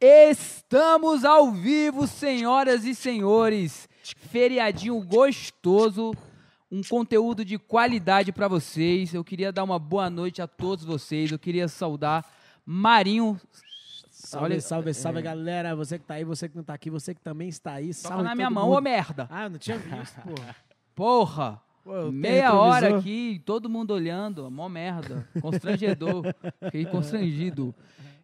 Estamos ao vivo, senhoras e senhores. Feriadinho gostoso, um conteúdo de qualidade para vocês. Eu queria dar uma boa noite a todos vocês. Eu queria saudar Marinho. Salve, Olha- salve, salve, galera. Você que tá aí, você que não tá aqui, você que também está aí. Toca Salve na minha mão, mundo. ô merda. Ah, não tinha visto, pô. Porra. Pô, Meia hora aqui, todo mundo olhando, mó merda, constrangedor, fiquei constrangido.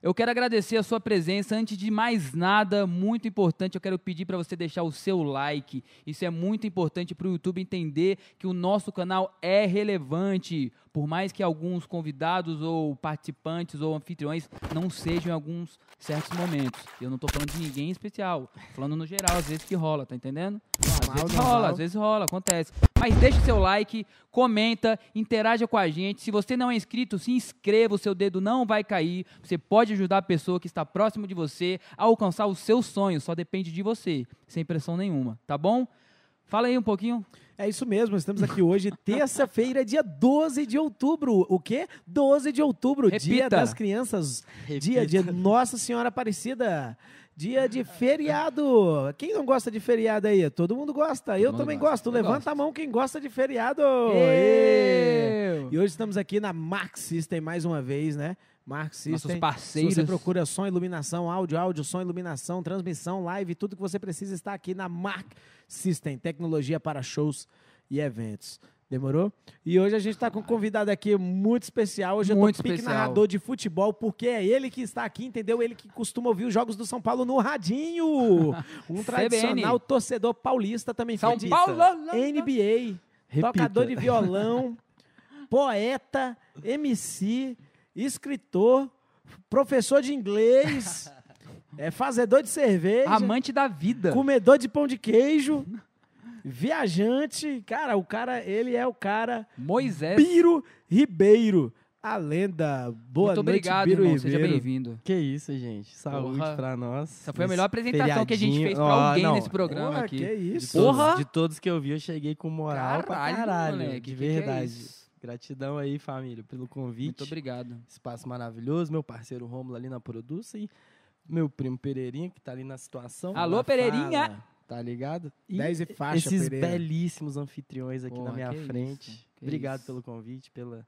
Eu quero agradecer a sua presença. Antes de mais nada, muito importante, eu quero pedir para você deixar o seu like. Isso é muito importante para o YouTube entender que o nosso canal é relevante. Por mais que alguns convidados ou participantes ou anfitriões não sejam em alguns certos momentos. Eu não tô falando de ninguém em especial, falando no geral, às vezes que rola, tá entendendo? Às vezes normal. rola, às vezes rola, acontece. Mas deixa o seu like, comenta, interaja com a gente. Se você não é inscrito, se inscreva, o seu dedo não vai cair. Você pode ajudar a pessoa que está próximo de você a alcançar os seus sonhos, só depende de você, sem pressão nenhuma, tá bom? Fala aí um pouquinho. É isso mesmo, estamos aqui hoje, terça-feira, dia 12 de outubro. O quê? 12 de outubro, dia Repita. das crianças, dia de Nossa Senhora Aparecida, dia de feriado. Quem não gosta de feriado aí? Todo mundo gosta, eu mundo também gosta, gosto. eu Levanta gosto. a mão quem gosta de feriado. Ê! E hoje estamos aqui na Max System mais uma vez, né? Max System. Nossos Se parceiros. você procura som, iluminação, áudio, áudio, som, iluminação, transmissão, live, tudo que você precisa está aqui na Mark System, tecnologia para shows e eventos. Demorou? E hoje a gente está com um convidado aqui muito especial. Hoje Muito eu tô pique especial. narrador de futebol, porque é ele que está aqui, entendeu? Ele que costuma ouvir os jogos do São Paulo no radinho. Um tradicional torcedor paulista também São foi Paulo! NBA, tocador de violão, poeta, MC, escritor, professor de inglês, é fazedor de cerveja, Amante da vida. comedor de pão de queijo, viajante. Cara, o cara, ele é o cara Moisés. Biro Ribeiro, a lenda. Boa Muito noite, obrigado, Biro irmão. Seja Ribeiro. bem-vindo. Que isso, gente. Saúde Porra. pra nós. Essa foi a melhor apresentação que a gente fez pra feriadinho. Ó, alguém não, nesse programa Porra, aqui. que De isso. todos, Porra! de todos que eu vi, eu cheguei com moral pra caralho. moleque. de que que é verdade. Gratidão aí, família, pelo convite. Muito obrigado. Espaço maravilhoso. Meu parceiro Rômulo ali na Produça e meu primo Pereirinha, que tá ali na situação. Alô, Pereirinha! fala, Tá ligado? E 10 e faixa, esses Pereira. belíssimos anfitriões aqui Porra, na minha isso, frente. que Obrigado isso. pelo convite, pela,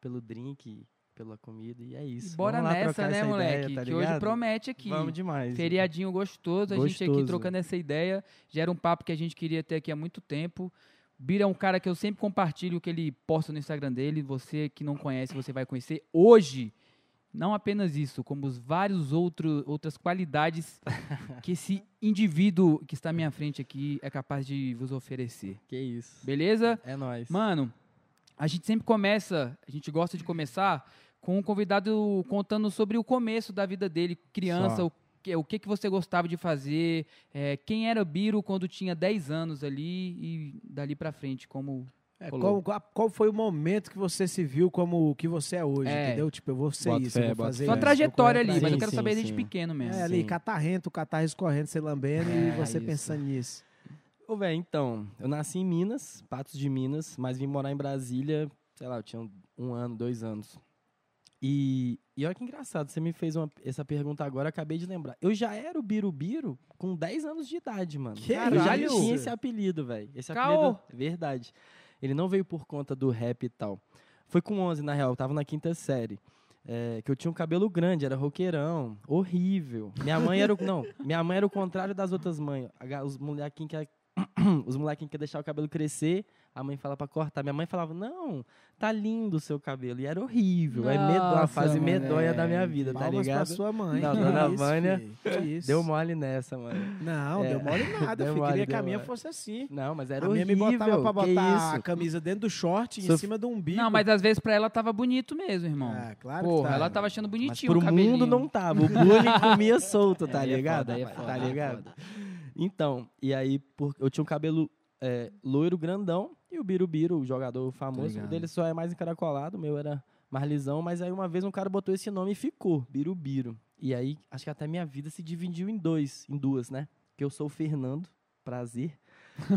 pelo drink, pela comida. E é isso. E bora Vamos lá nessa, né, moleque? Ideia, tá que hoje promete aqui. Vamos demais. Feriadinho gostoso, a gente aqui Gostoso. trocando essa ideia. Já era um papo que a gente queria ter aqui há muito tempo. Bira é um cara que eu sempre compartilho o que ele posta no Instagram dele. Você que não conhece, você vai conhecer hoje. Não apenas isso, como os vários outros outras qualidades que esse indivíduo que está à minha frente aqui é capaz de vos oferecer. Que isso. Beleza? É nóis. Mano, a gente sempre começa, a gente gosta de começar com um convidado contando sobre o começo da vida dele, criança, Só. o que, o que, que você gostava de fazer, é, quem era Biro quando tinha 10 anos ali e dali pra frente, como... É, qual, qual- foi o momento que você se viu como o que você é hoje, É. entendeu? Tipo, eu vou ser Boto isso, eu fé, vou boto fazer. Sua isso, trajetória vou ali, mas eu quero sim, saber desde sim. pequeno mesmo. É, ali, Sim. catarrento, catarro escorrendo, você lambendo É, e você isso. pensando nisso. Ô, velho, então, eu nasci em Minas, Patos de Minas, mas vim morar em Brasília, sei lá, eu tinha um, um ano, dois anos. E, e olha que engraçado, você me fez uma- essa pergunta agora, eu acabei de lembrar. Eu já era o Birubiru com 10 anos de idade, mano. Que eu já tinha esse apelido, velho. Esse Caô. apelido, é verdade. Ele não veio por conta do rap e tal. Foi com 11, na real, eu tava na quinta série. É, que eu tinha um cabelo grande, era roqueirão, horrível. Minha mãe era o, não, minha mãe era o contrário das outras mães. Os molequinhos que os molequinhos querem deixar o cabelo crescer, a mãe fala pra cortar. Minha mãe falava: "Não, tá lindo o seu cabelo". E era horrível, é medo, uma Nossa, fase medonha da minha moleque. vida, tá Palmas pra ligado? sua mãe. Não, dona isso, Vânia isso. Deu mole nessa, mano. Não, É. deu mole nada, Deu filho. mole, Queria que a minha mole. fosse assim. Não, mas era a minha horrível. me botava pra que botar a camisa dentro do short, em Sof- cima do umbigo. Não, mas às vezes pra ela tava bonito mesmo, irmão. Ah, claro que Porra, tá. ela tava achando Mas bonitinho pro o cabelinho. mundo não tava. O bullying comia solto, tá é ligado? é tá é ligado? Então, e aí por- eu tinha um cabelo é, loiro grandão e o Birubiru, o jogador famoso, o dele só é mais encaracolado, o meu era mais lisão, mas aí uma vez um cara botou esse nome e ficou, Birubiru. E aí, acho que até minha vida se dividiu em dois, em duas, né? Que eu sou o Fernando, prazer.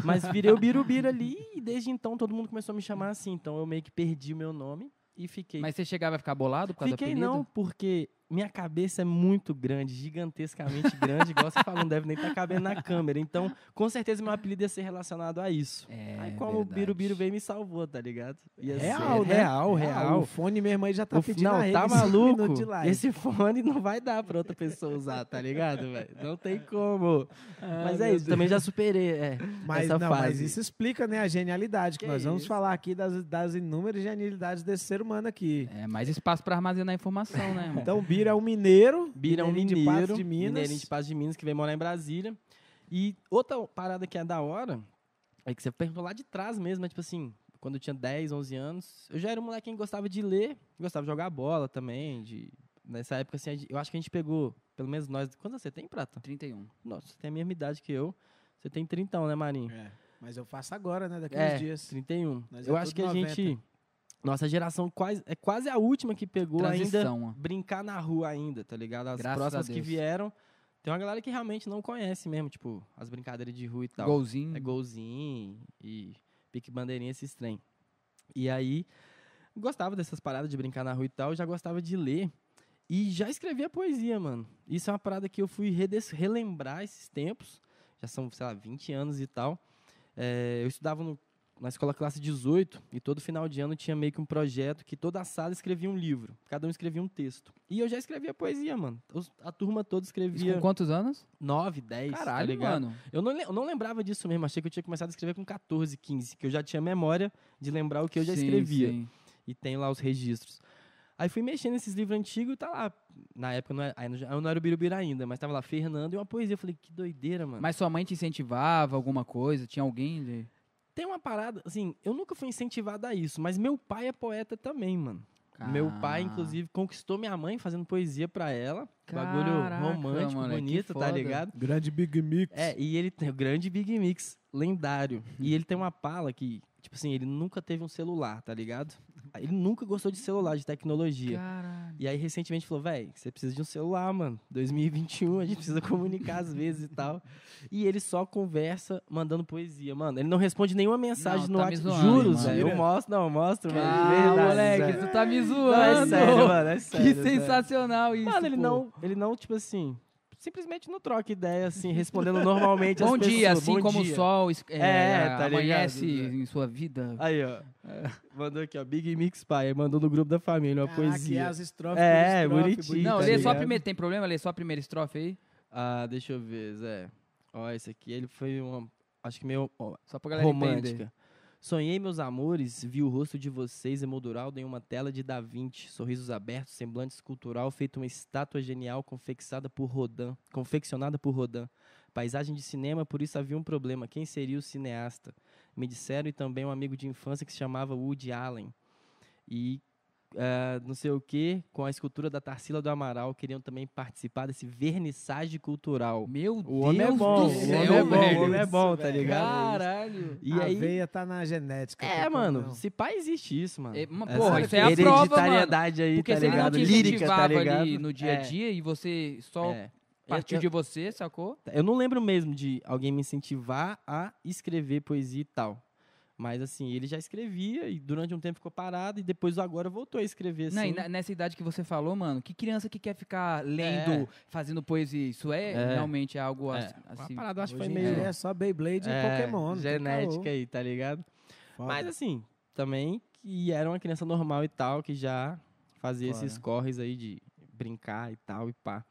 Mas virei o Birubiru ali e desde então todo mundo começou a me chamar assim. Então eu meio que perdi o meu nome e fiquei Mas você chegava a ficar bolado por causa Fiquei do apelido? não, porque minha cabeça é muito grande, gigantescamente grande, igual você falou, não deve nem estar cabendo na câmera. Então, com certeza, meu apelido ia ser relacionado a isso. É, Aí, como o verdade. Birubiru veio e me salvou, tá ligado? Ia Real, ser né? real, real. O fone mesmo aí já tá O pedindo não, a tá maluco? Esse fone não vai dar pra outra pessoa usar, tá ligado, velho? Não tem como. mas é isso, também já superei é, Mas essa não, fase. mas isso explica, né, a genialidade, que, Que nós vamos isso. falar aqui das, das inúmeras genialidades desse ser humano aqui. É mais espaço pra armazenar informação, né, irmão? Então, o Bira é um mineiro, Bira é um mineiro, de Patos de Minas. mineirinho de Patos de Minas, que veio morar em Brasília. E outra parada que é da hora, é que você perguntou lá de trás mesmo, né? Tipo assim, quando eu tinha 10, 11 anos, eu já era um molequinho que gostava de ler, gostava de jogar bola também, de... Nessa época, assim, a eu acho que a gente pegou, pelo menos nós... Quantos você tem, Prata? 31. Nossa, você tem a mesma idade que eu. Você tem 30, né, Marinho? É, mas eu faço agora, né, daqui É, uns dias. 31. Nós eu é acho que a 90. gente... Nossa geração quase, é quase a última que pegou ainda Transição, ó. brincar na rua ainda, tá ligado? As Graças próximas que vieram, tem uma galera que realmente não conhece mesmo, tipo, as brincadeiras de rua e tal. Golzinho. É golzinho e pique bandeirinha, esses trem. E aí, gostava dessas paradas de brincar na rua e tal, já gostava de ler. E já escrevia poesia, mano. Isso é uma parada que eu fui relembrar esses tempos. Já são, sei lá, 20 anos e tal. É, eu estudava no- na escola classe 18 e todo final de ano tinha meio que um projeto que toda a sala escrevia um livro. Cada um escrevia um texto. E eu já escrevia poesia, mano. A turma toda Isso escrevia com quantos anos? 9, 10, tá Caralho, ligado? mano. Eu não, eu não lembrava disso mesmo, achei que eu tinha começado a escrever com 14, 15, que eu já tinha memória de lembrar o que eu já Sim, escrevia. sim. E tem lá os registros. Aí fui mexendo nesses livros antigos e tá lá. Na época não era, eu não era o Birubiru ainda, mas tava lá Fernando e uma poesia. Eu falei, que doideira, mano. Mas sua mãe te incentivava alguma coisa? Tinha alguém? De... Tem uma parada, assim, eu nunca fui incentivado a isso, mas meu pai é poeta também, mano. Meu pai, Ah. inclusive, conquistou minha mãe fazendo poesia pra ela. Caraca, bagulho romântico, que bonito, tá ligado? Grande Big Mix. É, e ele tem o grande Big Mix, lendário. E ele tem uma pala que, tipo assim, ele nunca teve um celular, tá ligado? Ele nunca gostou de celular, de tecnologia. Caralho. E aí, recentemente, falou, velho, você precisa de um celular, mano. 2021, a gente precisa comunicar às vezes e tal. E ele só conversa mandando poesia, mano. Ele não responde nenhuma mensagem Não, no tá WhatsApp. Juro, velho. Eu mostro, não, eu mostro, mano. Ah, moleque, tu tá me Não, zoando. é sério, mano, é sério. que sério. sensacional isso. Mano, ele pô. não, ele não, tipo assim, simplesmente não troca ideia, assim, respondendo normalmente as Bom dia, pessoas. assim Bom como dia. o sol é, É, tá amanhece ligado? em sua vida. Aí, ó. Mandou aqui, ó. Big Mix Pai. Mandou no grupo da família uma Caraca, poesia. as estrofes É, estrofe, bonitinho, bonito, Não, tá lê só a ligado? primeira. Tem problema? Lê só a primeira estrofe aí? Ah, deixa eu ver, Zé. Ó, esse aqui, ele foi uma. Acho que meio ó, Só pra galera entender. Sonhei, meus amores, vi o rosto de vocês emoldurado em uma tela de Da Vinci, sorrisos abertos, semblante escultural, feito uma estátua genial confeccionada por Rodin, confeccionada por Rodin. Paisagem de cinema, por isso havia um problema. Quem seria o cineasta? Me disseram e também um amigo de infância que se chamava Woody Allen. E ah, não sei o que, com a escultura da Tarsila do Amaral, queriam também participar desse vernissage cultural. Meu O Deus homem é bom, do o céu, homem é bom, velho. o homem é bom, tá ligado? Caralho. E a aí, veia tá na genética. é, mano, não. se pá existe isso, mano. É, porra, isso é a prova, hereditariedade aí, Porque tá se ele não ligado? te Lírica, tá incentivava ligado? ali no dia a É, dia e você só é. partiu Eu- de você, sacou? Eu não lembro mesmo de alguém me incentivar a escrever poesia e tal. Mas assim, ele já escrevia e durante um tempo ficou parado e depois agora voltou a escrever assim. Não, e na- nessa idade que você falou, mano, que criança que quer ficar lendo, É. fazendo poesia? Isso é, É. realmente algo É, assim. uma parada, acho que foi meio é só Beyblade e é, Pokémon. genética aí, tá ligado? Foda. Mas assim, também que era uma criança normal e tal, que já fazia Foda. esses corres aí de brincar e tal e pá.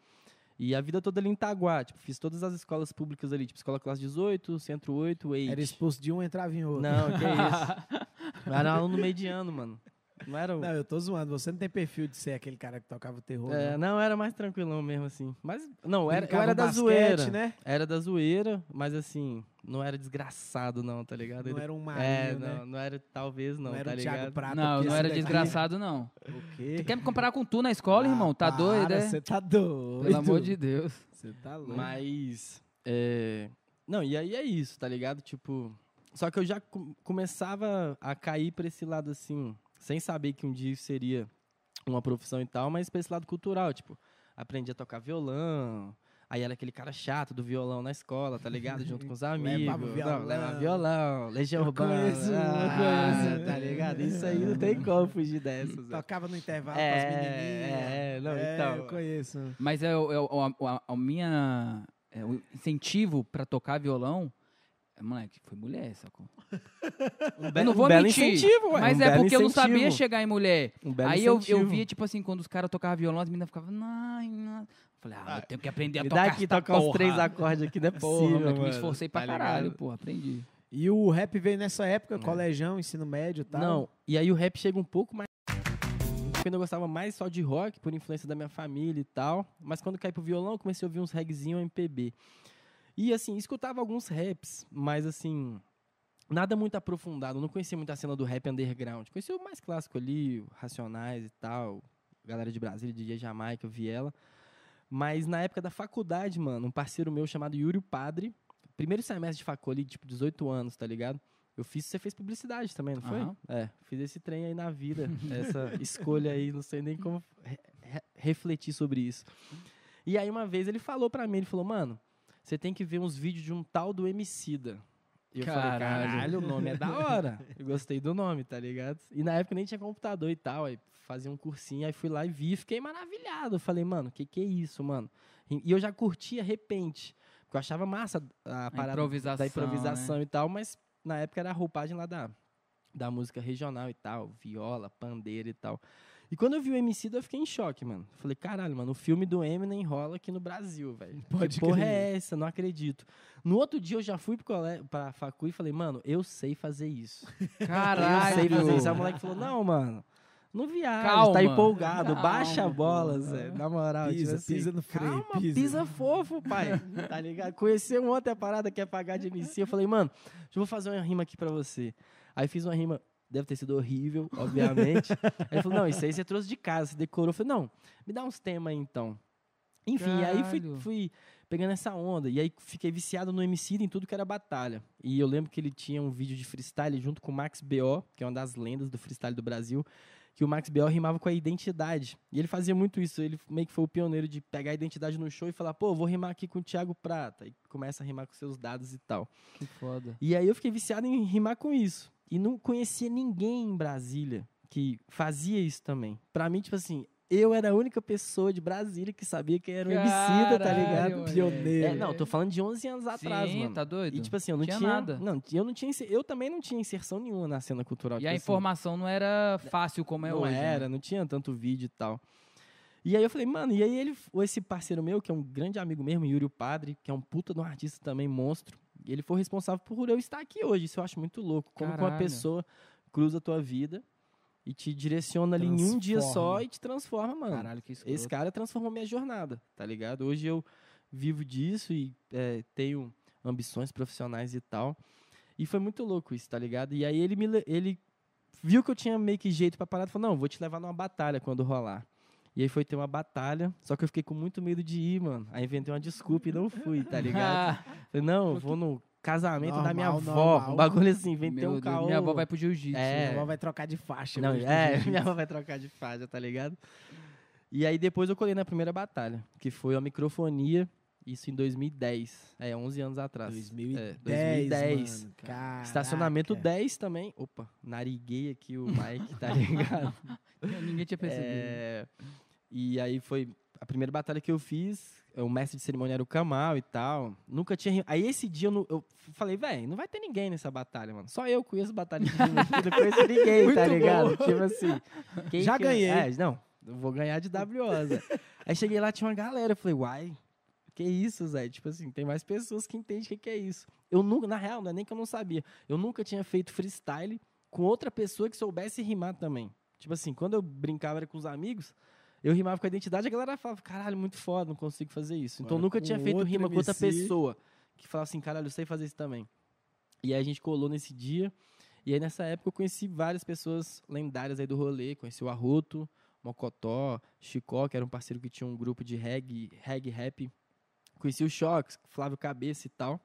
E a vida toda ali em Itaguá, tipo, fiz todas as escolas públicas ali, tipo, escola classe 18, centro 8, 8. Era expulso de um, entrava em outro. Não, que isso. Era aluno mediano, mano. Não era o... Não, eu tô zoando. Você não tem perfil de ser aquele cara que tocava o terror. É, não. não, era mais tranquilão mesmo, assim. Mas, não, era, eu era da basquete, zoeira. né? Era da zoeira, mas assim, não era desgraçado, não, tá ligado? Não Ele- era um marinho, é, né? não, não era, talvez não, Não era tá ligado? Thiago Prata. Não, não era daqui- desgraçado, não. O quê? Tu quer me comparar com tu na escola, irmão? Tá Ah, doido, para, é? Você tá doido. Pelo amor de Deus. Você tá louco. Mas, é... Não, e aí é isso, tá ligado? Tipo, só que eu já com- começava a cair pra esse lado, assim, sem saber que um dia isso seria uma profissão e tal, mas pra esse lado cultural, tipo, aprendi a tocar violão, aí era aquele cara chato do violão na escola, tá ligado? Junto com os amigos. Levava Não, violão. leva violão, legião Eu urbana. conheço um, eu ah, conheço. Tá ligado? Isso aí não tem como fugir dessas. Tocava no intervalo com as menininhas. É, é, não, É, então. eu conheço. Mas é, o- é a, a- a minha. é, o incentivo pra tocar violão. É, Moleque, foi mulher, sacou? Um Eu não um vou belo mentir. incentivo, ué, mas um é porque eu não incentivo. sabia chegar em mulher. Um belo Aí eu, eu incentivo. via, tipo assim, quando os caras tocavam violão, as meninas ficavam. Não. Falei, ah, eu tenho que aprender a Me tocar dá aqui tocar porra. três acordes aqui, não é Porra, possível, me mano. esforcei pra Tá caralho, porra, aprendi. E o rap veio nessa época, É. colegião, ensino médio e tal. Não, e aí o rap chega um pouco mais. Quando eu gostava mais só de rock, por influência da minha família e tal. Mas quando caí pro violão, eu comecei a ouvir uns regzinho MPB. E assim, escutava alguns raps, mas assim. Nada muito aprofundado. Eu não conhecia muito a cena do rap underground. Conhecia o mais clássico ali, Racionais e tal. Galera de Brasília, DJ Jamaica, Viela. Mas na época da faculdade, mano, um parceiro meu chamado Yuri Padre, primeiro semestre de faculdade, tipo 18 anos, tá ligado? Eu fiz, você fez publicidade também, não foi? Aham. É, fiz esse trem aí na vida, essa escolha aí, não sei nem como re- re- refletir sobre isso. E aí uma vez ele falou pra mim, ele falou, mano, você tem que ver uns vídeos de um tal do Emicida. E eu falei, Caralho. caralho, o nome é da hora. Eu gostei do nome, tá ligado? E na época nem tinha computador e tal, aí fazia um cursinho, aí fui lá e vi fiquei maravilhado. Eu falei, mano, que que é isso, mano? E eu já curtia repente, porque eu achava massa a parada improvisação, da improvisação e tal, mas na época era a roupagem lá da, da música regional e tal, viola, pandeira e tal. E quando eu vi o MC, eu fiquei em choque, mano. Falei, caralho, mano, o filme do Eminem rola aqui no Brasil, velho. Pode Que porra crer. é essa? Não acredito. No outro dia eu já fui pro colégio, pra facu e falei, mano, eu sei fazer isso. Caralho. Eu sei fazer isso. Aí o moleque falou, não, mano, não viaja, Calma, tá empolgado, calma, baixa a bola. Zé. Na moral, Pisa, tipo assim, pisa no freio, Calma, pisa. pisa. fofo, pai. Tá ligado? Conheceu ontem a parada que é pagar de MC. Eu falei, mano, deixa eu vou fazer uma rima aqui pra você. Aí fiz uma rima, deve ter sido horrível, obviamente. aí ele falou, não, isso aí você trouxe de casa, você decorou. Eu falei, não, me dá uns temas aí então. Enfim, aí fui, fui pegando essa onda. E aí fiquei viciado no MC em tudo que era batalha. E eu lembro que ele tinha um vídeo de freestyle junto com o Max B.O., que é uma das lendas do freestyle do Brasil, que o Max B.O. rimava com a identidade. E ele fazia muito isso. Ele meio que foi o pioneiro de pegar a identidade no show e falar, pô, vou rimar aqui com o Thiago Prata. E começa a rimar com seus dados e tal. Que foda. E aí eu fiquei viciado em rimar com isso. E não conhecia ninguém em Brasília que fazia isso também. Pra mim, tipo assim, eu era a única pessoa de Brasília que sabia quem era o Emicida, tá ligado? Pioneiro. É, não, tô falando de 11 anos atrás, Sim, mano. tá doido? E tipo assim, eu não Tinha tinha, nada. Não, eu não tinha, eu também não tinha inserção nenhuma na cena cultural. E tipo a assim. informação não era fácil como é não hoje. né? era, não tinha tanto vídeo e tal. E aí eu falei, mano, e aí ele, esse parceiro meu, que é um grande amigo mesmo, Yuri o Padre, que é um puta de um artista também, monstro, ele foi responsável por eu estar aqui hoje. Isso eu acho muito louco. Como que uma pessoa cruza a tua vida e te direciona ali em um dia só Transforma. e te transforma, mano. Caralho, que escroto. Esse cara transformou minha jornada, tá ligado? Hoje eu vivo disso e é, tenho ambições profissionais e tal. E foi muito louco isso, tá ligado? E aí ele me le- ele viu que eu tinha meio que jeito pra parar e falou: "Não, vou te levar numa batalha quando rolar". E aí foi ter uma batalha, só que eu fiquei com muito medo de ir, mano. Aí inventei uma desculpa e não fui, tá ligado? Falei: "Não, eu vou no casamento da minha Normal, avó". normal. Um bagulho assim, inventei Meu um caô. minha avó vai pro jiu-jitsu. É. Minha avó vai trocar de faixa. Não, é, minha avó vai trocar de faixa, tá ligado? E aí depois eu colhei na primeira batalha, que foi a microfonia, isso em 2010. É, 11 anos atrás. 2010, É, 2010. mano. Caraca. Estacionamento 10 também. Opa, nariguei aqui o Mike, tá ligado? Ninguém tinha percebido. É, e aí foi a primeira batalha que eu fiz. O mestre de cerimônia era o Kamal e tal. Nunca tinha. Aí esse dia eu, não- eu falei, velho, não vai ter ninguém nessa batalha, mano. Só eu conheço batalha de rima não conheço ninguém, tá ligado? Tipo assim. quem Já que- ganhei. É, não, eu vou ganhar de WO, Zé. Aí cheguei lá, tinha uma galera. Eu falei, uai, que isso, Zé? Tipo assim, tem mais pessoas que entendem o que, que é isso. Eu nunca, na real, não é nem que eu não sabia. Eu nunca tinha feito freestyle com outra pessoa que soubesse rimar também. Tipo assim, quando eu brincava era com os amigos, eu rimava com a identidade, a galera falava, caralho, muito foda, não consigo fazer isso. Então Agora, nunca tinha feito rima com outra MC. pessoa que falava assim, caralho, eu sei fazer isso também. E aí a gente colou nesse dia. E aí nessa época eu conheci várias pessoas lendárias aí do rolê. Conheci o Arroto, Mocotó, Chicó, que era um parceiro que tinha um grupo de reggae, reggae rap. Conheci o Chox, Flávio Cabeça e tal.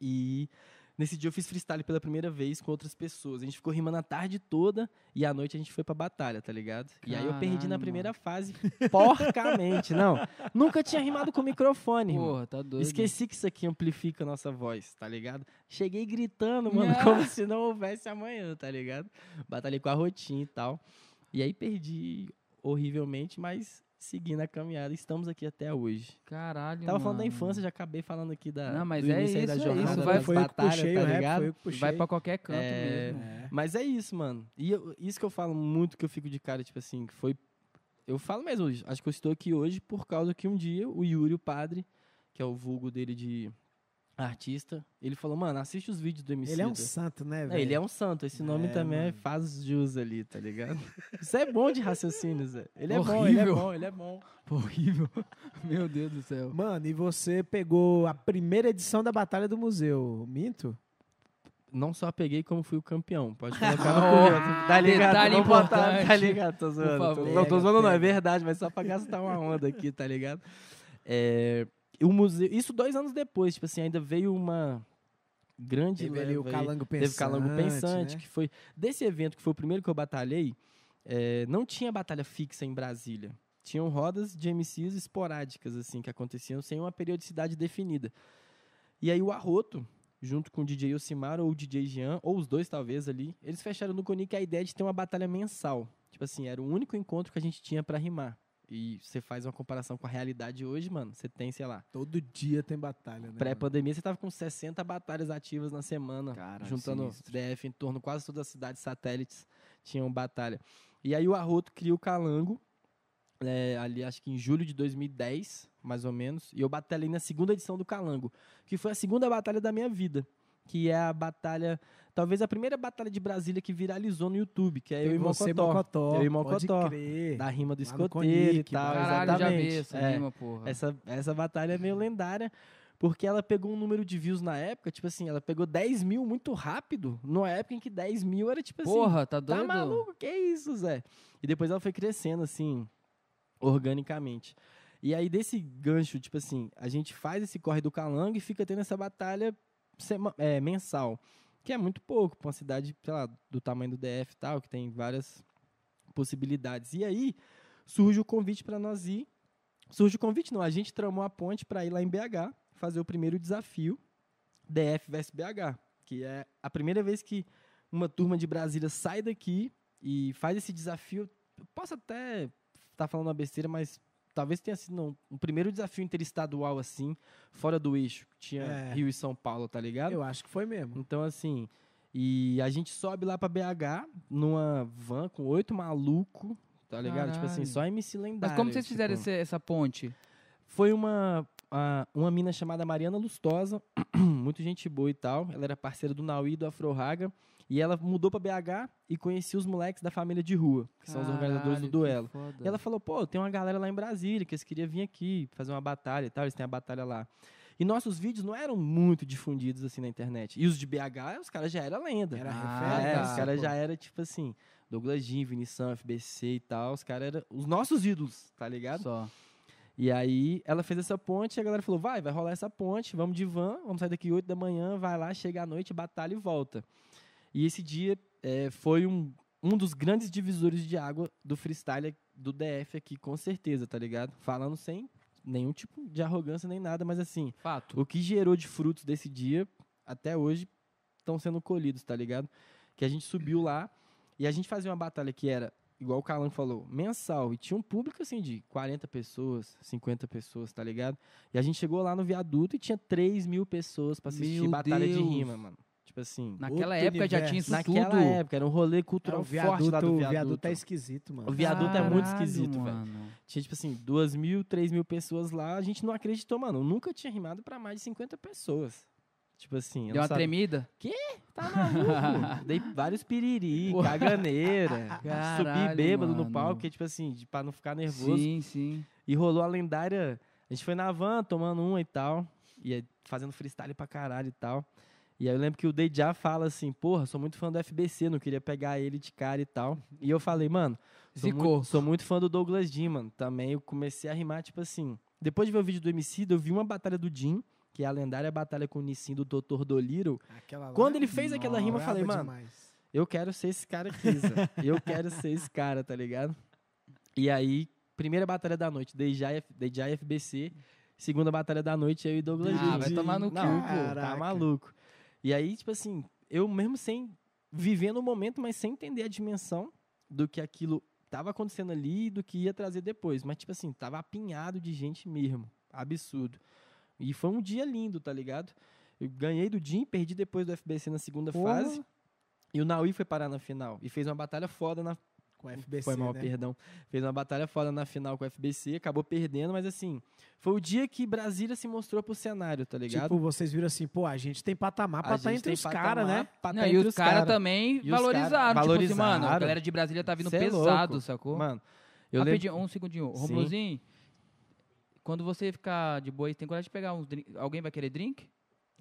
E nesse dia eu fiz freestyle pela primeira vez com outras pessoas. A gente ficou rimando a tarde toda e à noite a gente foi pra batalha, tá ligado? e aí eu perdi na Caralho, primeira fase porcamente. Não, nunca tinha rimado com microfone. Porra, tá doido. Esqueci que isso aqui amplifica a nossa voz, tá ligado? Cheguei gritando, mano, Ah. como se não houvesse amanhã, tá ligado? Batalhei com a rotinha e tal. E aí perdi horrivelmente, mas seguindo a caminhada. Estamos aqui até hoje. Caralho, Tava falando da mano. infância, já acabei falando aqui da. Não, mas é início aí da isso, é jornada, isso, vai- foi batalhas, puxei tá o rap, ligado? foi eu que puxei. Vai pra qualquer canto É, mesmo. É. Mas é isso, mano. E eu- isso que eu falo muito, que eu fico de cara, tipo assim, que foi. Eu falo mesmo, acho que eu estou aqui hoje por causa que um dia o Yuri, o padre, que é o vulgo dele de artista, ele falou, mano, assiste os vídeos do MC. Ele é um santo, né, É, velho? ele é um santo, esse nome É, também é- mano. faz jus ali, tá ligado? Isso é bom de raciocínio, Zé. Ele é bom, ele é Horrível. bom, ele é bom. Horrível. Meu Deus do céu. Mano, e você pegou a primeira edição da Batalha do Museu, minto? Não só peguei, como fui o campeão. Pode colocar no currículo. Tá ligado? detalhe botar, tá ligado? Tô zoando. Tô- não, tô zoando não, é verdade, mas só pra gastar uma onda aqui, tá ligado? É, o museu, isso dois anos depois, tipo assim, ainda veio uma grande Teve o leva aí. Calango Pensante. Teve Calango Pensante, né? que foi. Desse evento, que foi o primeiro que eu batalhei, é, não tinha batalha fixa em Brasília. Tinham rodas de MCs esporádicas, assim, que aconteciam sem uma periodicidade definida. E aí o Arroto, junto com o DJ Yosimar ou o DJ Jean, ou os dois talvez ali, eles fecharam no Conic a ideia de ter uma batalha mensal. Tipo assim, era o único encontro que a gente tinha pra rimar. E você faz uma comparação com a realidade hoje, mano, você tem, sei lá, Todo dia tem batalha, né? pré-pandemia você tava com 60 batalhas ativas na semana, Caralho, juntando sinistro. DF em torno, quase todas as cidades satélites tinham batalha. E aí o Arroto cria o Calango, é, ali acho que em julho de 2010, mais ou menos, e eu batalhei na segunda edição do Calango, que foi a segunda batalha da minha vida, que é a batalha, talvez a primeira batalha de Brasília que viralizou no YouTube, que é Tem eu e você, Mocotó, Mocotó. Eu e Pode Mocotó. crer. da rima do Lá escoteiro e tal, Caralho, já exatamente. vi essa É. rima, porra. Essa, essa batalha é meio lendária, porque ela pegou um número de views na época, tipo assim, ela pegou 10 mil muito rápido, numa época em que 10 mil era tipo assim. Porra, tá Tá doido? maluco? Que isso, Zé? E depois ela foi crescendo, assim, organicamente. E aí, desse gancho, tipo assim, a gente faz esse corre do calango e fica tendo essa batalha é, mensal. Que é muito pouco pra uma cidade, sei lá, do tamanho do DF e tal, que tem várias possibilidades. E aí, surge o convite para nós ir. Surge o convite, não, a gente tramou a ponte para ir lá em BH, fazer o primeiro desafio, DF vs BH, que é a primeira vez que uma turma de Brasília sai daqui e faz esse desafio. Posso até estar falando uma besteira, mas talvez tenha sido não, um primeiro desafio interestadual assim, fora do eixo, que tinha É. Rio e São Paulo, tá ligado? Eu acho que foi mesmo. Então, assim, e a gente sobe lá pra BH numa van com oito malucos, tá ligado? Tipo assim, Caralho. só MC lendário. Mas como vocês fizeram tipo, esse- essa ponte? Foi uma, a- uma mina chamada Mariana Lustosa, muito gente boa e tal. Ela era parceira do Naui e do Afro Raga. E ela mudou pra BH e conhecia os moleques da família de rua, que são os organizadores do Caralho, duelo. E ela falou, pô, tem uma galera lá em Brasília que eles queriam vir aqui fazer uma batalha e tal, eles têm a batalha lá. E nossos vídeos não eram muito difundidos assim na internet. E os de BH, os caras já eram lenda. Era Ah, É, os caras já eram tipo assim, Douglas Jean, Vinição, FBC e tal, os caras eram os nossos ídolos, tá ligado? Só. E aí ela fez essa ponte e a galera falou: vai, vai rolar essa ponte, vamos de van, vamos sair daqui 8 da manhã, vai lá, chega à noite, batalha e volta. E esse dia eh, foi um, um dos grandes divisores de água do freestyle do DF aqui, com certeza, tá ligado? Falando sem nenhum tipo de arrogância nem nada, mas assim, Fato. o que gerou de frutos desse dia, até hoje, estão sendo colhidos, tá ligado? Que a gente subiu lá e a gente fazia uma batalha que era, igual o Calan falou, mensal. E tinha um público, assim, de 40 pessoas, 50 pessoas, tá ligado? E a gente chegou lá no viaduto e tinha 3 mil pessoas pra assistir Meu batalha de Deus. rima, mano. Tipo assim, Naquela época já tinha universo. isso naquela tudo. época, era um rolê É, cultural o forte viaduto, lá do o viaduto. viaduto é esquisito, mano. O viaduto é muito Caralho, esquisito, velho. mano. Tinha, tipo assim, duas mil, três mil pessoas lá. A gente não acreditou, mano. Eu nunca tinha rimado pra mais de 50 pessoas. Tipo assim, eu Deu uma sabia- tremida? Tá maluco? Dei vários piriri, Porra. caganeira. subi Caralho, bêbado no mano. palco, que, tipo assim, de, pra não ficar nervoso. Sim, sim. E rolou a lendária. A gente foi na van, tomando uma e tal. E aí, fazendo freestyle pra caralho e tal. E aí eu lembro que o Deja fala assim, porra, sou muito fã do FBC, não queria pegar ele de cara e tal. E eu falei, mano, sou, muito, sou muito fã do Douglas Jean, mano. Também eu comecei a rimar, tipo assim. Depois de ver o vídeo do MC, eu vi uma batalha do Jim, que é a lendária batalha com o Nissin do Dr. Lá Quando é ele fez aquela rima, eu falei, mano, demais. eu quero ser esse cara aqui. Eu quero ser esse cara, tá ligado? E aí, primeira batalha da noite, F- Deijay FBC. Segunda batalha da noite, eu e Douglas Ah, Jean. vai tomar no cu, pô. tá maluco. E aí, tipo assim, eu mesmo sem... Vivendo o momento, mas sem entender a dimensão do que aquilo tava acontecendo ali e do que ia trazer depois. Mas, tipo assim, tava apinhado de gente mesmo. Absurdo. E foi um dia lindo, tá ligado? Eu ganhei do Jim, perdi depois do FBC na segunda Porra. fase. E o Naui foi parar na final. E fez uma batalha foda na. Com FBC, foi mal, né? perdão. Fez uma batalha foda na final com o FBC, acabou perdendo, mas assim, foi o dia que Brasília se mostrou pro cenário, tá ligado? Tipo, vocês viram assim, pô, a gente tem patamar pra estar gente entre tem os caras, né? pra Não, tá e entre os caras cara. também E valorizaram. cara- Tipo assim, mano, a galera de Brasília tá vindo Cê é pesado, louco. sacou? Mano, eu lembro. Rapidinho, um segundinho. Romulozinho, quando você ficar de boa, tem coragem de pegar uns drink? Alguém vai querer drink?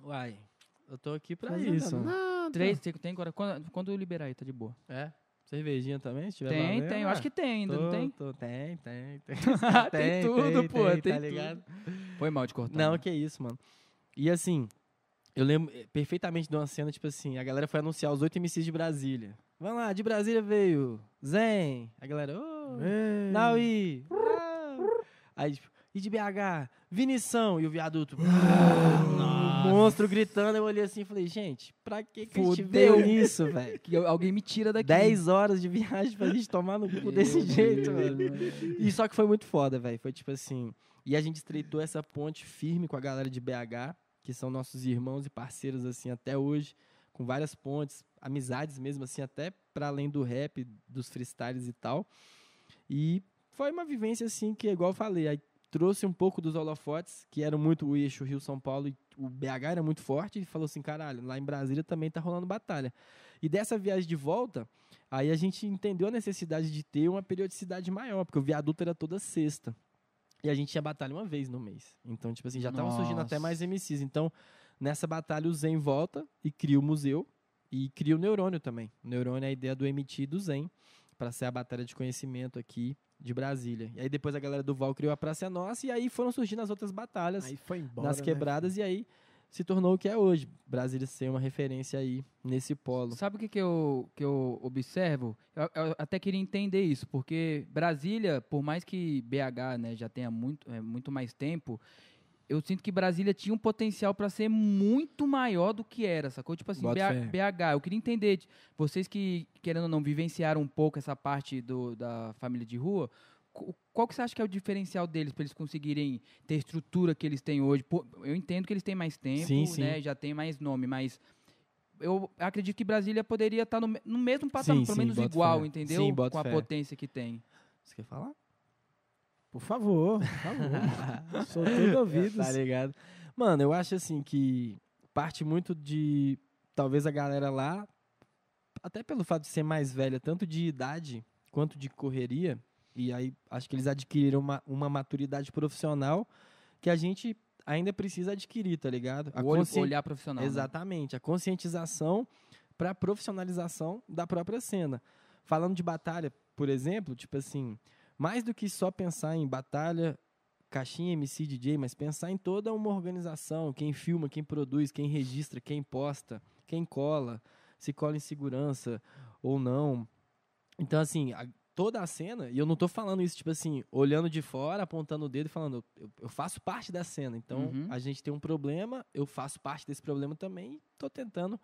Uai, eu tô aqui pra Fazendo isso. nada. Três, tem, tem coragem? Quando, quando eu liberar aí, tá de boa. É? Cervejinha também, se tiver Tem, valendo, tem. Eu acho que tem ainda, Tô, não tem? tô, tem, tem, tem. Tem tudo, pô, tem tá tudo. ligado? Foi mal de cortar. Não, né? que isso, mano. E assim, eu lembro eh, perfeitamente de uma cena, tipo assim, a galera foi anunciar os oito MCs de Brasília. Vamos lá, de Brasília veio Zen. A galera, ô, Ei. Naui. ah. Aí, tipo, e de BH, Vinição. E o viaduto, Nossa. monstro gritando. Eu olhei assim e falei, gente, pra que que a gente Fudeu. nisso, velho? Que alguém me tira daqui. 10 horas de viagem pra gente tomar no cu desse jeito, mano. E só que foi muito foda, velho. Foi tipo assim. E a gente estreitou essa ponte firme com a galera de BH, que são nossos irmãos e parceiros, assim, até hoje, com várias pontes, amizades mesmo, assim, até para além do rap, dos freestyles e tal. E foi uma vivência, assim, que, igual eu falei, trouxe um pouco dos holofotes, que eram muito o eixo Rio-São Paulo, e o BH era muito forte, e falou assim, caralho, lá em Brasília também tá rolando batalha. E dessa viagem de volta, Aí a gente entendeu a necessidade de ter uma periodicidade maior, porque o viaduto era toda sexta. E a gente tinha batalha uma vez no mês. Então, tipo assim, já estavam surgindo até mais MCs. Então, nessa batalha, o Zen volta e cria o museu e cria o Neurônio também. O Neurônio é a ideia do MT do Zen, para ser a batalha de conhecimento aqui de Brasília. E aí depois a galera do Val criou a Praça é Nossa e aí foram surgindo as outras batalhas Aí foi embora. nas né? quebradas e aí se tornou o que é hoje. Brasília ser uma referência aí nesse polo. Sabe o que, que, eu, que eu observo? Eu, eu até queria entender isso, porque Brasília, por mais que BH né, já tenha muito, é, muito mais tempo, eu sinto que Brasília tinha um potencial para ser muito maior do que era, sacou? Tipo assim, BH, BH, eu queria entender, vocês que, querendo ou não, vivenciaram um pouco essa parte do, da família de rua, qu- qual que você acha que é o diferencial deles para eles conseguirem ter a estrutura que eles têm hoje? Pô, eu entendo que eles têm mais tempo, Sim, sim. né, já tem mais nome, mas eu acredito que Brasília poderia estar no, me- no mesmo patamar, Sim, pelo sim, menos igual, fé. entendeu? Com a fé. potência que tem. Você quer falar? Por favor, por favor. Sou todo ouvidos. Tá ligado? Mano, eu acho assim que parte muito de talvez a galera lá, até pelo fato de ser mais velha, tanto de idade quanto de correria, e aí acho que eles adquiriram uma, uma maturidade profissional que a gente ainda precisa adquirir, tá ligado? A O olho, consci- olhar profissional. né? Exatamente, a conscientização para a profissionalização da própria cena. Falando de batalha, por exemplo, tipo assim, mais do que só pensar em batalha, caixinha, MC, DJ, mas pensar em toda uma organização, quem filma, quem produz, quem registra, quem posta, quem cola, se cola em segurança ou não. Então, assim, a- toda a cena, e eu não tô falando isso, tipo assim, olhando de fora, apontando o dedo e falando, eu, eu faço parte da cena. Então, Uhum. a gente tem um problema, eu faço parte desse problema também e tô tentando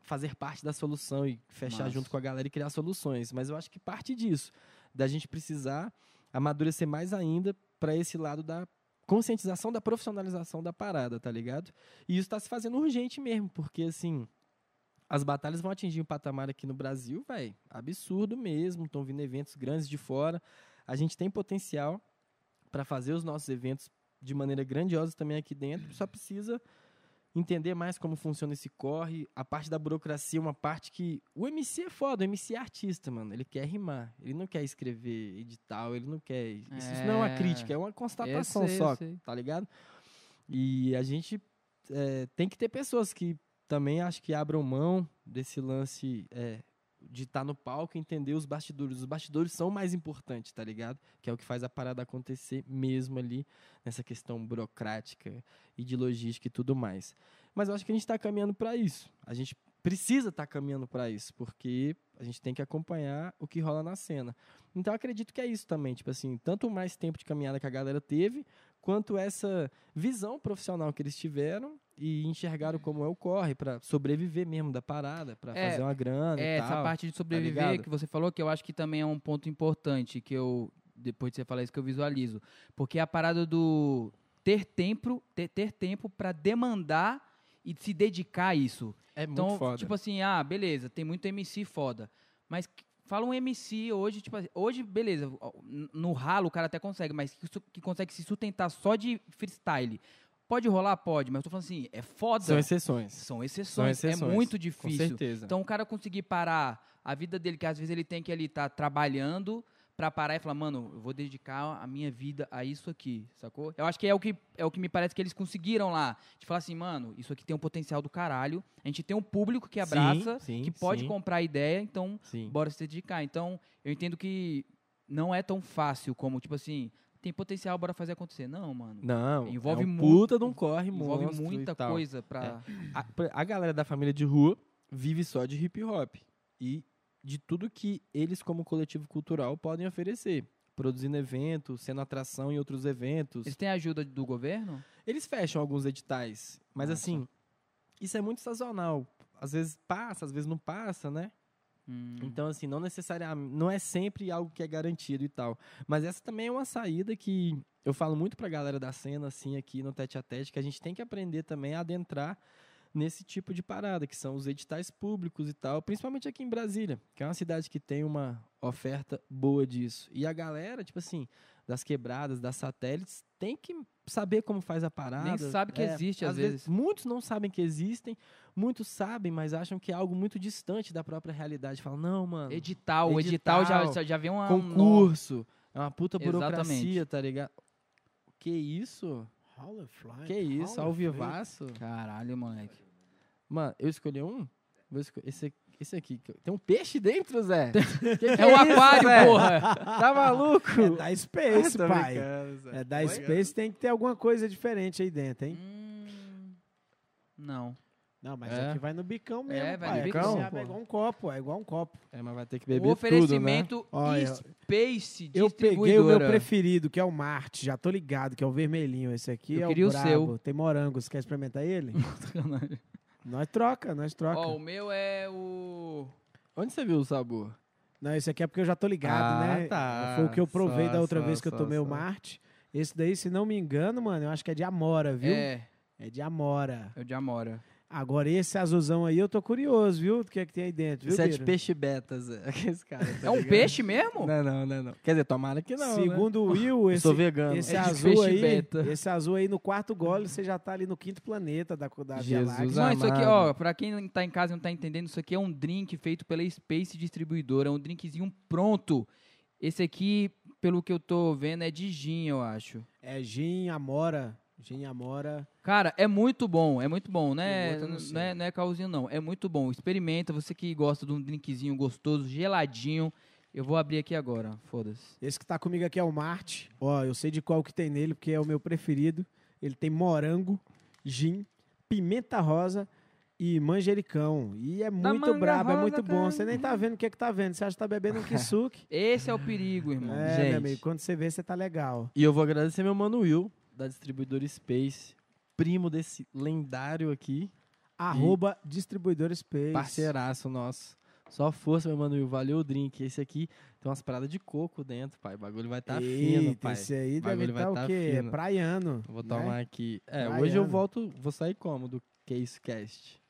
fazer parte da solução e fechar junto com a galera e criar soluções. Mas eu acho que parte disso, da gente precisar amadurecer mais ainda para esse lado da conscientização da profissionalização da parada, tá ligado? E isso tá se fazendo urgente mesmo, porque assim, as batalhas vão atingir um patamar aqui no Brasil, velho, absurdo mesmo, estão vindo eventos grandes de fora. A gente tem potencial para fazer os nossos eventos de maneira grandiosa também aqui dentro, só precisa entender mais como funciona esse corre. A parte da burocracia é uma parte que. O MC é foda, o MC é artista, mano. Ele quer rimar, ele não quer escrever edital, ele não quer. Isso, isso não é uma É. crítica, é uma constatação sei, só, tá ligado? E a gente é, tem que ter pessoas que também acho que abram mão desse lance é, de estar no palco e entender os bastidores. Os bastidores são mais importantes, tá ligado? Que é o que faz a parada acontecer mesmo ali, nessa questão burocrática e de logística e tudo mais. Mas eu acho que a gente está caminhando para isso. A gente precisa estar caminhando para isso, porque a gente tem que acompanhar o que rola na cena. Então acredito que é isso também, tipo assim, tanto mais tempo de caminhada que a galera teve, quanto essa visão profissional que eles tiveram e enxergaram como é o corre pra sobreviver mesmo da parada, pra É, fazer uma grana É, e essa tal. parte de sobreviver ligado? que você falou, que eu acho que também é um ponto importante, que eu, depois de você falar isso, que eu visualizo. Porque a parada do ter tempo, ter, ter tempo para demandar e se dedicar a isso. É muito Então, foda. tipo assim, ah, beleza, tem muito MC foda. Mas fala um MC hoje, tipo assim, hoje, beleza, no ralo o cara até consegue, mas que, que consegue se sustentar só de freestyle. Pode rolar? Pode, mas eu tô falando assim, é foda. São exceções. São exceções, São exceções, é muito Com difícil. certeza. Então o cara conseguir parar a vida dele, que às vezes ele tem que ali estar trabalhando pra parar e falar, mano, eu vou dedicar a minha vida a isso aqui, sacou? Eu acho que é o que é o que me parece que eles conseguiram lá, de falar assim, mano, isso aqui tem um potencial do caralho. A gente tem um público que abraça, Sim, sim, que pode sim. comprar a ideia, então bora se dedicar. Então, eu entendo que não é tão fácil como tipo assim, tem potencial, bora fazer acontecer. Não, mano. Não, Envolve é um muito- puta de um corre Envolve muita coisa pra A, pra- a galera da família de rua vive só de hip hop e de tudo que eles, como coletivo cultural, podem oferecer. Produzindo eventos, sendo atração em outros eventos. Eles têm ajuda do governo? Eles fecham alguns editais, mas Nossa. assim, isso é muito sazonal. Às vezes passa, às vezes não passa, né? Hum. Então, assim, não necessariamente, não é sempre algo que é garantido e tal. Mas essa também é uma saída que eu falo muito pra galera da cena, assim, aqui no Tete a Tete, que a gente tem que aprender também a adentrar nesse tipo de parada, que são os editais públicos e tal, principalmente aqui em Brasília, que é uma cidade que tem uma oferta boa disso. E a galera, tipo assim, das quebradas, das satélites, tem que saber como faz a parada. Nem sabe que É, existe, às vezes. Muitos não sabem que existem, muitos sabem, mas acham que é algo muito distante da própria realidade. Falam, não, mano, Edital, o edital, Edital, já, já vem uma concurso, é uma puta Exatamente. burocracia, tá ligado? Que isso? Que isso? holla Ao vivaço? Caralho, moleque. Mano, eu escolhi um? Vou esco- Esse, aqui- esse aqui. Tem um peixe dentro, Zé? Que que É um isso, aquário, Zé? porra! Tá maluco? É da Space, Tô pai. É da? Space, tem que ter alguma coisa diferente aí dentro, hein? Hum, não. Não, mas É. aqui vai no bicão mesmo, É, vai pai. no bicão, você abre, pô. É igual um copo, é igual um copo. É, mas vai ter que O beber tudo, né? oferecimento Olha, Space Eu peguei o meu preferido, que é o Marte, já tô ligado, que é o vermelhinho. Esse aqui Eu é queria o brabo. seu. Tem morango, você quer experimentar ele? nós troca, nós troca. Ó, o meu é o... Onde você viu o sabor? Não, esse aqui é porque eu já tô ligado, Ah, né? tá. Foi o que eu provei Só, da outra só, vez que eu só, tomei o. Marte. Esse daí, se não me engano, mano, eu acho que é de Amora, viu? É, É, de Amora. é o de Amora. Agora, esse azulzão aí, eu tô curioso, viu? Do que é que tem aí dentro, viu, Sete Bira? peixe beta, Zé. Esse cara, tá É um ligado? peixe mesmo? Não, não, não, não. Quer dizer, tomara que não, né? Segundo o Will, Eu esse, sou vegano. esse É azul aí, beta. esse azul aí no quarto gole, você já tá ali no quinto planeta da, da Via Jesus Láctea. Não, isso aqui, ó, pra quem tá em casa e não tá entendendo, isso aqui é um drink feito pela Space Distribuidora, é um drinkzinho pronto. Esse aqui, pelo que eu tô vendo, é de gin, eu acho. É gin, amora, gin, amora. Cara, é muito bom, é muito bom, né? Não é, não é caosinho, não. É muito bom. Experimenta, você que gosta de um drinkzinho gostoso, geladinho. Eu vou abrir aqui agora, foda-se. Esse que tá comigo aqui é o Marte. Ó, eu sei de qual que tem nele, porque é o meu preferido. Ele tem morango, gin, pimenta rosa e manjericão. E é muito brabo, é rosa, muito bom. cara. Você nem tá vendo o que é que tá vendo. Você acha que tá bebendo um kisuke. Esse é o perigo, irmão. é, Gente. meu amigo, quando você vê, você tá legal. E eu vou agradecer meu mano Will, da distribuidora Space, primo desse lendário aqui, Arroba distribuidor Space. parceiraço nosso. Só força, meu mano. Valeu o drink. Esse aqui tem umas paradas de coco dentro, pai. O bagulho vai tá fino, pai. Esse aí O bagulho deve vai estar o tá quê? fino. Praiano. Vou né? tomar aqui. É, Baiano. hoje eu volto, vou sair como do Case Cast.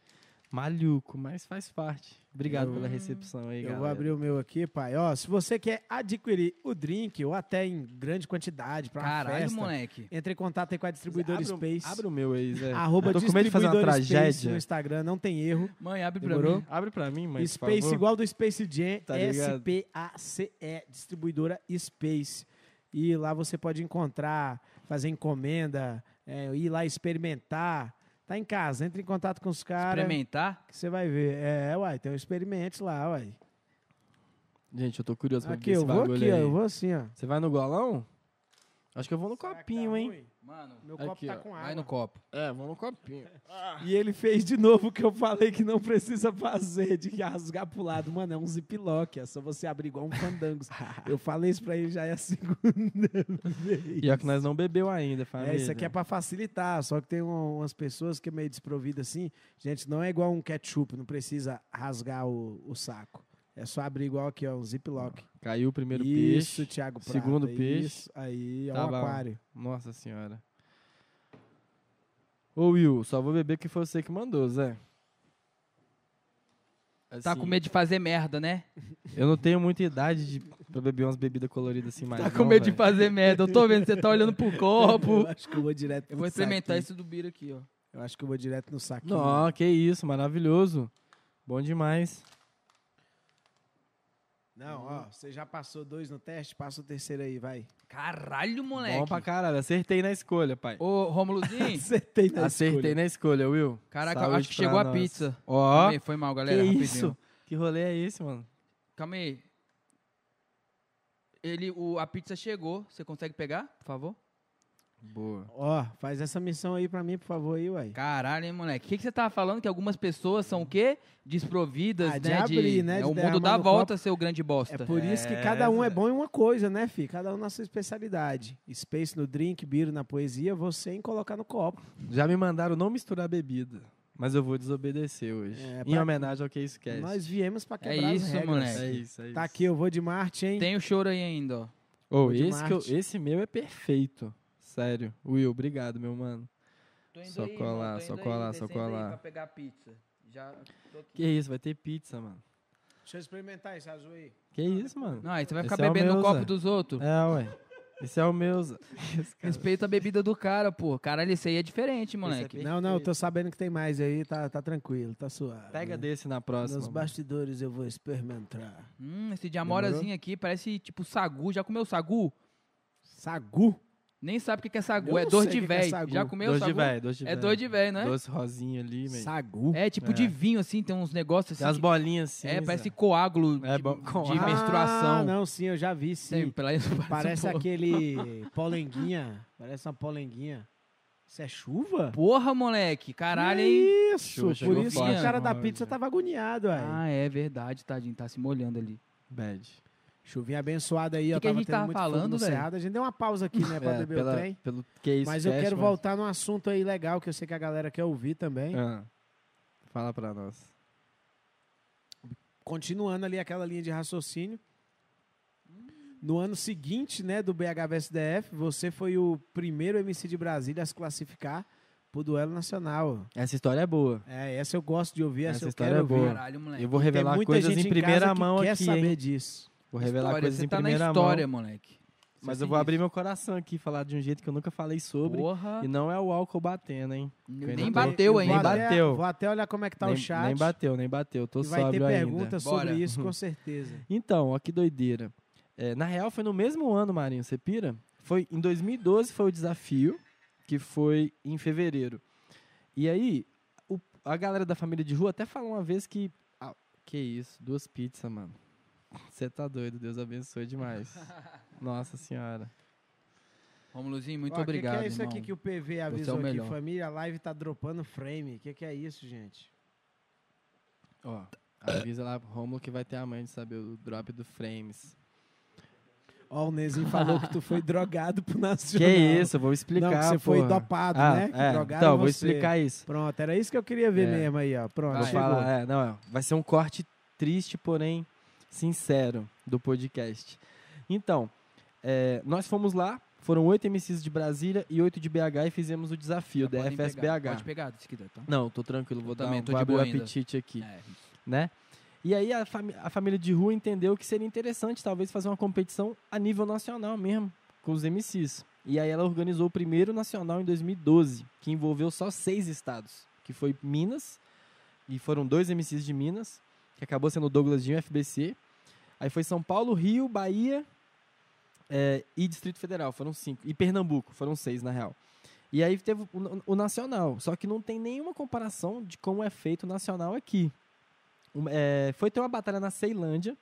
Maluco, mas faz parte. Obrigado Eu- pela recepção aí, Eu galera. vou abrir o meu aqui, pai. Ó, se você quer adquirir o drink ou até em grande quantidade para Caralho, festa, moleque. entre em contato aí com a distribuidora abre, Space. Abre o meu aí, Zé. Arroba Tô com medo de fazer uma tragédia. no Instagram, não tem erro. Mãe, abre pra Demorou? mim. Abre pra mim, mãe, Space igual do Space Jam, Tá? S-P-A-C-E, distribuidora Space. E lá você pode encontrar, fazer encomenda, é, ir lá experimentar. Tá em casa, entre em contato com os caras Experimentar? que você vai ver. É, uai, tem um experimente lá, uai. Gente, eu tô curioso pra Aqui, ver eu esse vou bagulho aqui, ó, aí. eu vou assim, ó. Você vai no golão? Acho que eu vou no Será tá copinho, hein? Mano, Meu Aqui, copo tá ó. com vai água. no copo. É, vou no copinho. E ele fez de novo o que eu falei que não precisa fazer, de rasgar pro lado. Mano, é um ziplock, é só você abrir igual um fandangos. eu falei isso pra ele já é a segunda vez. E é que nós não bebeu ainda, família. É, isso aqui é pra facilitar, só que tem um- umas pessoas que é meio desprovida assim. Gente, não é igual um ketchup, não precisa rasgar o, o saco. É só abrir igual aqui, ó, um ziplock. Caiu o primeiro isso, peixe. Thiago Prata. segundo peixe. Isso, aí, é Tá um bom. aquário. Nossa senhora. Ô Will, só vou beber que foi você que mandou, Zé. Tá Assim, com medo de fazer merda, né? Eu não tenho muita idade de, pra beber umas bebidas coloridas assim mais. Tá com não, medo de velho. fazer merda. Eu tô vendo, você tá olhando pro copo. Eu acho que eu vou direto Eu vou experimentar esse do Bira aqui, ó. Eu acho que eu vou direto no saquinho. Não, que isso, maravilhoso. Bom demais. Não, ó, você já passou dois no teste, passa o terceiro aí, vai. Caralho, moleque. Bom pra caralho. Acertei na escolha, pai. Ô, Romulozinho. Acertei na Acertei escolha. na escolha, Will. Caraca, Saúde acho que pra chegou a nós. pizza. Ó, Calma aí, foi mal, que galera. rapidinho. isso? Que rolê é esse, mano? Calma aí. Ele, o, a pizza chegou. Você consegue pegar, por favor? Boa. Ó, faz essa missão aí pra mim, por favor, aí, uai. Caralho, hein, moleque. O que, que você tava falando? Que algumas pessoas são o quê? Desprovidas, Ah, de né? abrir, né? É De o mundo dá volta, seu grande bosta. É por isso que É, cada um é bom em uma coisa, né, fi? Cada um na sua especialidade. Space no drink, biro na poesia, você em colocar no copo. Já me mandaram não misturar bebida. Mas eu vou desobedecer hoje. É, em pra- homenagem ao que isso quer. Nós viemos pra É quebrar as isso, regras. moleque. É isso, é isso. Tá aqui, eu vou de Marte, hein? Tem o choro aí ainda, ó. De esse, que eu- esse meu é perfeito. Sério. Will, obrigado, meu mano. Tô indo Só aí, colar, só colar, só colar. Pra pegar a pizza. Já tô aqui. Que isso, vai ter pizza, mano. Deixa eu experimentar esse azul aí. Que isso, mano? Não, aí você vai Esse ficar é o bebendo no meu, copo dos outros. É, ué. Esse é o meu. Esse Respeita a bebida do cara, pô. Caralho, esse aí é diferente, moleque. bem- Não, não, eu tô sabendo que tem mais aí, tá, tá tranquilo, tá suave. Pega né? desse na próxima. Nos mano. bastidores eu vou experimentar. Hum, esse de amorazinho aqui parece tipo sagu. Já comeu sagu? Sagu? Nem sabe o que é sagu. Eu é dor de é véi. Já comeu Dois sagu? de velho, dois de É velho. dor de véi, né? Doce rosinho ali, meio. Sagu? É tipo É. de vinho, assim, tem uns negócios assim. Tem as que- bolinhas assim. é, parece Zé. coágulo É de, de coágulo. menstruação. Ah, não, sim, eu já vi, Tem, sim. pela isso Parece um aquele polenguinha. Parece uma polenguinha. Isso é chuva? Porra, moleque. Caralho, hein? Isso, Chuva por isso que o cara da pizza tava agoniado, aí. Ah, é verdade, tadinho. Tá se molhando ali. Bad. Chuvinha abençoada aí, Que ó. que a tava gente tendo tava falando, no velho? Cerrado. A gente deu uma pausa aqui, né, pra É, beber pela- o trem. Pelo que é isso, Mas eu quero mano. voltar num assunto aí legal que eu sei que a galera quer ouvir também. Ah, fala pra nós. Continuando ali aquela linha de raciocínio. No ano seguinte, né, do BHVSDF, você foi o primeiro MC de Brasília a se classificar pro duelo nacional. Essa história é boa. É, essa eu gosto de ouvir, essa, Essa eu história quero é ouvir. boa. Caralho, moleque. Eu vou revelar muita coisas gente em primeira casa que mão quer aqui, saber hein? disso. Vou revelar História, coisas você em tá na primeira história, mão. moleque. Mas Você eu vou tem abrir meu coração aqui, falar de um jeito que eu nunca falei sobre. Porra. E não é o álcool batendo, hein? Nem bateu ainda. Nem até- bateu. Vou até olhar como é que tá nem, o chat. nem bateu, nem bateu. Tô e vai ter ainda. perguntas sobre Bora. isso, com certeza. Então, ó que doideira. É, na real, foi no mesmo ano, Marinho, você pira? Foi em 2012 foi o desafio, que foi em fevereiro. E aí, o- a galera da família de rua até falou uma vez que. ah, que isso, duas pizzas, mano. Você tá doido, Deus abençoe demais. Nossa senhora. Romulozinho, muito Ó, obrigado, O que, que é isso irmão. aqui que o PV é avisou o aqui? Família, a live tá dropando frame. O que, que é isso, gente? Ó, avisa lá pro Romulo que vai ter a mãe de saber o drop do Frames. Ó, o Nezinho falou que tu foi drogado pro Que Nacional. isso, eu vou explicar. Não, que você foi porra. dopado, Ah, né? Que é. drogaram Então, vou você. explicar isso. Pronto, era isso que eu queria ver É. mesmo aí, ó. Pronto, Vai. chegou. falar, é, não, é, vai ser um corte triste, porém sincero do podcast. Então, é, nós fomos lá, foram oito MCs de Brasília e oito de BH e fizemos o desafio da Podem pegar, FSBH. Pode pegar, quiser, tá? Não, tô tranquilo, vou Eu dar um, vou de abrir o apetite aqui, É. né? E aí a, a família de rua entendeu que seria interessante talvez fazer uma competição a nível nacional mesmo, com os MCs. E aí ela organizou o primeiro nacional em 2012, que envolveu só seis estados, que foi Minas, e foram dois MCs de Minas, que acabou sendo o Douglas Dinho, FBC. Aí foi São Paulo, Rio, Bahia é, e Distrito Federal, foram cinco. E Pernambuco, foram seis na real. E aí teve o, o nacional, só que não tem nenhuma comparação de como é feito o nacional aqui. Um, é, foi ter uma batalha na Ceilândia,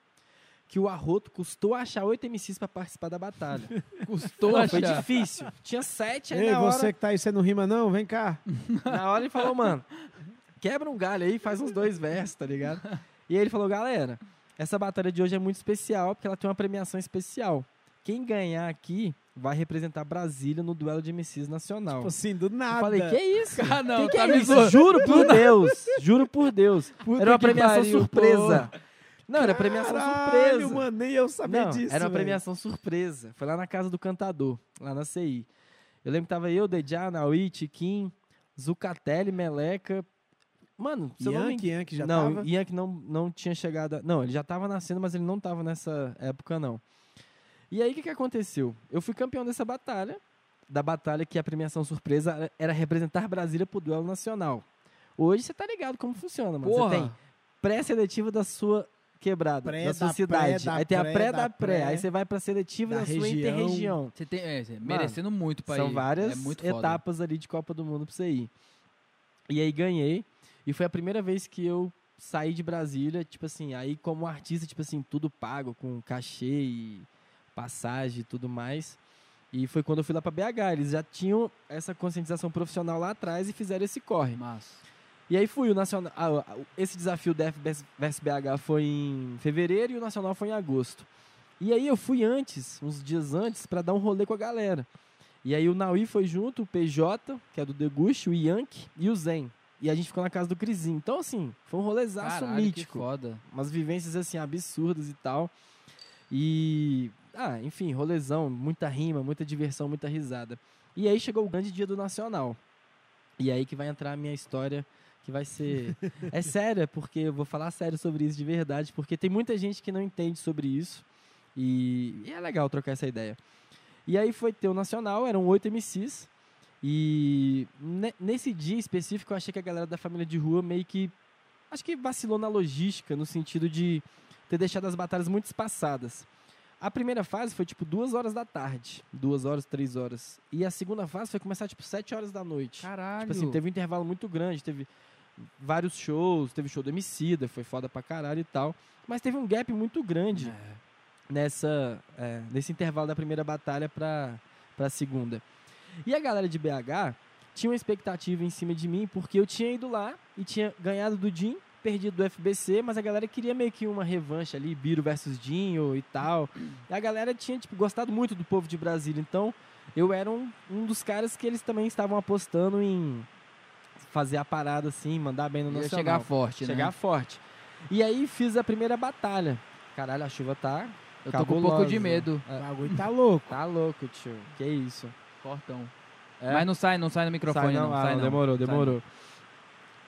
que o Arroto custou achar oito MCs pra participar da batalha. Custou Não, foi achar. difícil. Tinha sete, aí Ei, na você hora, que tá aí, você não rima não? Vem cá. na hora ele falou, mano, quebra um galho aí, faz uns dois versos, tá ligado? E aí ele falou, galera, essa batalha de hoje é muito especial, porque ela tem uma premiação especial. Quem ganhar aqui vai representar Brasília no duelo de MCs nacional. Tipo assim, do Eu nada. falei, que isso? Ah, não, que, que tá é isso? zoando. Juro por Deus. Juro por Deus. Puta era uma premiação pariu, surpresa. Não, era premiação Caralho, surpresa. mano, nem eu sabia Não, disso, era uma premiação surpresa. Foi lá na casa do cantador, lá na CI. Eu lembro que tava eu, Dejá, Naui, Tiquim, Zucatelli, Meleca. Mano, se eu não me Yankee, Yankee já não, tava? Yankee não, não tinha chegado. a- Não, ele já tava nascendo, mas ele não tava nessa época, não. E aí, o que, que aconteceu? Eu fui campeão dessa batalha, da batalha que a premiação surpresa era- representar Brasília pro duelo nacional. Hoje você tá ligado como funciona, mano. Você Porra. tem pré-seletiva da sua quebrada, Pré da sua da cidade. pré, da aí tem a pré, da da pré. pré, Aí você vai pra seletiva da da, sua região. interregião. Você tem, é, você merecendo muito pra São ir. várias é etapas ali de Copa do Mundo pra você ir. E aí ganhei. E foi a primeira vez que eu saí de Brasília, tipo assim, aí como artista, tipo assim, tudo pago, com cachê e passagem e tudo mais. E foi quando eu fui lá pra BH. Eles já tinham essa conscientização profissional lá atrás e fizeram esse corre. Massa. E aí fui, o Nacional. ah, esse desafio da FBS vs BH foi em fevereiro e o Nacional foi em agosto. E aí eu fui antes, uns dias antes, pra dar um rolê com a galera. E aí o Naui foi junto, o PJ, que é do Deguste, o Yankee e o Zen. E a gente ficou na casa do Crisinho. Então, assim, foi um rolezaço Caralho, que mítico. foda. Umas vivências, assim, absurdas e tal. E, ah, enfim, rolezão, muita rima, muita diversão, muita risada. E aí chegou o grande dia do Nacional. E aí que vai entrar a minha história, que vai ser... é séria, porque eu vou falar sério sobre isso de verdade, porque tem muita gente que não entende sobre isso. E, e é legal trocar essa ideia. E aí foi ter o Nacional, eram oito MCs. E ne- nesse dia específico, eu achei que a galera da família de rua meio que. Acho que vacilou na logística, no sentido de ter deixado as batalhas muito espaçadas. A primeira fase foi tipo duas horas da tarde. Duas horas, três horas. E a segunda fase foi começar tipo sete horas da noite. Caralho. Tipo assim, teve um intervalo muito grande, teve vários shows, teve show do Emicida, foi foda pra caralho e tal. Mas teve um gap muito grande É. nessa, é, nesse intervalo da primeira batalha pra, pra segunda. E a galera de BH tinha uma expectativa em cima de mim, porque eu tinha ido lá e tinha ganhado do Jim, perdido do FBC, mas a galera queria meio que uma revanche ali, Biro versus Dinho e tal. E a galera tinha, tipo, gostado muito do povo de Brasília, então eu era um, um dos caras que eles também estavam apostando em fazer a parada assim, mandar bem no Nacional. chegar forte, Chegar né? forte. E aí fiz a primeira batalha. Caralho, a chuva tá. Eu tô com um pouco de medo. O bagulho tá louco. Tá louco, tio. Que isso. Fortão. É? Mas não sai, não sai no microfone, Sai não. Ah, sai não. Demorou, Sai demorou.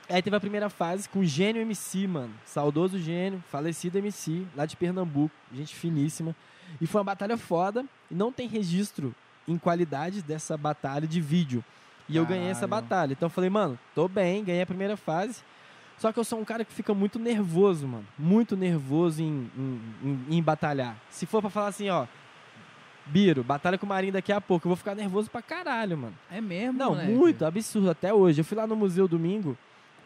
Aí teve a primeira fase com o Gênio MC, mano. Saudoso Gênio, falecido MC, lá de Pernambuco. Gente finíssima. E foi uma batalha foda. E não tem registro em qualidade dessa batalha de vídeo. E eu ganhei essa Caralho. batalha. Então eu falei, mano, tô bem, ganhei a primeira fase. Só que eu sou um cara que fica muito nervoso, mano. Muito nervoso em, em, em- em batalhar. Se for pra falar assim, ó. Biro, batalha com o Marinho daqui a pouco. Eu vou ficar nervoso pra caralho, mano. É mesmo, Não, moleque? muito, absurdo, até hoje. Eu fui lá no museu domingo,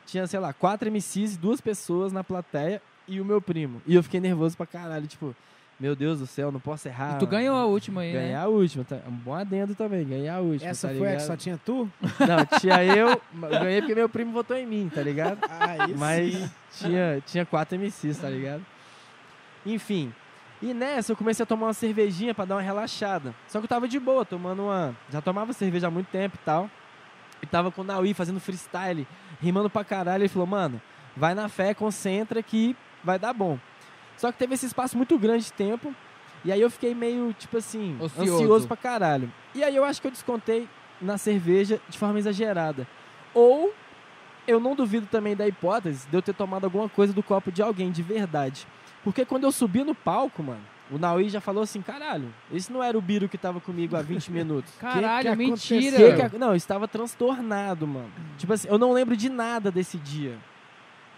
tinha, sei lá, quatro MCs e duas pessoas na plateia e o meu primo. E eu fiquei nervoso pra caralho, tipo, meu Deus do céu, não posso errar. E tu ganhou a última aí, Ganhei né? a última, tá? um bom adendo também, ganhei a última. Essa tá foi a que só tinha tu? Não, tinha eu, mas ganhei porque meu primo votou em mim, tá ligado? Aí Mas sim. tinha, tinha quatro MCs, tá ligado? Enfim. E nessa eu comecei a tomar uma cervejinha pra dar uma relaxada. Só que eu tava de boa, tomando uma. Já tomava cerveja há muito tempo e tal. E tava com o Naui fazendo freestyle, rimando pra caralho. Ele falou, mano, vai na fé, concentra que vai dar bom. Só que teve esse espaço muito grande de tempo. E aí eu fiquei meio, tipo assim, Ocioso. ansioso pra caralho. E aí eu acho que eu descontei na cerveja de forma exagerada. Ou eu não duvido também da hipótese de eu ter tomado alguma coisa do copo de alguém de verdade. Porque quando eu subi no palco, mano, o Naui já falou assim: caralho, esse não era o Biro que tava comigo há 20 minutos. Caralho, que mentira. Que que ac- não, eu estava transtornado, mano. Tipo assim, eu não lembro de nada desse dia.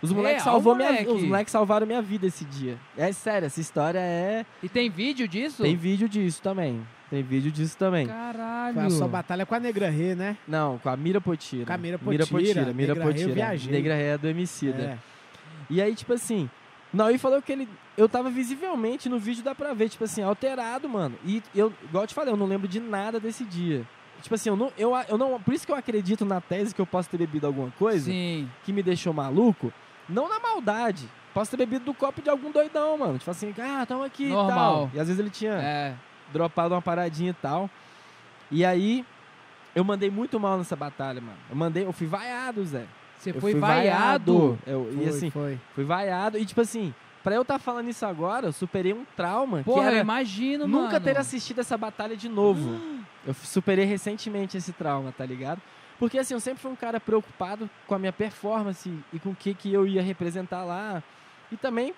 Os moleques, Real, salvou minha, moleque? os moleques salvaram minha vida esse dia. É sério, essa história é. E tem vídeo disso? Tem vídeo disso também. Tem vídeo disso também. Caralho. Foi a sua batalha com a Negra Rê, né? Não, com a Mira Potira. Com a Mira Mira Potira, Potira, Mira Negra Rê eu Potira. Negra Ré é do Emicida. É. E aí, tipo assim, Não, e falou que ele. Eu tava visivelmente no vídeo, dá pra ver, tipo assim, alterado, mano. E eu, igual eu te falei, eu não lembro de nada desse dia. Tipo assim, eu não, eu, eu não. Por isso que eu acredito na tese que eu posso ter bebido alguma coisa Sim. que me deixou maluco. Não na maldade. Posso ter bebido do copo de algum doidão, mano. Tipo assim, ah, tamo aqui e tal. E às vezes ele tinha É. dropado uma paradinha e tal. E aí, eu mandei muito mal nessa batalha, mano. Eu mandei, eu fui vaiado, Zé. Você Eu foi fui vaiado. Eu, Foi, e assim, foi. fui vaiado. E tipo assim, pra eu estar falando isso agora, eu superei um trauma Porra, que eu era imagino, mano. nunca ter assistido essa batalha de novo. eu superei recentemente esse trauma, tá ligado? Porque assim, eu sempre fui um cara preocupado com a minha performance e com o que, que eu ia representar lá. E também,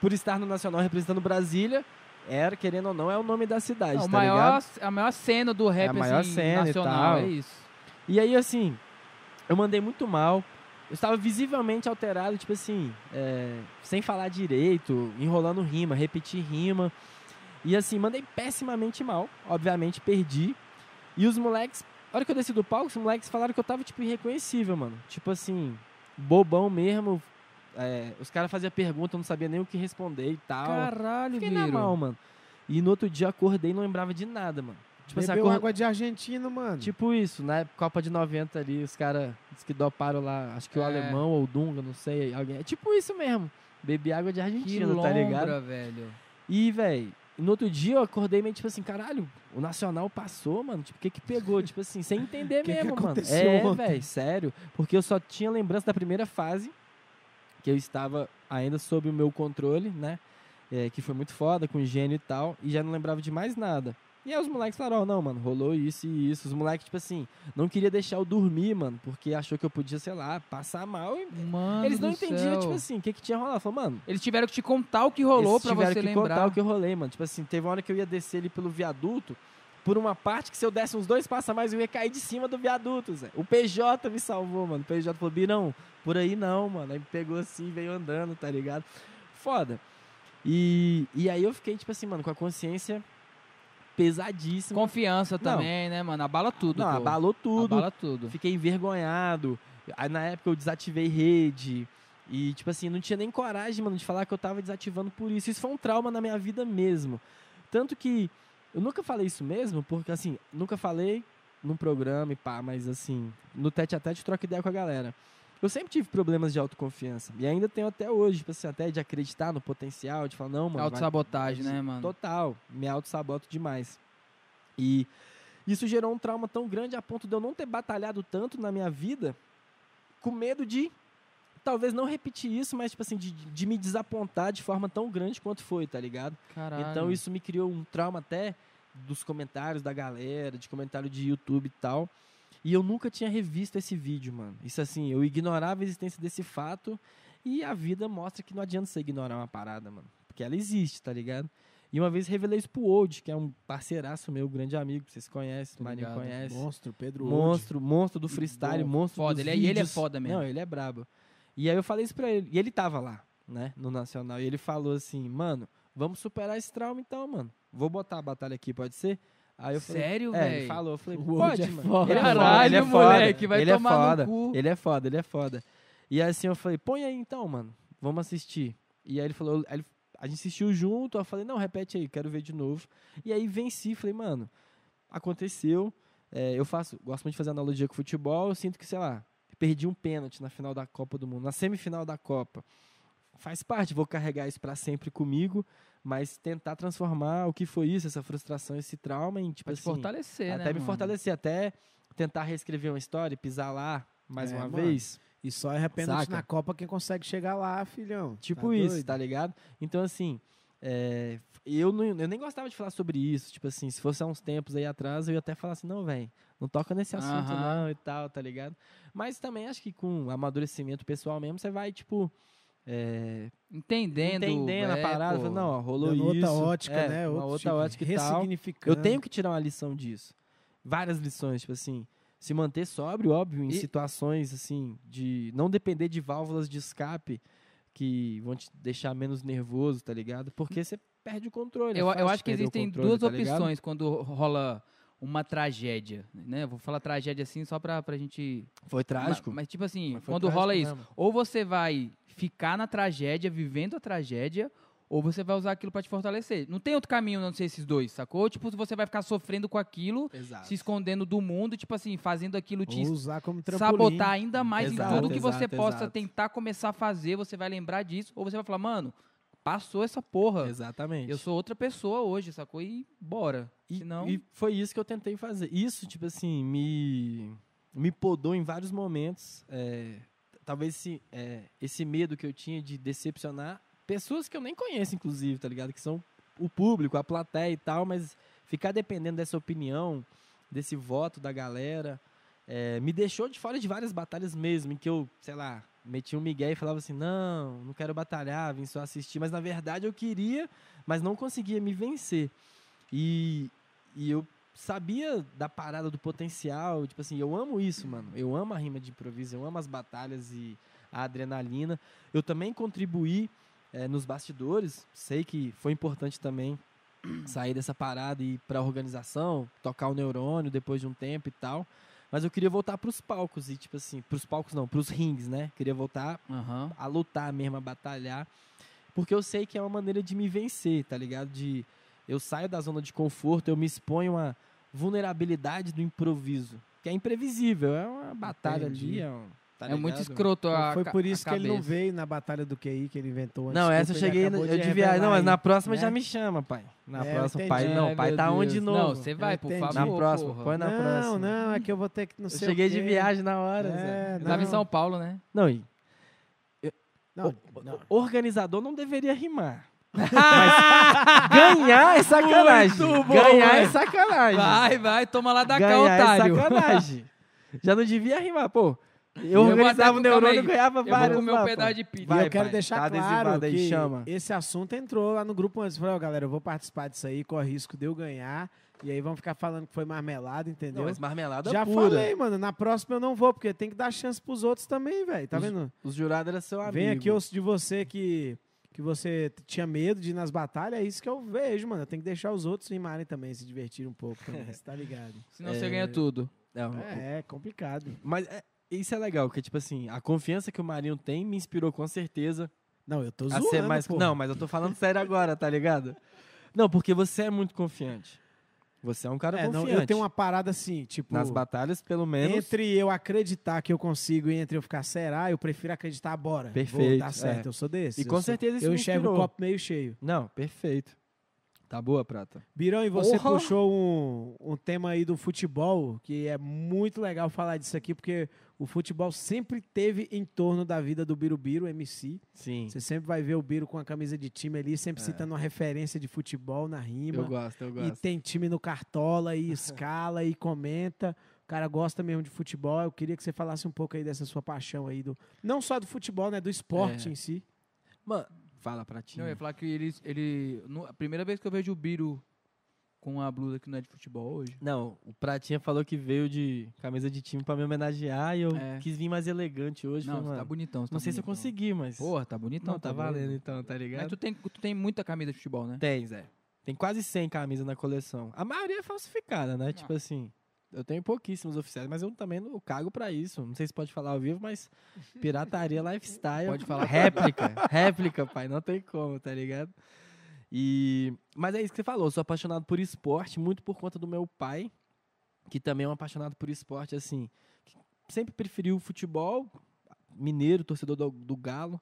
por estar no Nacional representando Brasília, era, querendo ou não, é o nome da cidade, Não, o tá maior, ligado? a maior cena do rap É a maior assim, cena e nacional, tal. é isso. E aí, assim, eu mandei muito mal. Eu estava visivelmente alterado, tipo assim, é, sem falar direito, enrolando rima, repetir rima. E assim, mandei pessimamente mal. Obviamente, perdi. E os moleques, na hora que eu desci do palco, os moleques falaram que eu tava, tipo, irreconhecível, mano. Tipo assim, bobão mesmo. É, os caras faziam pergunta, eu não sabia nem o que responder e tal. Caralho, Fiquei na Viro. mal, mano. E no outro dia acordei e não lembrava de nada, mano. Tipo assim, Bebeu acor- água de argentino, mano. Tipo isso, na Copa de 90 ali, os caras que doparam lá, acho que o É. alemão ou o Dunga, não sei, alguém. É tipo isso mesmo. Bebi água de Que Argentina, tá ligado? lombra, velho. E, velho, no outro dia eu acordei meio tipo assim, caralho, o Nacional passou, mano. Tipo, o que que pegou? tipo assim, sem entender Que que mesmo, mano. aconteceu É, velho, sério. Porque eu só tinha lembrança da primeira fase, que eu estava ainda sob o meu controle, né? É, que foi muito foda, com gênio e tal, e já não lembrava de mais nada. E aí os moleques falaram, ó, não, mano, rolou isso e isso. Os moleques, tipo assim, não queria deixar eu dormir, mano, porque achou que eu podia, sei lá, passar mal. E Mano eles não entendiam, céu. tipo assim, o que que tinha rolado. Falou, mano, Eles tiveram que te contar o que rolou eles pra tiveram você que lembrar. contar o que eu rolei, mano. Tipo assim, teve uma hora que eu ia descer ali pelo viaduto, por uma parte que se eu desse uns dois passos a mais, eu ia cair de cima do viaduto, Zé. O PJ me salvou, mano. O PJ falou, Birão, por aí não, mano. Aí me pegou assim, veio andando, tá ligado? Foda. E, e aí eu fiquei, tipo assim, mano, com a consciência pesadíssima. Confiança também, né, mano? Abala tudo, não, pô. abalou tudo. Abala tudo. Fiquei envergonhado. Aí na época eu desativei rede. E, tipo assim, não tinha nem coragem, mano, de falar que eu tava desativando por isso. Isso foi um trauma na minha vida mesmo. Tanto que eu nunca falei isso mesmo, porque assim, nunca falei num programa e pá, mas assim, no tete a tete troca ideia com a galera. Eu sempre tive problemas de autoconfiança. E ainda tenho até hoje, tipo assim, até de acreditar no potencial, de falar, não, mano. vai- Autossabotagem, né, mano? Total. Me auto-saboto demais. E isso gerou um trauma tão grande a ponto de eu não ter batalhado tanto na minha vida com medo de talvez não repetir isso, mas tipo assim, de, de me desapontar de forma tão grande quanto foi, tá ligado? Caralho. Então isso me criou um trauma até dos comentários da galera, de comentário de YouTube e tal. E eu nunca tinha revisto esse vídeo, mano. Isso assim, eu ignorava a existência desse fato e a vida mostra que não adianta você ignorar uma parada, mano. Porque ela existe, tá ligado? E uma vez revelei isso pro Old, que é um parceiraço meu, grande amigo, que vocês conhecem, o Marinho conhece. Monstro, Pedro Monstro. Monstro, monstro do freestyle, Bom, monstro foda, dos ele é- ele é foda mesmo. Não, ele é brabo. E aí eu falei isso pra ele, e ele tava lá, né, no Nacional, e ele falou assim, mano, vamos superar esse trauma então, mano. Vou botar a batalha aqui, pode ser? Aí eu falei, Sério, é, ele velho? falou, eu falei, O pode, é mano. foda. Ele é Caralho, ele é foda, moleque, vai ele tomar no é foda, cu. Ele é foda, ele é foda. E assim eu falei, põe aí então, mano, vamos assistir. E aí ele falou, aí ele- a gente assistiu junto, eu falei, não, repete aí, quero ver de novo. E aí venci, falei, mano, aconteceu. É, eu faço, gosto muito de fazer analogia com futebol, eu sinto que, sei lá, perdi um pênalti na final da Copa do Mundo, na semifinal da Copa. Faz parte, vou carregar isso pra sempre comigo, mas tentar transformar o que foi isso, essa frustração, esse trauma em, tipo Pra te assim, fortalecer, até né, me mano? fortalecer, até tentar reescrever uma história, e pisar lá mais É, uma mano. vez. E só é Saca? na Copa quem consegue chegar lá, filhão. Tipo Tá isso, doido? tá ligado? Então, assim, é, eu, não, eu nem gostava de falar sobre isso. Tipo assim, se fosse há uns tempos aí atrás, eu ia até falar assim, não, velho, não toca nesse assunto não e tal, tá ligado? Mas também acho que com amadurecimento pessoal mesmo, você vai, tipo, é, Entendendo. entendendo a é, parada. pô. não, ó, rolou isso. outra ótica, é, né? Uma outra tipo, ótica e tal. Eu tenho que tirar uma lição disso. Várias lições, tipo assim, se manter sóbrio, óbvio, em E- situações assim, de não depender de válvulas de escape que vão te deixar menos nervoso, tá ligado? Porque você perde o controle. é Eu, eu acho que existem controle, duas tá ligado? opções quando rola uma tragédia, né? Vou falar tragédia assim só pra, pra gente... Foi trágico. Mas, mas, tipo assim, Mas quando rola isso, mesmo. ou você vai ficar na tragédia, vivendo a tragédia, ou você vai usar aquilo pra te fortalecer. Não tem outro caminho não ser esses dois, sacou? Tipo, você vai ficar sofrendo com aquilo, Exato. se escondendo do mundo, tipo assim, fazendo aquilo te Ou usar como trampolim. sabotar ainda mais Exato, em tudo que você exato, possa exato. tentar começar a fazer, você vai lembrar disso, ou você vai falar, mano, passou essa porra. Exatamente. Eu sou outra pessoa hoje, sacou? E bora. E, Senão... e foi isso que eu tentei fazer. Isso, tipo assim, me, me podou em vários momentos. é, talvez esse, é, esse medo que eu tinha de decepcionar pessoas que eu nem conheço, inclusive, tá ligado? Que são o público, a plateia e tal, mas ficar dependendo dessa opinião, desse voto da galera, é, me deixou de fora de várias batalhas mesmo, em que eu, sei lá, metia um migué e falava assim, não, não quero batalhar, vim só assistir, mas na verdade eu queria, mas não conseguia me vencer. E, e eu sabia da parada do potencial, tipo assim, eu amo isso, mano. Eu amo a rima de improviso, eu amo as batalhas e a adrenalina. Eu também contribuí eh, nos bastidores, sei que foi importante também sair dessa parada e ir pra organização, tocar o neurônio depois de um tempo e tal. Mas eu queria voltar pros palcos e tipo assim, pros palcos não, pros rings, né? Queria voltar Aham. a lutar mesmo, a batalhar. Porque eu sei que é uma maneira de me vencer, tá ligado? De eu saio da zona de conforto, eu me exponho à vulnerabilidade do improviso, que é imprevisível, é uma batalha Entendi. ali, é, um, tá é muito escroto a Foi por isso que ele não veio na batalha do QI que ele inventou antes. Não, essa eu cheguei, eu de viagem. Não, mas na próxima né? já me chama, pai. Na É, eu próxima, entendi. pai. Não, Ai, pai tá onde de novo? Não, você vai, Eu por entendi. Na favor. próxima, porra. põe na não, próxima. não, é que eu vou ter que não Eu sei cheguei o de viagem na hora, É, Zé. Eu tava em Não. São Paulo, né? Não, e Não, o- não. o organizador não deveria rimar. Mas ganhar é sacanagem. Muito bom, ganhar é sacanagem. Vai, vai, toma lá da cá, ganhar é otário. sacanagem. Já não devia rimar, pô. Eu Eu organizava o neurônio e ganhava Eu vou vários comer um pedaço de pizza. Vai, eu quero pai, deixar tá claro aí, que chama. esse assunto entrou lá no grupo antes. Falei, ó, galera, eu vou participar disso aí, corre risco de eu ganhar. E aí vão ficar falando que foi marmelada, entendeu? Não, mas marmelada Já pura. falei, mano. Na próxima eu não vou, porque tem que dar chance pros outros também, velho. Tá Os- vendo? Os jurados eram seu amigo. Vem aqui eu ouço de você que, que você tinha medo de ir nas batalhas. É isso que eu vejo, mano. Eu tenho que deixar os outros rimarem também, se divertirem um pouco também. Você tá ligado? Senão É. você ganha tudo. Não, É, é complicado. Mas é- isso é legal, porque, tipo assim, a confiança que o Marinho tem me inspirou com certeza Não, eu tô a zoando, ser mais. pô. Não, mas eu tô falando sério agora, tá ligado? Não, porque você é muito confiante. Você é um cara É, não, confiante. eu tenho uma parada assim, tipo... Nas batalhas, pelo menos. Entre eu acreditar que eu consigo e entre eu ficar, será? Eu prefiro acreditar, bora. Vou, Perfeito, Dá certo, é. eu sou desse. E com sou- certeza isso Eu enxergo o copo meio cheio. Não, perfeito. Tá boa, Prata. Birão, e você puxou um, um tema aí do futebol, que é muito legal falar disso aqui, porque o futebol sempre teve em torno da vida do Birubiru, MC. Sim. Você sempre vai ver o Biro com a camisa de time ali, sempre citando uma referência de futebol na rima. É. Eu gosto, eu E gosto. tem time no Cartola e escala e comenta. O cara gosta mesmo de futebol. Eu queria que você falasse um pouco aí dessa sua paixão aí do não só do futebol, né, do esporte É. em si. Mano, fala, Pratinho. Não, eu ia falar que ele. ele no- a primeira vez que eu vejo o Biro com a blusa que não é de futebol hoje. Não, o Pratinha falou que veio de camisa de time pra me homenagear e eu É. quis vir mais elegante hoje. Não, falei, tá bonitão. você não tá sei se eu bonitão. consegui, mas. Porra, tá bonitão. não, tá, doido. valendo então, tá ligado? Mas tu tem, tu tem muita camisa de futebol, né? Tem, Zé. Tem quase 100 camisas na coleção. A maioria é falsificada, né? Tipo assim, eu tenho pouquíssimos oficiais, mas eu também não cago pra isso. Não sei se pode falar ao vivo, mas pirataria lifestyle. Pode falar. Réplica. réplica, pai. Não tem como, tá ligado? E... Mas é isso que você falou. Sou apaixonado por esporte, muito por conta do meu pai, que também é um apaixonado por esporte, assim. Sempre preferiu o futebol, mineiro, torcedor do, do Galo.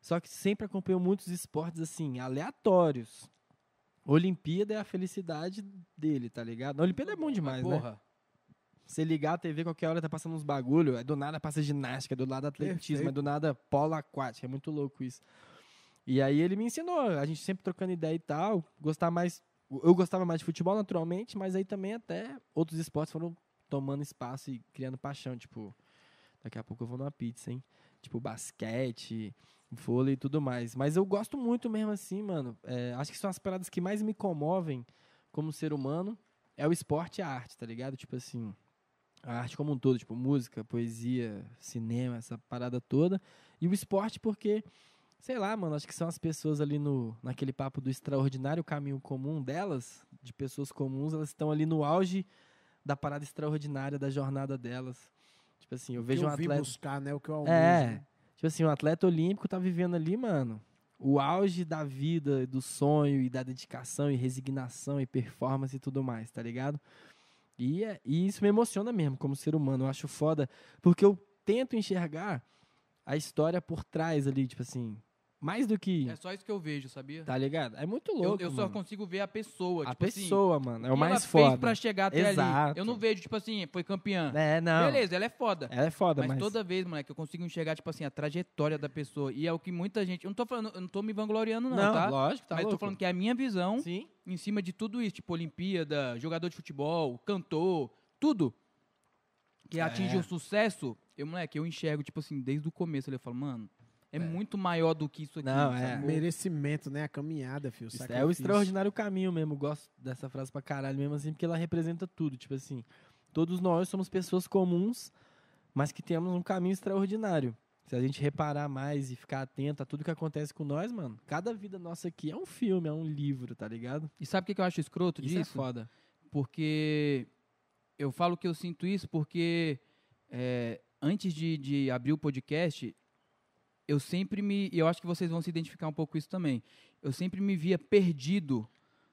Só que sempre acompanhou muitos esportes, assim, aleatórios. Olimpíada é a felicidade dele, tá ligado? A Olimpíada é bom demais, né? Porra. Você ligar a TV qualquer hora tá passando uns bagulho, aí do nada passa ginástica, do lado atletismo, Perfeito. aí do nada polo aquático, é muito louco isso. E aí ele me ensinou, a gente sempre trocando ideia e tal, gostar mais, eu gostava mais de futebol naturalmente, mas aí também até outros esportes foram tomando espaço e criando paixão, tipo, daqui a pouco eu vou numa pizza, hein? Tipo basquete, vôlei e tudo mais. Mas eu gosto muito mesmo assim, mano. É, acho que são as paradas que mais me comovem como ser humano é o esporte e a arte, tá ligado? Tipo assim, a arte como um todo, tipo música, poesia, cinema, essa parada toda. E o esporte porque, sei lá, mano, acho que são as pessoas ali no naquele papo do extraordinário caminho comum delas, de pessoas comuns, elas estão ali no auge da parada extraordinária da jornada delas. Tipo assim, eu vejo um eu vim atleta buscar, né? O que eu almejo. é. Tipo assim, um atleta olímpico tá vivendo ali, mano, o auge da vida, do sonho e da dedicação e resignação e performance e tudo mais, tá ligado? E, é- e isso me emociona mesmo como ser humano. Eu acho foda, porque eu tento enxergar a história por trás ali, tipo assim, mais do que. É só isso que eu vejo, sabia? Tá ligado? É muito eu, louco. eu só mano. consigo ver a pessoa. A tipo assim, pessoa, mano. É o mais ela foda. fez pra chegar até ali. Exato. Eu não vejo, tipo assim, foi campeã. É, não. Beleza, ela é foda. Ela é foda, Mas, mas. toda vez, moleque, eu consigo enxergar, tipo assim, a trajetória da pessoa. E é o que muita gente. Eu não tô falando, eu não tô me vangloriando, não, Não, tá? lógico, tá Mas eu tô louco. falando que é a minha visão Sim. em cima de tudo isso, tipo, Olimpíada, jogador de futebol, cantor, tudo. Que É. atinge o sucesso, eu, moleque, eu enxergo, tipo assim, desde o começo ali, eu falo, mano, é, muito maior do que isso aqui. Não, é. sacou? Merecimento, né? A caminhada, filho. Isso é o sacrifício. extraordinário caminho mesmo. Gosto dessa frase pra caralho mesmo, assim, porque ela representa tudo. Tipo assim, todos nós somos pessoas comuns, mas que temos um caminho extraordinário. Se a gente reparar mais e ficar atento a tudo que acontece com nós, mano, cada vida nossa aqui é um filme, é um livro, tá ligado? E sabe o que eu acho escroto Isso disso? é foda. porque eu falo que eu sinto isso porque é, antes de, de abrir o podcast, eu sempre me. E eu acho que vocês vão se identificar um pouco com isso também. Eu sempre me via perdido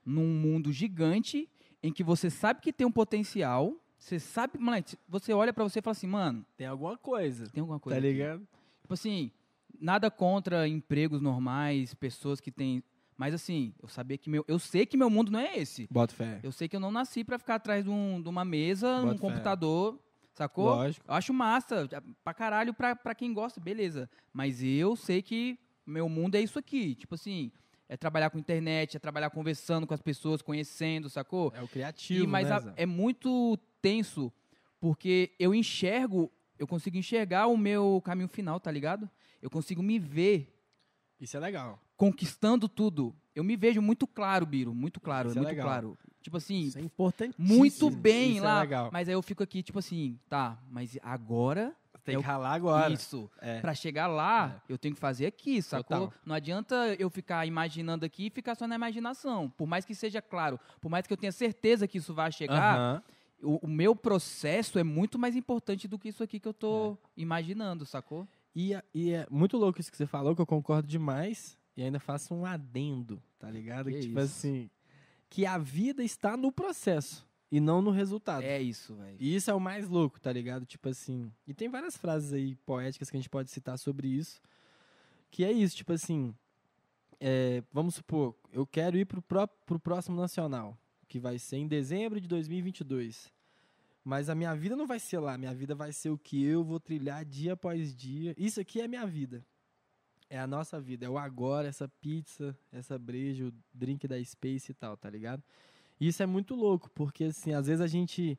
num mundo gigante em que você sabe que tem um potencial. Você sabe, moleque, você olha pra você e fala assim, mano, Tem alguma coisa, tem alguma coisa. tá aqui. ligado? Tipo assim, nada contra empregos normais, pessoas que têm. Mas assim, eu sabia que meu. Eu sei que meu mundo não é esse. Bota fé. Eu sei que eu não nasci pra ficar atrás de, um- de uma mesa, Bota num fé. computador, sacou? Lógico. Eu acho massa, pra caralho, pra, pra quem gosta, beleza. Mas eu sei que meu mundo é isso aqui. Tipo assim, é trabalhar com internet, é trabalhar conversando com as pessoas, conhecendo, sacou? É o criativo, E, mas né, Zé? é muito tenso, porque eu enxergo, eu consigo enxergar o meu caminho final, tá ligado? Eu consigo me ver Isso é legal. conquistando tudo. Eu me vejo muito claro, Biro, muito claro, Isso é é muito claro. Tipo assim, Isso é importante. muito bem isso é lá. legal. Mas aí eu fico aqui, tipo assim, tá, mas agora, Tem É que ralar agora. isso. É. Pra chegar lá, eu tenho que fazer aqui, sacou? Total. Não adianta eu ficar imaginando aqui e ficar só na imaginação. Por mais que seja claro, por mais que eu tenha certeza que isso vai chegar, Aham. o, o meu processo é muito mais importante do que isso aqui que eu tô É. imaginando, sacou? E, é- e é muito louco isso que você falou, que eu concordo demais. E ainda faço um adendo, tá ligado? Que Que, tipo isso. assim, que a vida está no processo e não no resultado. É isso, velho. E isso é o mais louco, tá ligado? Tipo assim. E tem várias frases aí poéticas que a gente pode citar sobre isso. Que é isso, tipo assim. é, vamos supor, eu quero ir pro, pró pro próximo nacional, que vai ser em dezembro de 2022. Mas a minha vida não vai ser lá, minha vida vai ser o que eu vou trilhar dia após dia. Isso aqui é minha vida. É a nossa vida, é o agora, essa pizza, essa breja, o drink da Space e tal, tá ligado? E isso é muito louco, porque assim, às vezes a gente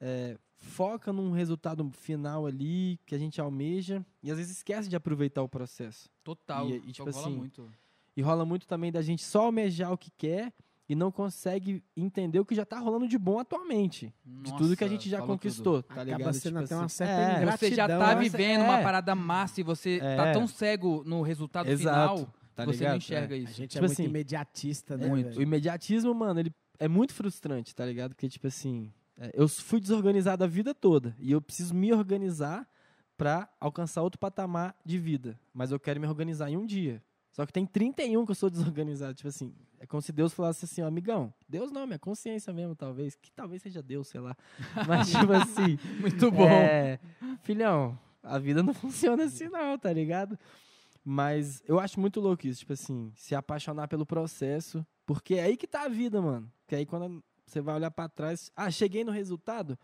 é, foca num resultado final ali que a gente almeja e às vezes esquece de aproveitar o processo. Total. E- e, tipo rola assim, muito. E rola muito também da gente só almejar o que quer e não consegue entender o que já tá rolando de bom atualmente. de tudo que a gente já conquistou, tá Acaba ligado? sendo Tipo até uma assim, certa é, ingratidão. Você já tá Gratidão, vivendo é. uma parada massa e você tá É. tão cego no resultado Exato, final tá que você ligado? não enxerga É. A isso. gente Tipo é muito assim, imediatista, né? muito. O imediatismo, mano, ele é muito frustrante, tá ligado? Porque, tipo assim, é, eu fui desorganizado a vida toda e eu preciso me organizar pra alcançar outro patamar de vida. Mas eu quero me organizar em um dia. Só que tem 31 que eu sou desorganizado. Tipo assim, é como se Deus falasse assim, ó, amigão, Deus não, minha consciência mesmo, talvez. Que talvez seja Deus, sei lá. Mas, tipo assim, Muito bom. é, filhão, a vida não funciona assim não, tá ligado? Mas eu acho muito louco isso, tipo assim, se apaixonar pelo processo, porque é aí que tá a vida, mano. Porque aí quando você vai olhar pra trás, ah, cheguei no resultado,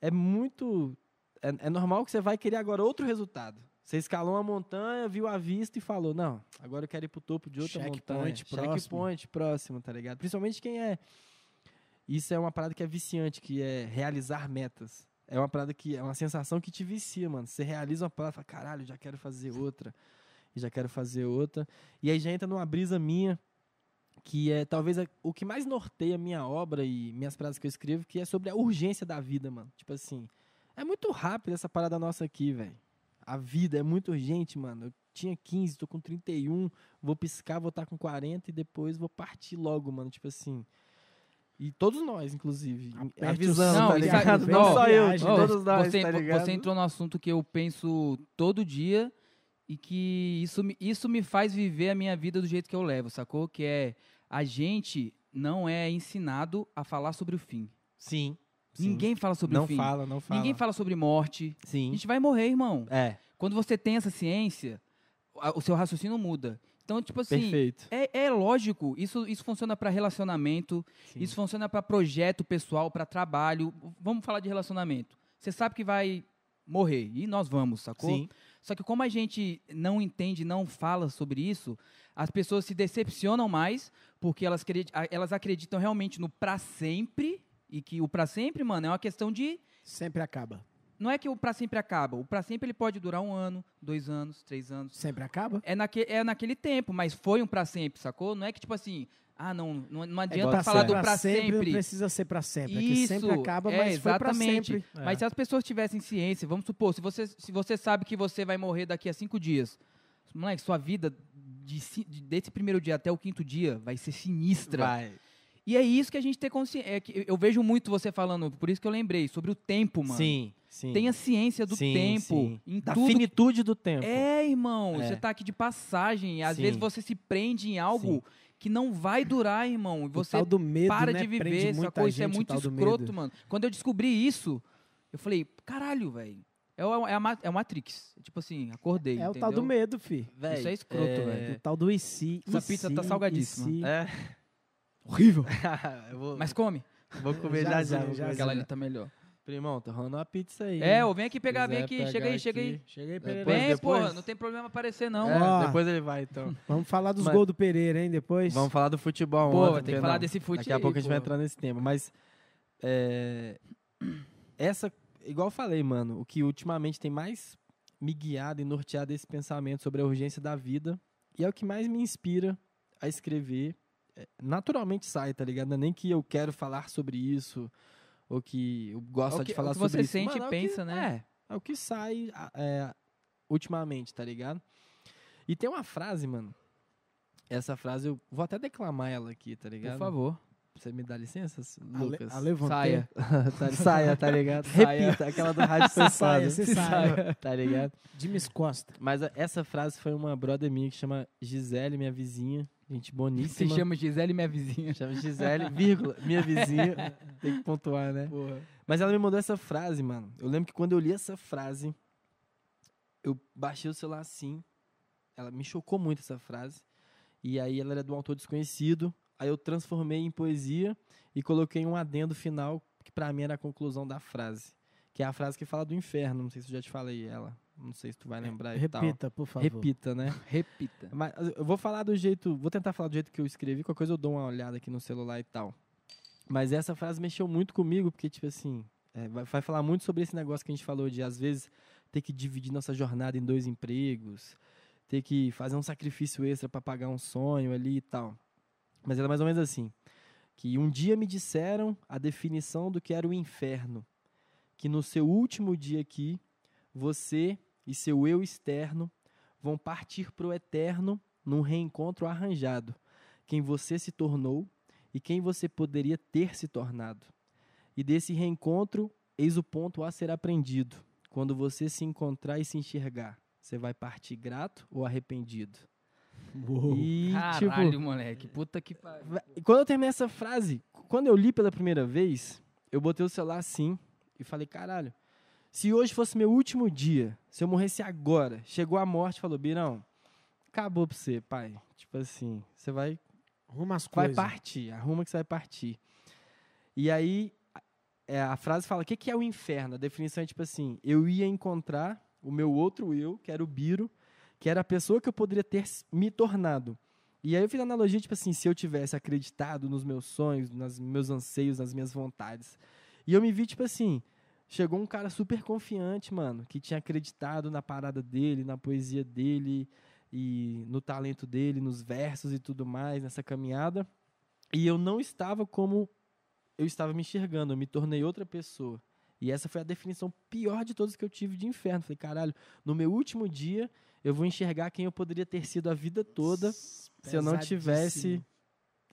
é muito é, é normal que você vai querer agora outro resultado. Você escalou uma montanha, viu a vista e falou: "Não, agora eu quero ir pro topo de outra Checkpoint montanha". próximo. Checkpoint próximo, tá ligado? Principalmente quem é isso é uma parada que é viciante, que é realizar metas. É uma parada que é uma sensação que te vicia, mano. Você realiza uma parada, fala, caralho, já quero fazer outra. E já quero fazer outra. E aí já entra numa brisa minha, que é talvez o que mais norteia a minha obra e minhas paradas que eu escrevo, que é sobre a urgência da vida, mano. Tipo assim, é muito rápido essa parada nossa aqui, velho. A vida é muito urgente, mano. Eu tinha 15, tô com 31, vou piscar, vou estar com 40 e depois vou partir logo, mano. Tipo assim. E todos nós, inclusive. Aperte avisando, tá e ligado? sabe- Não ó, só eu, viagem, todos nós, você, tá ligado? você entrou no assunto que eu penso todo dia e que isso, me- isso me faz viver a minha vida do jeito que eu levo, sacou? Que é a gente não é ensinado a falar sobre o fim. Sim. Sim. Ninguém fala sobre não o fim. fala, não fala. Ninguém fala sobre morte. A Sim. gente vai morrer, irmão. É, Quando você tem essa ciência, a- o seu raciocínio muda. Então, tipo assim, perfeito. é, é lógico, isso, isso funciona para relacionamento, Sim. isso funciona para projeto pessoal, para trabalho. Vamos falar de relacionamento. Você sabe que vai morrer e nós vamos, sacou? Sim. Só que como a gente não entende, não fala sobre isso, as pessoas se decepcionam mais porque elas, a- elas acreditam realmente no pra sempre e que o pra sempre, mano, é uma questão de Sempre acaba. não é que o pra sempre acaba. O pra sempre ele pode durar um ano, dois anos, três anos. Sempre acaba? É, naque, é naquele tempo, mas foi um pra sempre, sacou? Não é que tipo assim, ah, não, não, não adianta igual falar ser. do Pra pra sempre não sempre. precisa ser pra sempre. É que Isso, sempre acaba, é, mas foi pra exatamente. sempre. Mas se as pessoas tivessem ciência, vamos supor, se você, se você sabe que você vai morrer daqui a cinco dias, moleque, sua vida de, de- desse primeiro dia até o quinto dia vai ser sinistra. Vai. E é isso que a gente tem consciência. É que eu vejo muito você falando, por isso que eu lembrei, sobre o tempo, mano. Sim, sim. Tenha ciência do Sim, tempo. sim. Em Da tudo finitude do tempo. é, irmão, É. você tá aqui de passagem. Às Sim. vezes você se prende em algo que não vai durar, irmão. E você medo, para né? de viver, sacou? Isso é muito escroto, mano. Quando eu descobri isso, eu falei, caralho, velho. É, o- é, a é o Matrix. Tipo assim, acordei. É o tal do entendeu? medo, fi. Véi, Isso é escroto, é... velho. O tal do se. Essa pizza tá salgadíssima. É. Horrível. eu vou, Mas come. vou comer já Já, já. já, Aquela ali tá melhor. Primão, tá rolando uma pizza aí. É, ô, vem aqui pegar, vem aqui. pegar Chega aí, chega aí. Chega aí, Depois- Pereira. Vem, depois- porra. Não tem problema aparecer, não. É, Ó. depois ele vai, então. Vamos falar dos Mas- gols do Pereira, hein, depois. Vamos falar do futebol Pô, ontem, tem que falar desse fute Daqui a aí, pouco a gente vai entrar nesse tema. Mas, é, essa, igual eu falei, mano, o que ultimamente tem mais me guiado e norteado esse pensamento sobre a urgência da vida, e é o que mais me inspira a escrever, naturalmente sai, tá ligado? Não é nem que eu quero falar sobre isso, ou que eu gosto É de falar é o que sobre você isso. sente e Mano, é pensa, que, né? É, é o que sai a- é, ultimamente, tá ligado? E tem uma frase, mano. Essa frase eu vou até declamar ela aqui, tá ligado? Por favor. Você me dá licença, Ale- Lucas? Alevantei. Saia. tá, saia, tá ligado? Saia. Repita, aquela do rádio Você saia, você saia. Tá ligado? James Costa. Mas a- essa frase foi uma brother minha que chama Gisele, minha vizinha. Gente Se boníssima. chama Gisele, minha vizinha. Chama Gisele, vírgula, minha vizinha. Tem que pontuar, né? Porra. Mas ela me mandou essa frase, mano. Eu lembro que quando eu li essa frase, eu baixei o celular assim. Ela me chocou muito essa frase. E aí ela era de um autor desconhecido. Aí eu transformei em poesia e coloquei um adendo final, que pra mim era a conclusão da frase. Que é a frase que fala do inferno. Não sei se eu já te falei ela. Não sei se tu vai lembrar e tal. Repita, por favor. Repita, né? Repita. Mas eu vou falar do jeito. Vou tentar falar do jeito que eu escrevi. Qualquer coisa eu dou uma olhada aqui no celular e tal. Mas essa frase mexeu muito comigo, porque, tipo assim, é, vai, vai falar muito sobre esse negócio que a gente falou de, às vezes, ter que dividir nossa jornada em dois empregos, ter que fazer um sacrifício extra para pagar um sonho ali e tal. Mas era mais ou menos assim: que um dia me disseram a definição do que era o inferno, que no seu último dia aqui, você e seu eu externo vão partir para o eterno num reencontro arranjado. Quem você se tornou e quem você poderia ter se tornado. E desse reencontro, eis o ponto a ser aprendido. Quando você se encontrar e se enxergar, você vai partir grato ou arrependido? Uou. E, Caralho, tipo, moleque. Puta que pariu. Quando eu terminei essa frase, quando eu li pela primeira vez, eu botei o celular assim e falei, caralho, se hoje fosse meu último dia, se eu morresse agora, chegou a morte, falou, Birão, acabou pra você, pai. Tipo assim, você vai, Arruma as vai coisas. partir, arruma que você vai partir. E aí, a- é, a frase fala, o que, que é o inferno? A definição é tipo assim, eu ia encontrar o meu outro eu, que era o Biro, que era a pessoa que eu poderia ter me tornado. E aí eu fiz a analogia, tipo assim, se eu tivesse acreditado nos meus sonhos, nos meus anseios, nas minhas vontades. E eu me vi, tipo assim, chegou um cara super confiante, mano, que tinha acreditado na parada dele, na poesia dele, e no talento dele, nos versos e tudo mais, nessa caminhada. E eu não estava como eu estava me enxergando, eu me tornei outra pessoa. E essa foi a definição pior de todas que eu tive de inferno. Falei, caralho, no meu último dia eu vou enxergar quem eu poderia ter sido a vida toda se eu não tivesse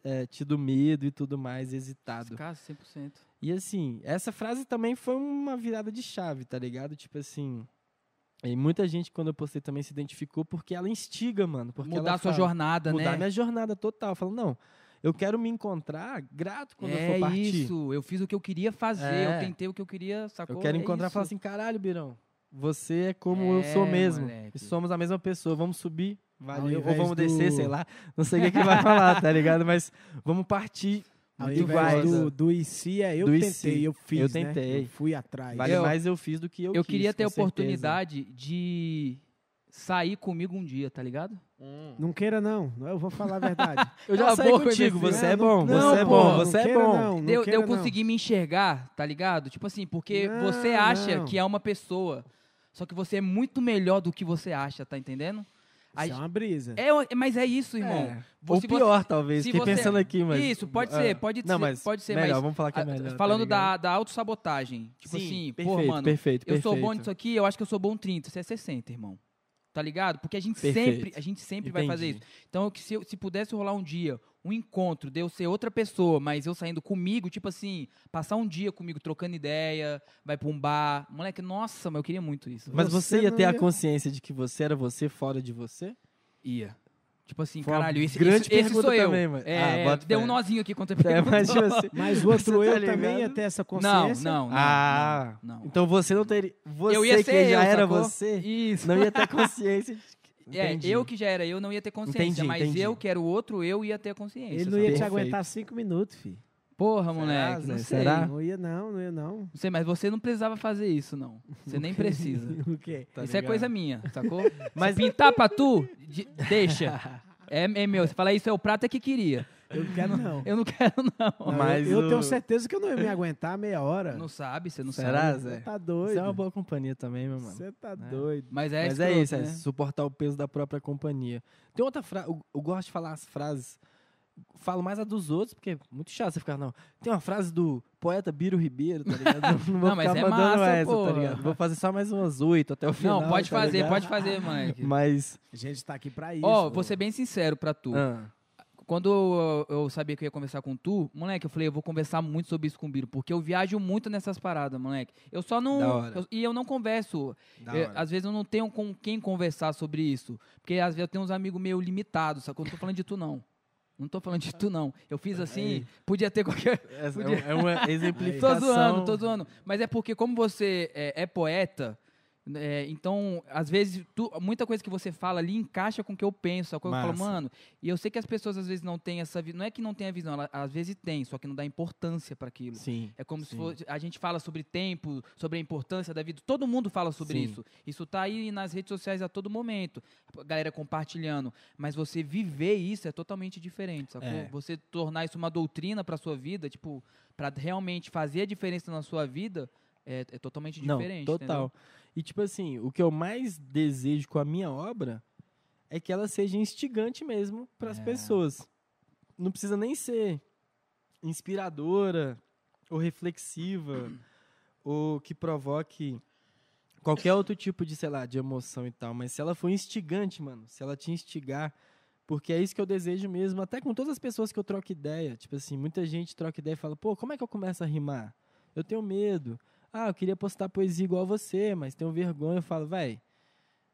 é, tido medo e tudo mais, hesitado. Caso 100%. E assim, essa frase também foi uma virada de chave, tá ligado? Tipo assim, E muita gente, quando eu postei, também se identificou porque ela instiga, mano. Porque Mudar ela a sua fala, jornada, Mudar né? minha jornada total. Falando, não, eu quero me encontrar grato quando eu é for partir. isso, eu fiz o que eu queria fazer, É. eu tentei o que eu queria, sacou? Eu quero É encontrar e falar assim, caralho, Birão, você é como eu sou É, mesmo. moleque. E somos a mesma pessoa. Vamos subir, valeu. Ou vamos do- descer, sei lá. Não sei o que, que vai falar, tá ligado? Mas vamos partir Ao invés do, do e se, é eu Do tentei, se. eu fiz, Eu né? tentei. Eu fui atrás. Vale Eu- mais eu fiz do que eu Eu quis, queria ter a certeza. oportunidade de sair comigo um dia, tá ligado? Não queira não, eu vou falar a verdade. Eu já saí contigo, você é Não, bom, não, você é bom, você é bom. deu não. conseguir me enxergar, tá ligado? Tipo assim, porque Não, você acha não. que é uma pessoa, só que você é muito melhor do que você acha, tá entendendo? Isso é uma brisa. É, mas é isso, irmão. É. Ou se pior, talvez. se Fiquei você- pensando aqui, mas... Isso, pode Ah. ser, pode Não, ser, mas pode ser, melhor, mas vamos falar que é melhor. tá Falando ligado? da, da autossabotagem. Tipo Sim, assim, perfeito, porra, mano, perfeito, eu sou bom nisso aqui, eu acho que eu sou bom 30, você é 60, irmão. Tá ligado? Porque a gente Perfeito. sempre, a gente sempre vai fazer isso. Então, se, eu- se pudesse rolar um dia, um encontro, de eu ser outra pessoa, mas eu saindo comigo, tipo assim, passar um dia comigo trocando ideia, vai pra um bar. Moleque, nossa, mas eu queria muito isso. Mas você, Você ia não ter a ia- consciência de que você era você fora de você? Ia. Tipo assim, Foi caralho, esse, grande esse, esse sou eu. também, mano. É, Ah, deu um nozinho aqui quando você É, mas, tipo assim, Mas o outro Você tá eu também ia ligado? ter essa Não, consciência. não, não. ah, não, não. então você não teria... Você eu ia que ser já eu, era sacou? você, Isso. não ia ter consciência. de- É, Entendi. eu que já era eu não ia ter consciência, Entendi, mas entendi. eu que era o outro, eu ia ter consciência. Ele não ia te Perfeito. aguentar cinco minutos, filho. Porra, Será, moleque, não Zé? sei. Será? Não ia não, não ia não. Não sei, mas você não precisava fazer isso, não. Você nem precisa. o quê? Tá isso é ligado? coisa minha, sacou? Mas- Mas pintar pra tu, de- deixa. É, é meu. Você fala isso é o prato é que queria. Eu não quero não. Eu não quero, não. Não, Mas eu, eu o- tenho certeza que eu não ia me aguentar meia hora. Não sabe, você não Será, sabe. Você Zé? tá Você doido. é uma boa companhia também, meu mano. Você tá doido. Mas é, Mas é escroto, isso, é né? suportar o peso da própria companhia. Tem outra frase, eu, eu gosto de falar as frases, falo mais a dos outros, porque é muito chato você ficar, não. Tem uma frase do poeta Biro Ribeiro, tá ligado? Não, vou Não, mas ficar é mandando massa, essa, tá ligado? Vou fazer só mais umas oito até o final. Não, pode tá fazer, ligado? pode fazer, moleque. Mas, A gente tá aqui pra isso. Ó, pô. vou ser bem sincero pra tu. ah, Quando eu, eu sabia que eu ia conversar com tu, moleque, eu falei, eu vou conversar muito sobre isso com o Biro, porque eu viajo muito nessas paradas, moleque. Eu só não. Eu- e eu não converso. Eu- às vezes eu não tenho com quem conversar sobre isso. Porque às vezes eu tenho uns amigos meio limitados, sacou? Não tô falando de tu, não. Não tô falando de tu, não. Eu fiz assim, podia ter qualquer. Essa podia- é uma Tô exemplificação. zoando, tô zoando. Mas é porque, como você é, é poeta, é, então, às vezes, tu- muita coisa que você fala ali encaixa com o que eu penso. sacou? Eu falo, mano, e eu sei que as pessoas às vezes não têm essa visão. Não é que não tem a visão, ela, às vezes tem, só que não dá importância para aquilo. Sim. É como se sim. fosse. A gente fala sobre tempo, sobre a importância da vida. Todo mundo fala sobre Sim. isso. Isso tá aí nas redes sociais a todo momento. A galera compartilhando. Mas você viver isso é totalmente diferente, sacou? É. Você tornar isso uma doutrina pra sua vida, tipo, pra realmente fazer a diferença na sua vida, é, é totalmente Não, diferente. total. E tipo assim, o que eu mais desejo com a minha obra é que ela seja instigante mesmo para as É. pessoas. Não precisa nem ser inspiradora ou reflexiva ou que provoque qualquer outro tipo de, sei lá, de emoção e tal, mas se ela for instigante, mano, se ela te instigar, porque é isso que eu desejo mesmo, até com todas as pessoas que eu troco ideia, tipo assim, muita gente troca ideia e fala, pô, como é que eu começo a rimar? Eu tenho medo. Ah, eu queria postar poesia igual você, mas tenho vergonha. Eu falo, véi.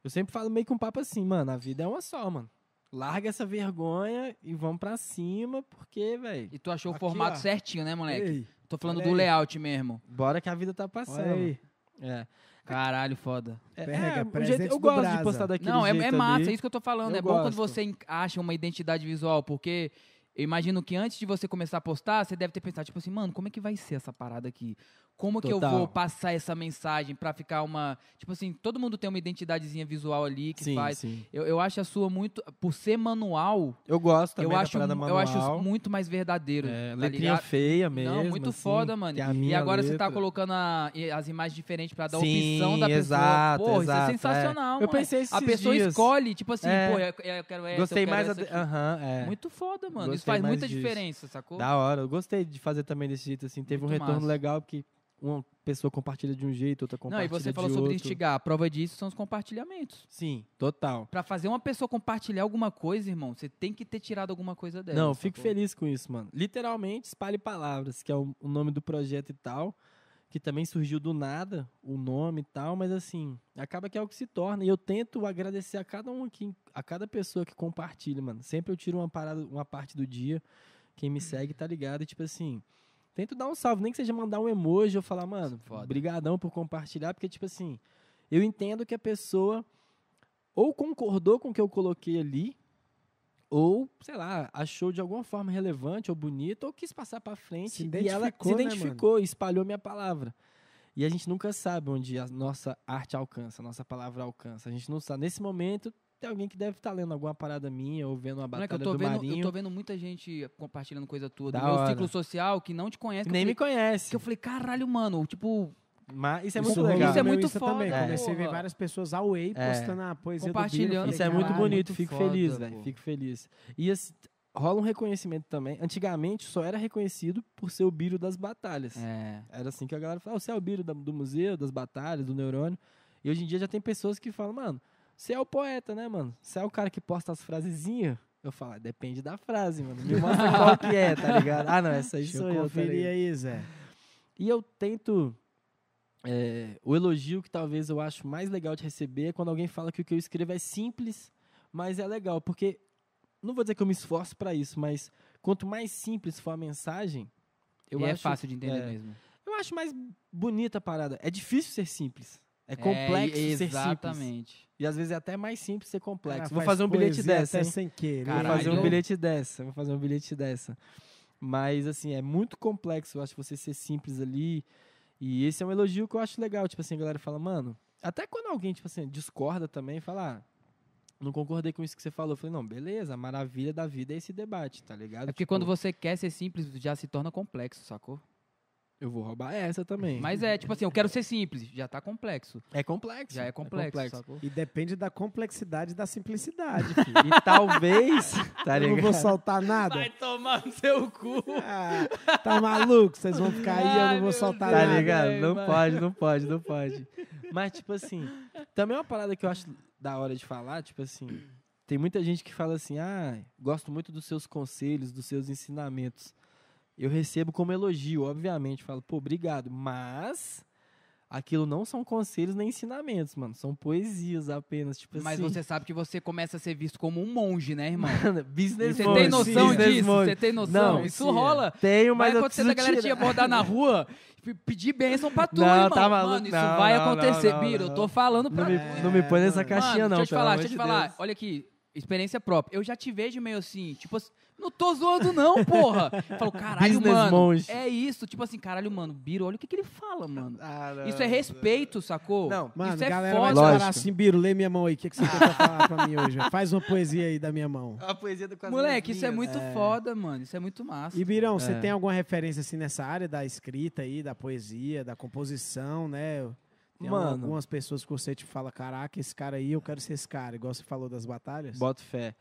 Eu sempre falo meio que um papo assim, mano, a vida é uma só, mano. Larga essa vergonha e vamos pra cima, porque, véi, E tu achou Aqui, o formato ó. certinho, né, moleque? Ei, Tô falando do layout mesmo. bora que a vida tá passando. É. Caralho, foda. É, Pega, é, jeito, eu do gosto de Brasa. postar daquele Não, é, jeito é massa, ali. é isso que eu tô falando. Eu é bom quando gosto. você acha uma identidade visual, porque eu imagino que antes de você começar a postar, você deve ter pensado, tipo assim, mano, como é que vai ser essa parada aqui? Como que eu Total. vou passar essa mensagem pra ficar uma. Tipo assim, todo mundo tem uma identidadezinha visual ali que sim, faz. sim. Eu, eu acho a sua muito. Por ser manual, Eu gosto também eu acho, parada manual. eu acho muito mais verdadeiro. É, tá letrinha ligado? feia mesmo. Não, muito assim, foda, mano. é a E agora você tá letra. colocando a- as imagens diferentes pra dar a Sim, opção da pessoa. exato, Pô, isso exato, é é. sensacional, Eu mano. pensei A esses pessoa dias. escolhe, tipo assim, É. pô, eu, eu quero essa, Gostei eu quero mais essa a é. Muito foda, mano. Isso Gostei faz muita disso. diferença, sacou? Da hora. Eu gostei de fazer também desse jeito assim. Teve um Muito retorno massa. legal, porque uma pessoa compartilha de um jeito, outra Não, compartilha e você de falou sobre outro. instigar. A prova disso são os compartilhamentos. Sim, total. Pra fazer uma pessoa compartilhar alguma coisa, irmão, você tem que ter tirado alguma coisa dela. Não, fico feliz com isso, mano. Literalmente, espalhe palavras, que é o, o nome do projeto e tal. Que também surgiu do nada, o nome e tal, mas assim, acaba que é o que se torna. E eu tento agradecer a cada um aqui, a cada pessoa que compartilha, mano. Sempre eu tiro uma parada, uma parte do dia. Quem me segue tá ligado, e tipo assim, tento dar um salve, nem que seja mandar um emoji ou falar, mano, Foda. brigadão por compartilhar, porque tipo assim, eu entendo que a pessoa ou concordou com o que eu coloquei ali, ou, sei lá, achou de alguma forma relevante ou bonito, ou quis passar pra frente e ela se identificou, né, identificou e espalhou minha palavra. E a gente nunca sabe onde a nossa arte alcança, a nossa palavra alcança. A gente não sabe. Nesse momento, tem alguém que deve estar lendo alguma parada minha ou vendo uma batalha eu tô, do vendo, Marinho. eu tô vendo muita gente compartilhando coisa tua do Da meu hora. ciclo social que não te conhece. Nem me falei- conhece. Que eu falei, caralho, mano, tipo, Mas isso é Isso muito rolou legal. Isso é meu muito Insta foda, também. É. Comecei a ver porra. várias pessoas away É. postando a poesia do Compartilhando. Bino. Isso é muito bonito, muito fico foda, feliz, velho. Fico feliz. E assim, rola um reconhecimento também. Antigamente só era reconhecido por ser o Biro das batalhas. é. Era assim que a galera falava, "Ah, você é o Biro do museu, das batalhas, do neurônio. E hoje em dia já tem pessoas que falam, mano, você é o poeta, né, mano? Você é o cara que posta as frasezinhas. Eu falo, "Ah, depende da frase, mano. Me mostra qual que é, tá ligado? Ah, não, essa aí Deixa sou eu eu, tá conferir ligado? aí, Zé. E eu tento. É, o elogio que talvez eu acho mais legal de receber é quando alguém fala que o que eu escrevo é simples, mas é legal. Porque, não vou dizer que eu me esforço pra isso, mas quanto mais simples for a mensagem, eu e é acho, fácil de entender é, mesmo. Eu acho mais bonita a parada. É difícil ser simples. É complexo É, ser simples. Exatamente. E às vezes é até mais simples ser complexo. Cara, vou faz fazer um bilhete dessa. Sem querer. Vou Caralho. fazer um bilhete dessa. Vou fazer um bilhete dessa. Mas, assim, é muito complexo, eu acho, você ser simples ali. E esse é um elogio que eu acho legal. Tipo assim, a galera fala, mano. Até quando alguém, tipo assim, discorda também, fala, ah, não concordei com isso que você falou. Eu falei, não, beleza, a maravilha da vida é esse debate, tá ligado? É porque Tipo, quando você quer ser simples, já se torna complexo, sacou? Eu vou roubar essa também. Mas é, tipo assim, eu quero ser simples, já tá complexo. É complexo. Já é complexo, sacou? E depende da complexidade da simplicidade, filho. E talvez, tá Eu não ligado? vou soltar nada. tomar no seu cu. Ah, tá maluco? Vocês vão ficar aí, eu não vou soltar Tá Deus. nada. ligado? velho, Não vai. pode, não pode, não pode. Mas, tipo assim, também é uma parada que eu acho da hora de falar, tipo assim, tem muita gente que fala assim, ah, gosto muito dos seus conselhos, dos seus ensinamentos. Eu recebo como elogio, obviamente, falo, pô, obrigado, mas aquilo não são conselhos nem ensinamentos, mano, são poesias apenas, tipo Mas assim. você sabe que você começa a ser visto como um monge, né, irmão? business Você tem noção business disso? Você tem noção? Não, Isso sim, rola. Tenho, Vai mas eu acontecer da galera te tirar. abordar na rua pedir bênção pra tu, Não, irmão. tá maluco? Mano, isso Não, vai não, acontecer, não, Biro. Eu tô falando pra Não me, É, não me põe nessa mano. caixinha, Mano, não, deixa eu te falar, deixa eu te falar. Olha aqui, experiência própria. Eu já te vejo meio assim, tipo assim, não tô zoando não, porra. Falo, caralho, Business mano. monge. É isso, tipo assim, caralho, mano, Biro, olha o que que ele fala, mano. Ah, não, Isso é respeito, sacou? Não, Mano, isso é galera vai foda. parar Lógico. assim, Biro, lê minha mão aí. O que, que você tem pra falar pra mim hoje? Faz uma poesia aí da minha mão. A poesia do quase Moleque, isso é muito foda, mano. Isso é muito massa. E, Birão, você É. tem alguma referência assim nessa área da escrita aí, da poesia, da composição, né? Tem Mano. algumas pessoas que você te fala, caraca, esse cara aí, eu quero ser esse cara, igual você falou das batalhas. Boto fé.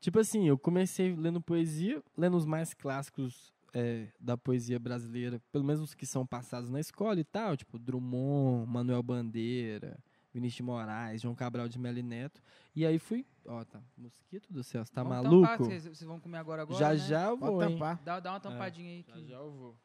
Tipo assim, eu comecei lendo poesia, lendo os mais clássicos é, da poesia brasileira, pelo menos os que são passados na escola e tal, tipo Drummond, Manuel Bandeira, Vinícius de Moraes, João Cabral de Melo e Neto. E aí fui, ó, tá, mosquito do céu, você tá Vamos maluco? tampar, Vocês vocês vão comer agora agora, já né? já eu vou, hein? tampar. Dá, dá uma tampadinha aí. Já que- já eu vou.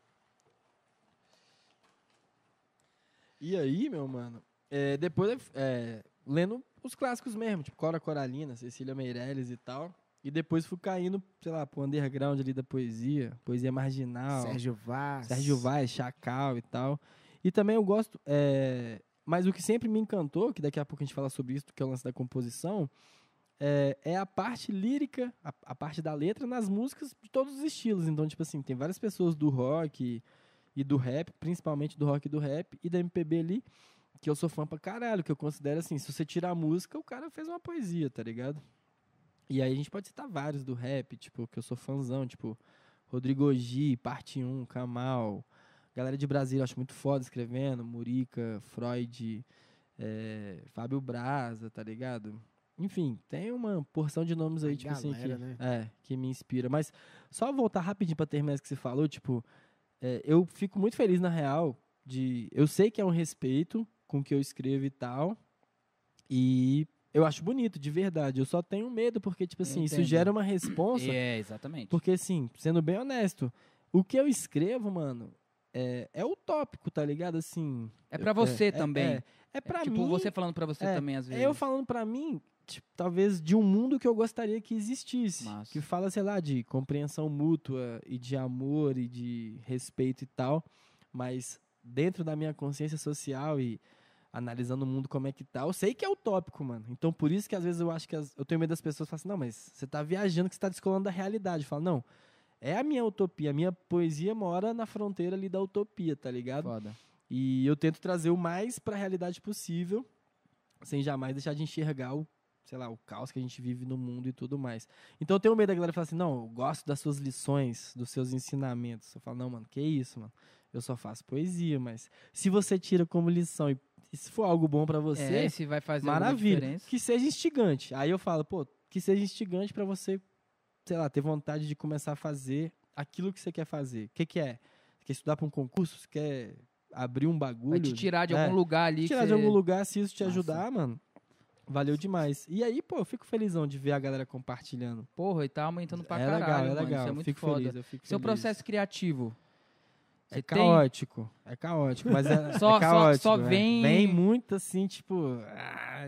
E aí, meu mano, é, depois é, lendo os clássicos mesmo, tipo Cora Coralina, Cecília Meirelles e tal. E depois fui caindo, sei lá, pro underground ali da poesia, poesia marginal. Sérgio Vaz. Sérgio Vaz, Chacal e tal. E também eu gosto. é, mas o que sempre me encantou, que daqui a pouco a gente fala sobre isso, que é o lance da composição, é, é a parte lírica, a, a parte da letra nas músicas de todos os estilos. Então, tipo assim, tem várias pessoas do rock e do rap, principalmente do rock e do rap, e da MPB ali, que eu sou fã pra caralho, que eu considero assim, se você tirar a música, o cara fez uma poesia, tá ligado? E aí a gente pode citar vários do rap, tipo, que eu sou fãzão, tipo, Rodrigo G, Parte 1, Kamal, galera de Brasília, eu acho muito foda escrevendo, Murica, Freud, é, Fábio Braza, tá ligado? Enfim, tem uma porção de nomes aí, A tipo assim, que, galera, né? é, que me inspira. Mas só voltar rapidinho pra terminar isso que você falou, tipo, é, eu fico muito feliz, na real, de. Eu sei que é um respeito com o que eu escrevo e tal. E eu acho bonito, de verdade. Eu só tenho medo, porque, tipo assim, isso gera uma responsa. É, exatamente. Porque, assim, sendo bem honesto, o que eu escrevo, mano, é, é utópico, tá ligado? Assim. É pra você é- também. É, é pra tipo, mim. você falando pra você é, também, às vezes. É eu falando pra mim, tipo, talvez de um mundo que eu gostaria que existisse. Massa. Que fala, sei lá, de compreensão mútua e de amor e de respeito e tal. Mas dentro da minha consciência social e analisando o mundo como é que tá, eu sei que é utópico, mano. Então por isso que às vezes eu acho que as- eu tenho medo das pessoas falam assim, não, mas você tá viajando que você tá descolando da realidade. Eu falo, não, é a minha utopia. A minha poesia mora na fronteira ali da utopia, tá ligado? Foda. E eu tento trazer o mais pra realidade possível, sem jamais deixar de enxergar o, sei lá, o caos que a gente vive no mundo e tudo mais. Então eu tenho medo da galera falar assim, não, eu gosto das suas lições, dos seus ensinamentos. Eu falo, não, mano, que isso, mano. Eu só faço poesia, mas se você tira como lição e, e se for algo bom pra você, É, se vai fazer maravilha. Que seja instigante. Aí eu falo, pô, que seja instigante pra você, sei lá, ter vontade de começar a fazer aquilo que você quer fazer. O que, que é? Você quer estudar pra um concurso? Você quer abrir um bagulho? Vai te tirar de É, algum lugar ali. te tirar de algum lugar, se isso te Massa. ajudar, mano. Valeu demais. E aí, pô, eu fico felizão de ver a galera compartilhando. Porra, e tá aumentando pra é caralho, legal, é mano. legal. Isso é eu muito fico foda. feliz, eu fico Seu feliz. processo criativo. É tem- caótico. É caótico, mas é, Só- só- é caótico. só é. vem- Vem muito assim, tipo.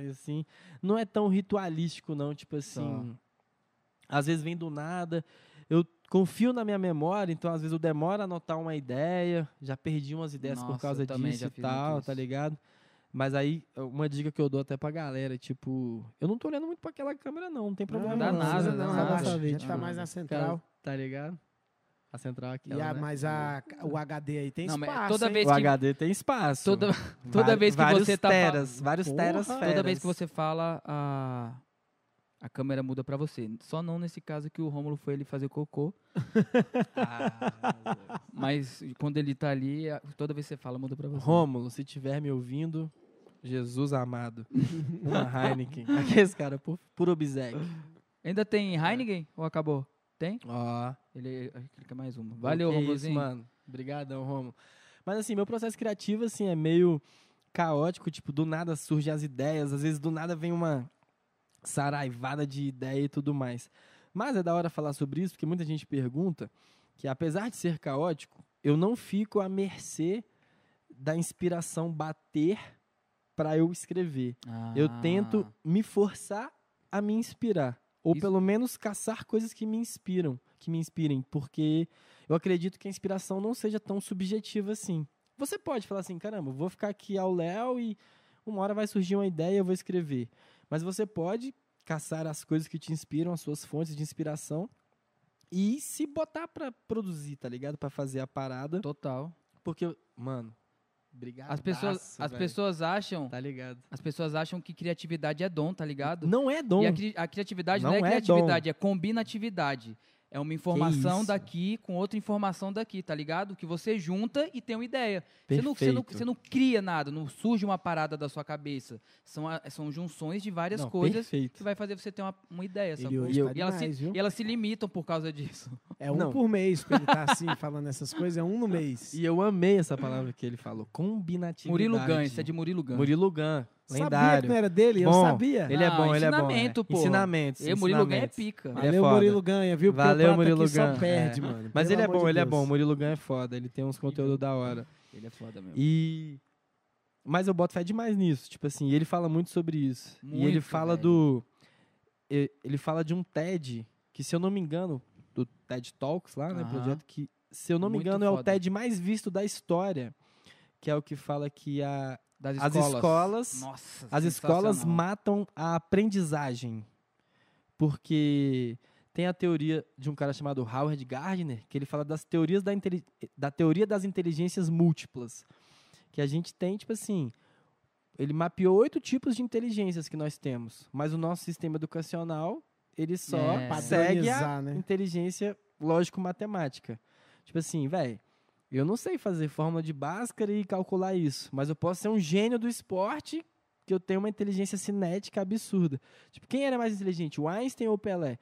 assim. Não é tão ritualístico, não. Tipo assim. Às vezes vem do nada. Eu confio na minha memória, então às vezes eu demoro a anotar uma ideia. Já perdi umas ideias por Nossa, causa eu também disso e tal, tá ligado? Mas aí, uma dica que eu dou até pra galera, tipo, eu não tô olhando muito pra aquela câmera, não, não tem problema não. nada, vocês dá não nada. gente tipo, tá mais na cara, central. Tá ligado? A central aqui. E a, mas a, o HD aí tem Não, espaço, toda hein? vez O que- HD tem espaço. Toda, toda vez que vários você tá teras, vários Porra, teras toda feras. Toda vez que você fala, a, a câmera muda pra você. Só não nesse caso que o Rômulo foi ele fazer cocô. Ah, Mas quando ele tá ali, toda vez que você fala, muda pra você. Rômulo, se tiver me ouvindo, Jesus amado. Uma Heineken. Aqueles cara, por, por obsequio. Ainda tem Heineken ou acabou? Tem? Ó. Que ele quer mais uma. Valeu, isso, Romulozinho. mano. Obrigadão, Rômulo. Mas assim, meu processo criativo, assim, é meio caótico. Tipo, do nada surgem as ideias. Às vezes, do nada vem uma saraivada de ideia e tudo mais. Mas é da hora falar sobre isso, porque muita gente pergunta que, apesar de ser caótico, eu não fico à mercê da inspiração bater para eu escrever. Eu Ah, tento me forçar a me inspirar. Ou Isso- pelo menos caçar coisas que me inspiram, que me inspirem, porque eu acredito que a inspiração não seja tão subjetiva assim. Você pode falar assim, caramba, vou ficar aqui ao léu e uma hora vai surgir uma ideia e eu vou escrever. Mas você pode caçar as coisas que te inspiram, as suas fontes de inspiração e se botar pra produzir, tá ligado? Pra fazer a parada, Total. porque mano, obrigado. As pessoas, as pessoas acham, tá ligado? as pessoas acham que criatividade é dom, tá ligado? Não é dom. E a, cri- a criatividade não, Não é é criatividade, é combinatividade. É uma informação daqui com outra informação daqui, tá ligado? Que você junta e tem uma ideia. Você não, você, não, você não cria nada, não surge uma parada da sua cabeça. São, a- são junções de várias Não, coisas perfeito. que vai fazer você ter uma, uma ideia. Ele hoje eu- e, elas demais, se, e elas se limitam por causa disso. É um Não. por mês pra ele tá assim, falando essas coisas. É um no mês. E eu amei essa palavra que ele falou, combinatividade. Murilo Gun, isso é de Murilo Gun. Murilo Gun, Sabia que lendário. não era dele? eu Bom, sabia. Ele é Ah, bom, ele é bom. ensinamento, é. porra. Ensinamentos, E Murilo Gun é pica. Ele é Valeu, foda. Murilo Ganha, viu? Porque Valeu, Murilo aqui só perde, é. mano. Mas Pelo ele é bom, de ele é bom. Murilo Gun é foda, ele tem uns conteúdos da hora. Ele é foda mesmo. E... Mas eu boto fé demais nisso, tipo assim, e ele fala muito sobre isso. e ele Muito, fala velho. do... Ele fala de um TED, que se eu não me engano, do TED Talks lá, né, projeto que, se eu não me Muito engano, é o foda. TED mais visto da história, que é o que fala que a, Das As escolas. escolas- Nossa, As escolas matam a aprendizagem. Porque tem a teoria de um cara chamado Howard Gardner, que ele fala das teorias da, da teoria das inteligências múltiplas. Que a gente tem, tipo assim, ele mapeou oito tipos de inteligências que nós temos. Mas o nosso sistema educacional, ele só É. segue a né? inteligência lógico-matemática. Tipo assim, velho, eu não sei fazer fórmula de Bhaskara e calcular isso, mas eu posso ser um gênio do esporte que eu tenho uma inteligência cinética absurda. Tipo, quem era mais inteligente, o Einstein ou o Pelé?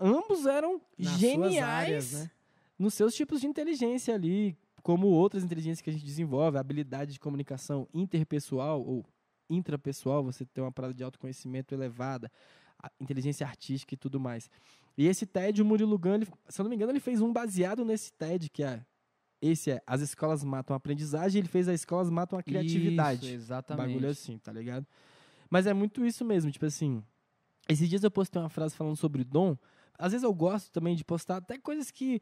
Ambos eram Nas geniais áreas, né? nos seus tipos de inteligência ali, como outras inteligências que a gente desenvolve, a habilidade de comunicação interpessoal ou intrapessoal, você tem uma parada de autoconhecimento elevada, a inteligência artística e tudo mais. E esse TED, o Murilo Gun, ele, se eu não me engano, ele fez um baseado nesse TED, que é esse é, as escolas matam a aprendizagem, ele fez as escolas matam a criatividade. Isso, Um exatamente. bagulho assim, tá ligado? Mas é muito isso mesmo, tipo assim. Esses dias eu postei uma frase falando sobre dom. Às vezes eu gosto também de postar até coisas que.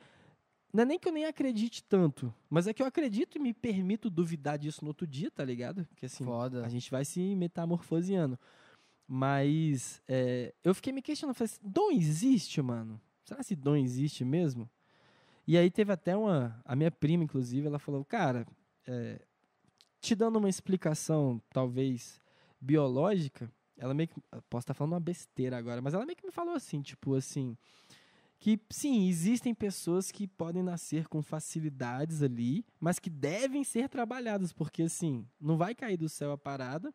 Não é nem que eu nem acredite tanto, mas é que eu acredito e me permito duvidar disso no outro dia, tá ligado? Porque assim, Foda. a gente vai se metamorfoseando. Mas é, eu fiquei me questionando, falei assim, dom existe, mano? Será que dom existe mesmo? E aí teve até uma, a minha prima, inclusive, ela falou, cara, é, te dando uma explicação, talvez, biológica, ela meio que, posso estar falando uma besteira agora, mas ela meio que me falou assim, tipo assim, que sim, existem pessoas que podem nascer com facilidades ali, mas que devem ser trabalhadas, porque assim, não vai cair do céu a parada,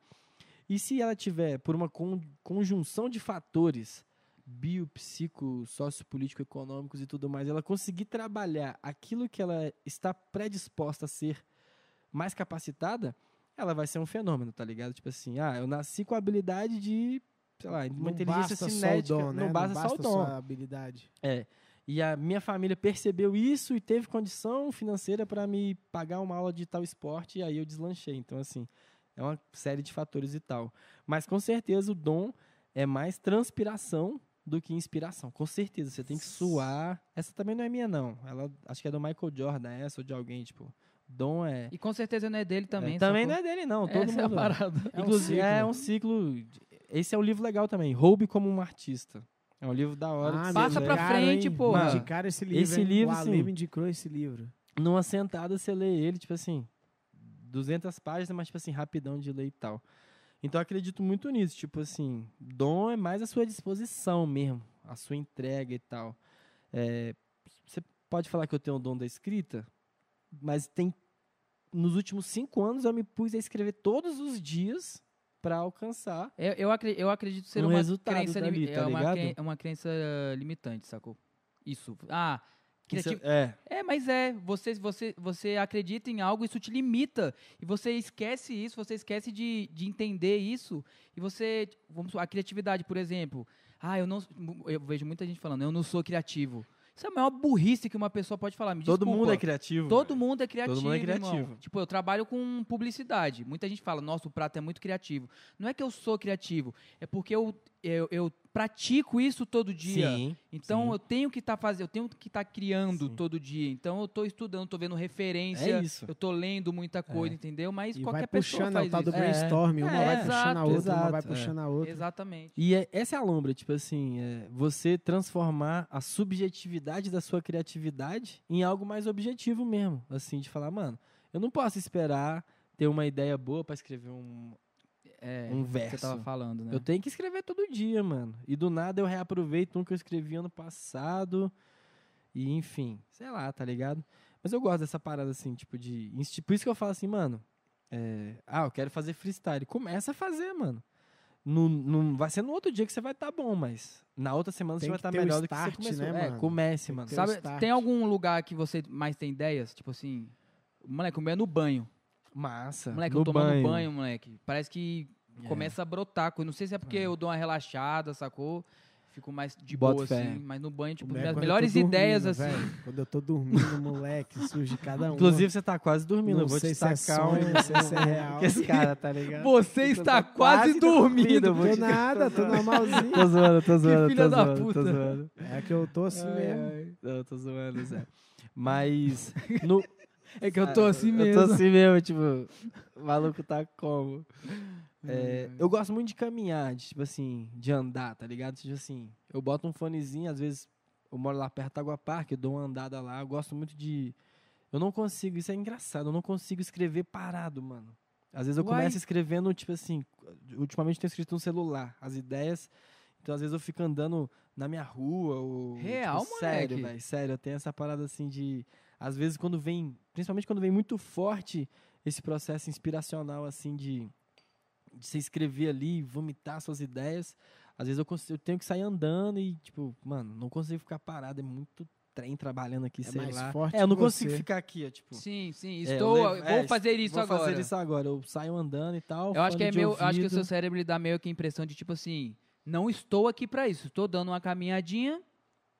e se ela tiver, por uma con- conjunção de fatores, bio, psico, sociopolítico, econômicos e tudo mais, ela conseguir trabalhar aquilo que ela está predisposta a ser mais capacitada, ela vai ser um fenômeno, tá ligado? Tipo assim, ah, eu nasci com a habilidade de, sei lá, uma Não inteligência basta cinética, só o dom, né? não basta só o dom. só a habilidade. É. E a minha família percebeu isso e teve condição financeira para me pagar uma aula de tal esporte e aí eu deslanchei. Então, assim, é uma série de fatores e tal. Mas com certeza o dom é mais transpiração do que inspiração. Com certeza, você tem que suar. Essa também não é minha, não. Ela acho que é do Michael Jordan, essa ou de alguém, tipo. Dom é. E com certeza não é dele também. é, também não é dele, não. Todo Essa é mundo. parada. É um Inclusive, ciclo. é um ciclo. Esse é um livro legal também. Roube como um artista. É um livro da hora. Ah, Passa pra frente, hein? porra. Me Indicaram esse livro. Esse hein? livro, o me indicou esse livro. numa sentada você lê ele, tipo assim, 200 páginas, mas tipo assim, rapidão de ler e tal. Então eu acredito muito nisso, tipo assim, dom é mais a sua disposição mesmo, a sua entrega e tal. É, você pode falar que eu tenho o dom da escrita, mas tem nos últimos cinco anos eu me pus a escrever todos os dias para alcançar. Eu, eu, acre- eu acredito ser Um uma crença, dali, limi- tá é uma, é uma crença limitante, sacou? Isso. Ah, Isso- criativo. é, É, mas é, você, você, você acredita em algo, isso te limita. E você esquece isso, você esquece de, de entender isso. E você, vamos a criatividade, por exemplo. Ah, eu não. Eu vejo muita gente falando, eu não sou criativo. Isso é a maior burrice que uma pessoa pode falar. Me todo desculpa. mundo é criativo. Todo velho. mundo é criativo. mundo é irmão. criativo. Tipo, eu trabalho com publicidade. Muita gente fala, nossa, o prato é muito criativo. Não é que eu sou criativo, é porque eu, eu, eu pratico isso todo dia. Sim. Então sim. eu tenho que estar fazendo, eu tenho que estar criando Sim. todo dia. Então eu estou estudando, estou vendo referência, É isso. eu estou lendo muita coisa, entendeu? Mas E qualquer vai pessoa puxando faz o tal do. É. brainstorm. Uma É, vai puxando a exato, outra, uma vai exato, é. puxando a outra. Exatamente. E é- essa é a lombra, tipo assim, é você transformar a subjetividade da sua criatividade em algo mais objetivo mesmo. Assim, de falar, mano, eu não posso esperar ter uma ideia boa pra escrever um, É, um o que Você verso. tava falando, né? Eu tenho que escrever todo dia, mano. E do nada eu reaproveito um que eu escrevi ano passado. E enfim, sei lá, tá ligado? Mas eu gosto dessa parada assim, tipo de. Por isso que eu falo assim, mano. é, ah, eu quero fazer freestyle. Começa a fazer, mano. No, no- vai ser no outro dia que você vai estar bom, mas na outra semana Tem você vai estar o melhor do que start, você começou. né, é, mano? comece, Tem mano. Sabe, start. tem algum lugar que você mais tem ideias? Tipo assim, moleque, o meu é no banho. Massa. Moleque, no eu tomando banho. banho. moleque. Parece que É. começa a brotar. Não sei se é porque É. eu dou uma relaxada, sacou? Fico mais de Boto boa, fé. assim. Mas no banho, tipo, minhas eu melhores dormindo, ideias, assim. velho, quando eu tô dormindo, moleque, surge cada um. Inclusive, você tá quase dormindo. não eu vou sei te se é tacar sonho, um. não sei se é real. Que esse cara, tá ligado? Você Eu está tô quase dormindo. eu vou Tô nada, tô normalzinho. Tô zoando, tô zoando. filha tô da zoando, puta. Zoando. É que eu tô assim Ai, mesmo. ai. Não, tô zoando, Zé. Mas. No... É que eu tô assim eu mesmo. tô assim mesmo, tipo. O maluco tá como? É, eu gosto muito de caminhar, de, tipo assim, de andar, tá ligado? Tipo assim, eu boto um fonezinho, às vezes eu moro lá perto da Água Parque, eu dou uma andada lá, eu gosto muito de. Eu não consigo, isso é engraçado, eu não consigo escrever parado, mano. Às vezes eu Uai. começo escrevendo, tipo assim, ultimamente eu tenho escrito no celular, as ideias. Então, às vezes eu fico andando na minha rua. Ou, Real, tipo, Sério, velho, sério. Eu tenho essa parada assim de. Às vezes, quando vem. Principalmente quando vem muito forte esse processo inspiracional, assim, de, de você escrever ali, vomitar suas ideias. Às vezes eu, consigo, eu tenho que sair andando e, tipo, mano, não consigo ficar parado. É muito trem trabalhando aqui, É sei mais lá. forte É, eu não consigo você. ficar aqui, ó, tipo. Sim, sim. É, Estou. levo- vou é, fazer isso vou agora. fazer isso agora. Eu saio andando e tal. Eu acho que é de meio. eu Acho que o seu cérebro ele dá meio que a impressão de tipo assim. Não estou aqui pra isso. Estou dando uma caminhadinha.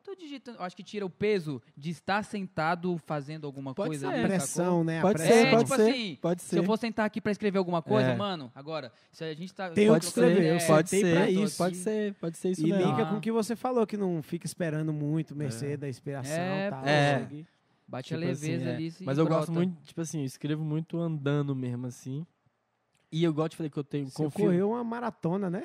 Tô digitando. Acho que tira o peso de estar sentado fazendo alguma Pode coisa. ser. ali, A sacou? pressão, né? A Pode pressão. ser, É, pode tipo ser. assim, Pode Se ser. eu for sentar aqui pra escrever alguma coisa, É. mano, agora, se a gente tá. Tem Pode escrever, ser, eu é, pode pra ser, isso. pode ser, pode ser isso E mesmo. liga Ah. com o que você falou, que não fica esperando muito, mercê da inspiração É, e tal. é. Bate a Tipo assim, leveza é. ali. se Mas eu brota. gosto muito, tipo assim, eu escrevo muito andando mesmo, assim. E eu gosto de falar que eu tenho, Você confio, correu uma maratona, né?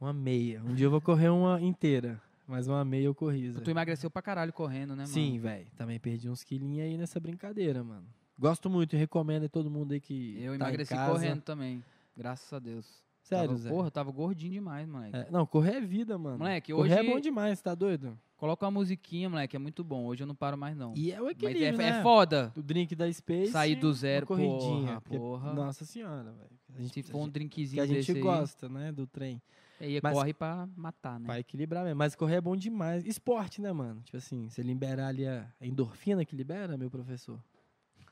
uma meia. Um dia eu vou correr uma inteira, mas uma meia eu corri, Zé. Tu emagreceu pra caralho correndo, né, mano? Sim, velho. Também perdi uns quilinhos aí nessa brincadeira, mano. Gosto muito e recomendo a todo mundo aí que Eu tá em emagreci correndo também. Graças a Deus. Sério, tava, Zé? Porra, eu tava gordinho demais, moleque. É, não, correr é vida, mano. Moleque, correr hoje- é bom demais, tá doido? Coloca uma musiquinha, moleque, é muito bom. Hoje eu não paro mais, não. E é o Mas equilíbrio, é, né? é foda. O drink da Space. Sair do zero, corridinha. porra, porque- porra. Nossa senhora, velho. A gente, Se for um que drinkzinho a gente desse aí, gosta, né, do trem. Aí Mas- corre pra matar, né? Pra equilibrar mesmo. Mas correr é bom demais. Esporte, né, mano? Tipo assim, você liberar ali a endorfina que libera, meu professor?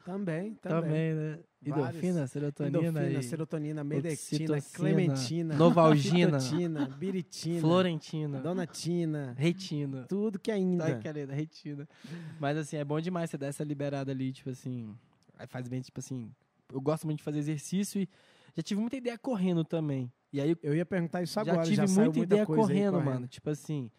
Também, também. Também, né? Vários. Endorfina, serotonina Endorfina, e serotonina, medectina, oxitocina, clementina, Novalgina, fitotina, biritina, florentina, donatina, retina. tudo que ainda. Tá querendo, retina. Mas assim, é bom demais você dar essa liberada ali, tipo assim. Faz bem, tipo assim. Eu gosto muito de fazer exercício e já tive muita ideia correndo também. E aí Eu ia perguntar isso já agora, tive já muita muita ideia coisa aí correndo, mano. Tipo assim,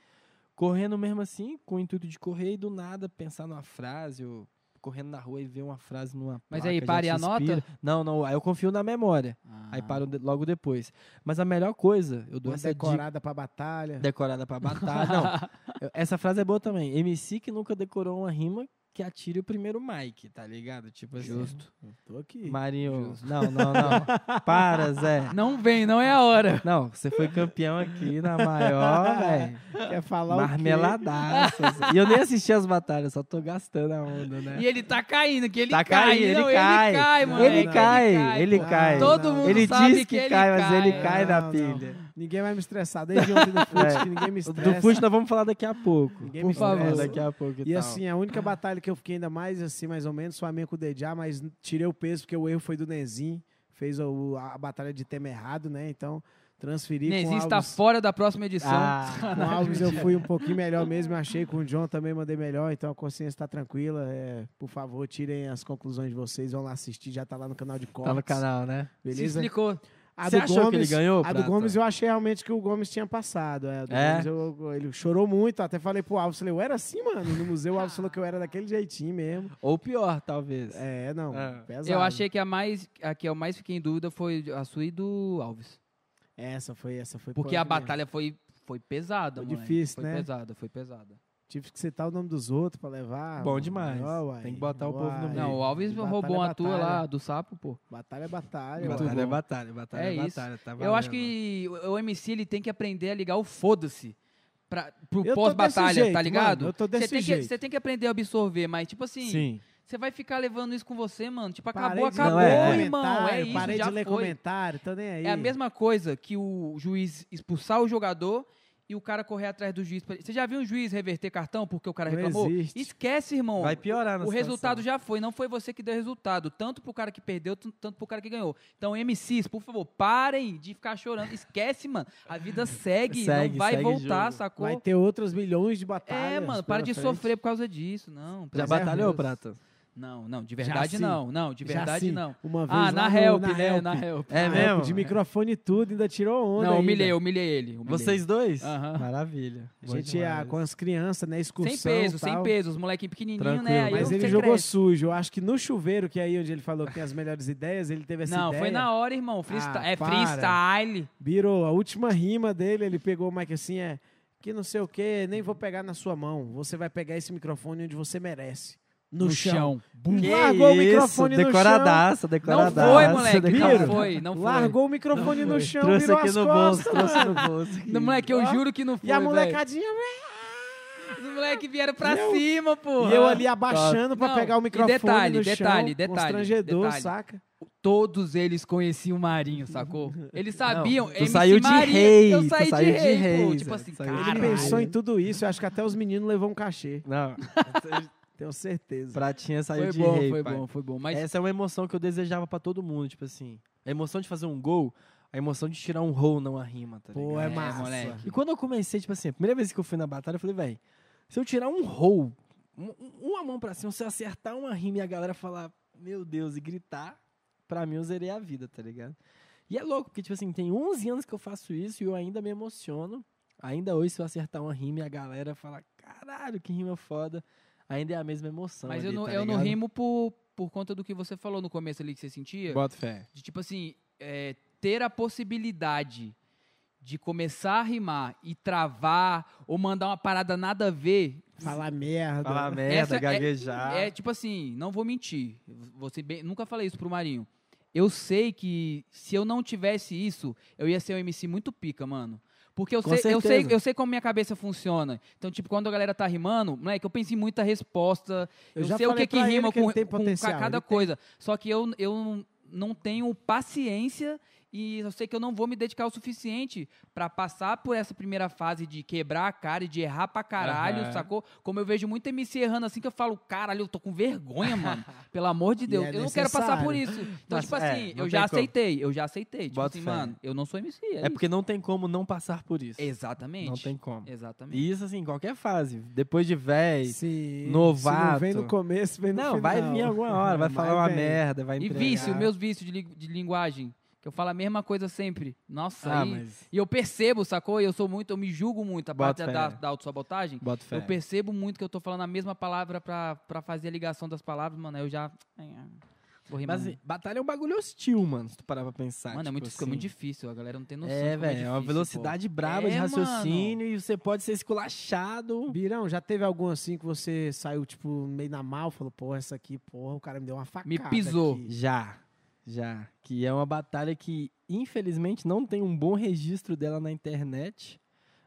correndo mesmo assim, com o intuito de correr e do nada pensar numa frase, ou correndo na rua e ver uma frase numa Mas placa, aí, já para e anota? Não, não, aí eu confio na memória. Aí Ah. paro de- logo depois. Mas a melhor coisa, eu dou Uma essa dica decorada pra batalha. decorada pra batalha. Não, essa frase é boa também. MC que nunca decorou uma rima que atire o primeiro mic, tá ligado? Tipo assim. Justo. Tô aqui. Marinho. Justo. Não, não, não. Para, Zé. Não vem, não é a hora. Não, você foi campeão aqui na maior, velho. Quer falar o quê? Marmeladaça. Zé. E eu nem assisti as batalhas, só tô gastando a onda, né? E ele tá caindo, que ele Tá cai. caindo, ele não, cai. Ele cai, Não, moleque. ele cai, ele cai. Todo mundo ele sabe diz que, ele cai, mas ele cai. cai na Não, não. Ninguém vai me estressar. Desde ontem no fute, É. que ninguém me Do estressa. Fute nós vamos falar daqui a pouco. Ninguém Por me favor, estressa. daqui a pouco e, E tal. assim, a única batalha que eu fiquei ainda mais, assim, mais ou menos, foi a minha com o Dejá, mas tirei o peso porque o erro foi do Nezin. Fez o- a, batalha de tema errado, né? Então, transferi com Nezin está Alves. fora da próxima edição. Ah, Com o Alves eu fui um pouquinho melhor mesmo, achei. Com o John também mandei melhor, então a consciência está tranquila. É, por favor, tirem as conclusões de vocês, vão lá assistir, já tá lá no canal de cortes. tá no canal, né? Se Beleza? explicou. A Você achou que ele ganhou, A do Prata? Gomes eu achei realmente que o Gomes tinha passado. É, a do É? Gomes eu- ele chorou muito, até falei pro Alves, falei, eu era assim, mano. No museu o Alves falou que eu era daquele jeitinho mesmo. Ou pior, talvez. É, não, É. pesado. Eu achei que a mais a que eu mais fiquei em dúvida foi a sua e do Alves. Essa foi, essa foi Porque a polêmica mesmo. batalha foi, foi pesada, Foi moleque. difícil, foi né? pesada, foi pesada. Tive que citar o nome dos outros pra levar. Bom demais. Uai, Tem que botar o povo no uai. meio. Não, o Alves Batalha roubou é uma tua batalha. lá do sapo, pô. Batalha é batalha. Uai. Batalha é batalha, batalha É é isso. batalha. Tá Eu acho que o o MC ele tem que aprender a ligar o foda-se pra, pro pós-batalha, tá ligado? mano, eu tô Você desse tem que- jeito. Você tem que aprender a absorver, mas tipo assim, Sim. você vai ficar levando isso com você, mano. Tipo, Parei acabou, de acabou, Não, é, irmão. É isso, Parei já de ler foi. comentário, tô nem aí. É a mesma coisa que o juiz expulsar o jogador e o cara correr atrás do juiz. pra- Você já viu um juiz reverter cartão porque o cara Não reclamou? existe. Esquece, irmão. Vai piorar na O resultado situação. já foi, não foi você que deu resultado. Tanto pro cara que perdeu, tanto pro cara que ganhou. Então, MCs, por favor, parem de ficar chorando. Esquece, mano. A vida segue, Segue, não vai segue voltar, jogo. sacou? Vai ter outras milhões de batalhas. É, mano, para de frente. sofrer por causa disso. Não, Já batalhou. Prata? Não, não, de verdade não. Não, de verdade não. Uma vez Ah, na no- help, na né? help. Na help. É Na mesmo? help, De microfone e tudo, ainda tirou onda. Não, ainda. humilhei, humilhei ele. humilhei. Vocês dois? Maravilha. A gente ia demais. com as crianças, né? Excursão. Sem peso, sem tal. peso. Os molequinhos pequenininhos, Tranquilo. né? Aí Mas ele jogou cresce. sujo. Eu acho que no chuveiro, que é aí onde ele falou que tem as melhores ideias, ele teve essa Não, ideia. foi na hora, irmão. Freestyle. Ah, é para. freestyle. Virou a última rima dele, ele pegou o mic assim, é que não sei o que, nem vou pegar na sua mão. Você vai pegar esse microfone onde você merece. No, chão. Que Largou o isso, microfone no decoradaça, Não decoradaça. foi, moleque. decoradaça. Não foi, não foi. Largou o microfone no chão, Trouxe virou aqui as no costas. bolso, trouxe no bolso. aqui. Não, moleque, eu juro que não foi, E a molecadinha, Os moleques vieram pra Eu- cima, pô. e eu ali abaixando pra Não, pegar o microfone detalhe, no detalhe, chão. detalhe, Constrangedor, detalhe. saca? Todos eles conheciam o Marinho, sacou? Eles sabiam. tu MC saiu de Marinho, rei, Eu tu saí de saiu de rei, pô. rei, Tipo assim, de Ele rei. pensou em tudo isso, eu acho que até os meninos levou um cachê. Não, Tenho certeza. Pratinha saiu Foi de bom, rei, foi pai. bom, foi bom. Mas Essa é uma emoção que eu desejava pra todo mundo, tipo assim. A emoção de fazer um gol, a emoção de tirar um roll, não a rima, tá Pô, ligado? é massa. moleque. E quando eu comecei, tipo assim, a primeira vez que eu fui na batalha, eu falei, velho, Se eu tirar um roll, um- um- uma mão pra cima, se eu acertar uma rima e a galera falar, meu Deus, e gritar, pra mim eu zerei a vida, tá ligado? E é louco, porque, tipo assim, tem 11 anos que eu faço isso e eu ainda me emociono. Ainda hoje, se eu acertar uma rima e a galera falar, caralho, que rima foda, ainda é a mesma emoção. Mas eu ali, não, tá eu não rimo por, por conta do que você falou no começo ali que você sentia. Bota fé. De tipo assim, é, ter a possibilidade de começar a rimar e travar ou mandar uma parada nada a ver. Falar merda. Falar merda, Essa é- gaguejar. É tipo assim, não vou mentir. Você bem- nunca falei isso pro Marinho. Eu sei que se eu não tivesse isso, eu ia ser um MC muito pica, mano. Porque eu Com sei, eu sei, eu sei como minha cabeça funciona. Então, tipo, quando a galera tá rimando, moleque, eu penso em muita resposta. Eu Eu, já sei o que que rima com, tem com ca- cada ele tem. coisa. Só que eu, eu não tenho paciência e eu sei que eu não vou me dedicar o suficiente pra passar por essa primeira fase de quebrar a cara e de errar pra caralho, Aham. sacou? Como eu vejo muito MC errando assim que eu falo, caralho, eu tô com vergonha, mano. Pelo amor de E Deus. é eu não quero passar por isso. Então, Mas, tipo é, assim, não eu já como. aceitei, eu já aceitei. Tipo Bota assim, fé. mano, eu não sou MC. É, É porque não tem como não passar por isso. Exatamente. Não tem como. Exatamente. E isso, assim, em qualquer fase. Depois de véi. Se, Novato. Se não vem no começo, vem no Não, final. vai vir alguma hora, vai falar uma merda, vai E entregar. vício, meus vícios de, li- de linguagem. Que eu falo a mesma coisa sempre. Nossa, Ah, aí. mas... E eu percebo, sacou? E eu sou muito, eu me julgo muito. A parte Bota da, fé. da autossabotagem. Bota fé. Eu percebo muito que eu tô falando a mesma palavra pra, pra fazer a ligação das palavras, mano. aí Eu já. Mas batalha é um bagulho hostil, mano, se tu parar pra pensar. mano, é tipo muito, fica assim. muito difícil. A galera não tem noção. É, velho, é uma difícil, velocidade braba de É, raciocínio e você pode ser esculachado. Birão, já teve algum assim que você saiu, tipo, meio na mal, falou, porra, essa aqui, porra, o cara me deu uma facada. Me pisou. aqui. Já, já. Que é uma batalha que, infelizmente, não tem um bom registro dela na internet.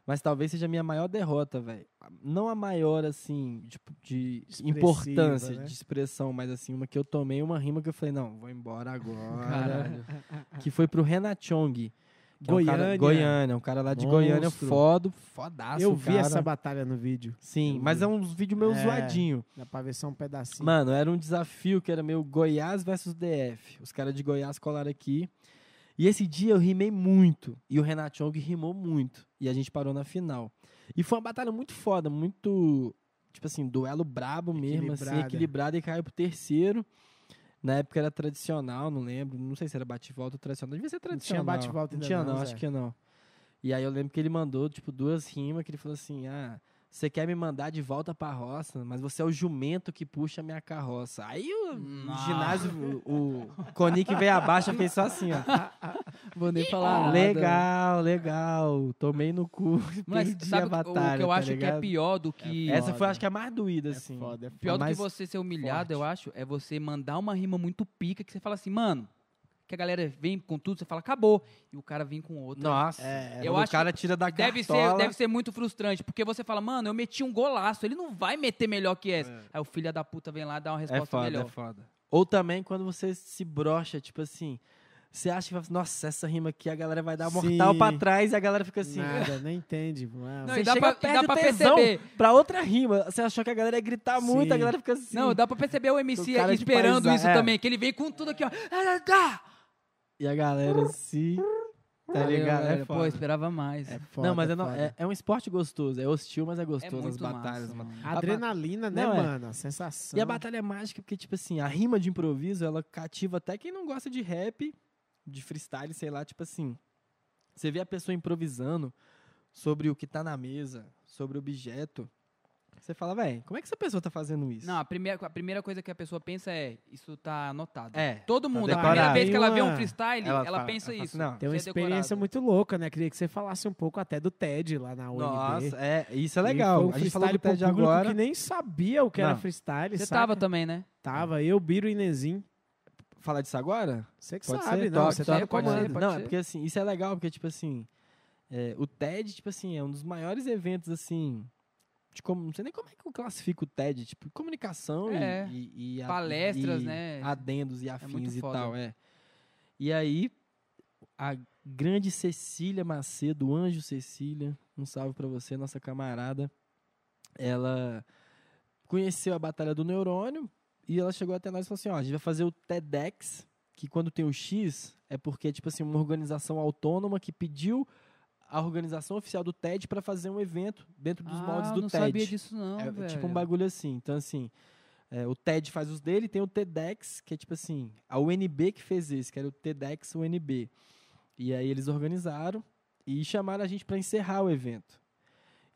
Mas talvez seja a minha maior derrota, velho. Não a maior, assim, tipo, de Expressiva, importância, né? de expressão, mas assim, uma que eu tomei uma rima que eu falei, não, vou embora agora. Que foi pro Renachong. Que é um cara- Goiânia. Goiânia, um cara lá de Monstro. Goiânia, foda, fodaço, Eu vi cara. essa batalha no vídeo. Sim, Eu mas vi. é uns vídeos meio É. zoadinho. Dá pra ver só um pedacinho. Mano, era um desafio que era meio Goiás versus DF. Os caras de Goiás colaram aqui. E esse dia eu rimei muito. E o Renato Chong rimou muito. E a gente parou na final. E foi uma batalha muito foda, muito. Tipo assim, duelo brabo mesmo, assim, equilibrado e caiu pro terceiro. Na época era tradicional, não lembro. Não sei se era bate-volta ou tradicional. Devia ser tradicional. bate-volta Não ainda tinha, não, não, acho que não. E aí eu lembro que ele mandou, tipo, duas rimas, que ele falou assim, ah, você quer me mandar de volta pra roça, mas você é o jumento que puxa a minha carroça. Aí o Nossa. ginásio, o, o Conic veio abaixo e fez só assim, ó. Vou nem falar nada. Legal, legal. Tomei no cu. Moleque, perdi sabe a o- batalha, o que eu tá acho que é ligado? pior do que. Essa foi, acho que, a mais doída, é assim. foda, é foda. Pior do que você ser humilhado, forte. eu acho, é você mandar uma rima muito pica que você fala assim, mano, que a galera vem com tudo, você fala, acabou. E o cara vem com outra. Nossa, É, eu acho o cara tira da Deve ser, cartola... deve ser muito frustrante, porque você fala, mano, eu meti um golaço, ele não vai meter melhor que essa. Aí o filho da puta vem lá e dá uma É resposta foda, melhor. é foda. Ou também quando você se brocha, tipo assim, você acha que, vai- nossa, essa rima aqui a galera vai dar mortal Sim. pra trás e a galera fica assim. Nada, nem entende. Mano. Não, Você dá chega pra- dá pra perceber. pra outra rima. Você achou que a galera ia gritar muito, Sim. a galera fica assim. Não, dá pra perceber o MC O de esperando isso é. também, que ele vem com tudo aqui, ó. E a galera assim. Tá Valeu, ligado? galera. É Pô, foda. esperava mais. É foda, não, mas é, não- é- é um esporte gostoso. É hostil, mas é É gostoso nas muito batalhas, massa, mano. mano. Adrenalina, né, Não, é. mano? A sensação. E a batalha é mágica porque, tipo assim, a rima de improviso, ela cativa até quem não gosta de rap, de freestyle, sei lá, tipo assim. Você vê a pessoa improvisando sobre o que tá na mesa, sobre o objeto. Você fala, velho, como é que essa pessoa tá fazendo isso? Não, a primeira, a primeira coisa que a pessoa pensa é, isso tá anotado. É, Todo tá mundo, a decorado. primeira vez que ela vê um freestyle, ela, Ela fala- pensa ela isso. assim, não, Tem uma é experiência decorado. muito louca, né? Queria que você falasse um pouco até do TED lá na UNB. Nossa, é, isso é legal. um a gente falou do TED agora. que nem sabia o que era Não. freestyle, Você saca? tava também, né? Tava, eu, Biro e Nezinho. Falar disso agora? Você que Pode sabe, ser? não, Top, você tá no ser, comando. Não, ser. é porque assim, isso é legal, porque, tipo assim, é, o TED, tipo assim, é um dos maiores eventos, assim, de como, não sei nem como é que eu classifico o TED, tipo, comunicação e- É. e, e a- Palestras, e né? adendos e muito afins e foda. tal, é. E aí, a grande Cecília Macedo, Anjo Cecília, um salve pra você, nossa camarada, ela conheceu a Batalha do Neurônio e ela chegou até nós e falou assim, ó, a gente vai fazer o TEDx, que quando tem o X é porque, tipo assim, uma organização autônoma que pediu a organização oficial do TED para fazer um evento dentro dos moldes ah, do não TED. sabia disso não, É velho. tipo um bagulho assim. Então, assim, é, o TED faz os dele, tem o TEDx, que é tipo assim, a UNB que fez esse, que era o TEDx UNB. E aí eles organizaram e chamaram a gente para encerrar o evento.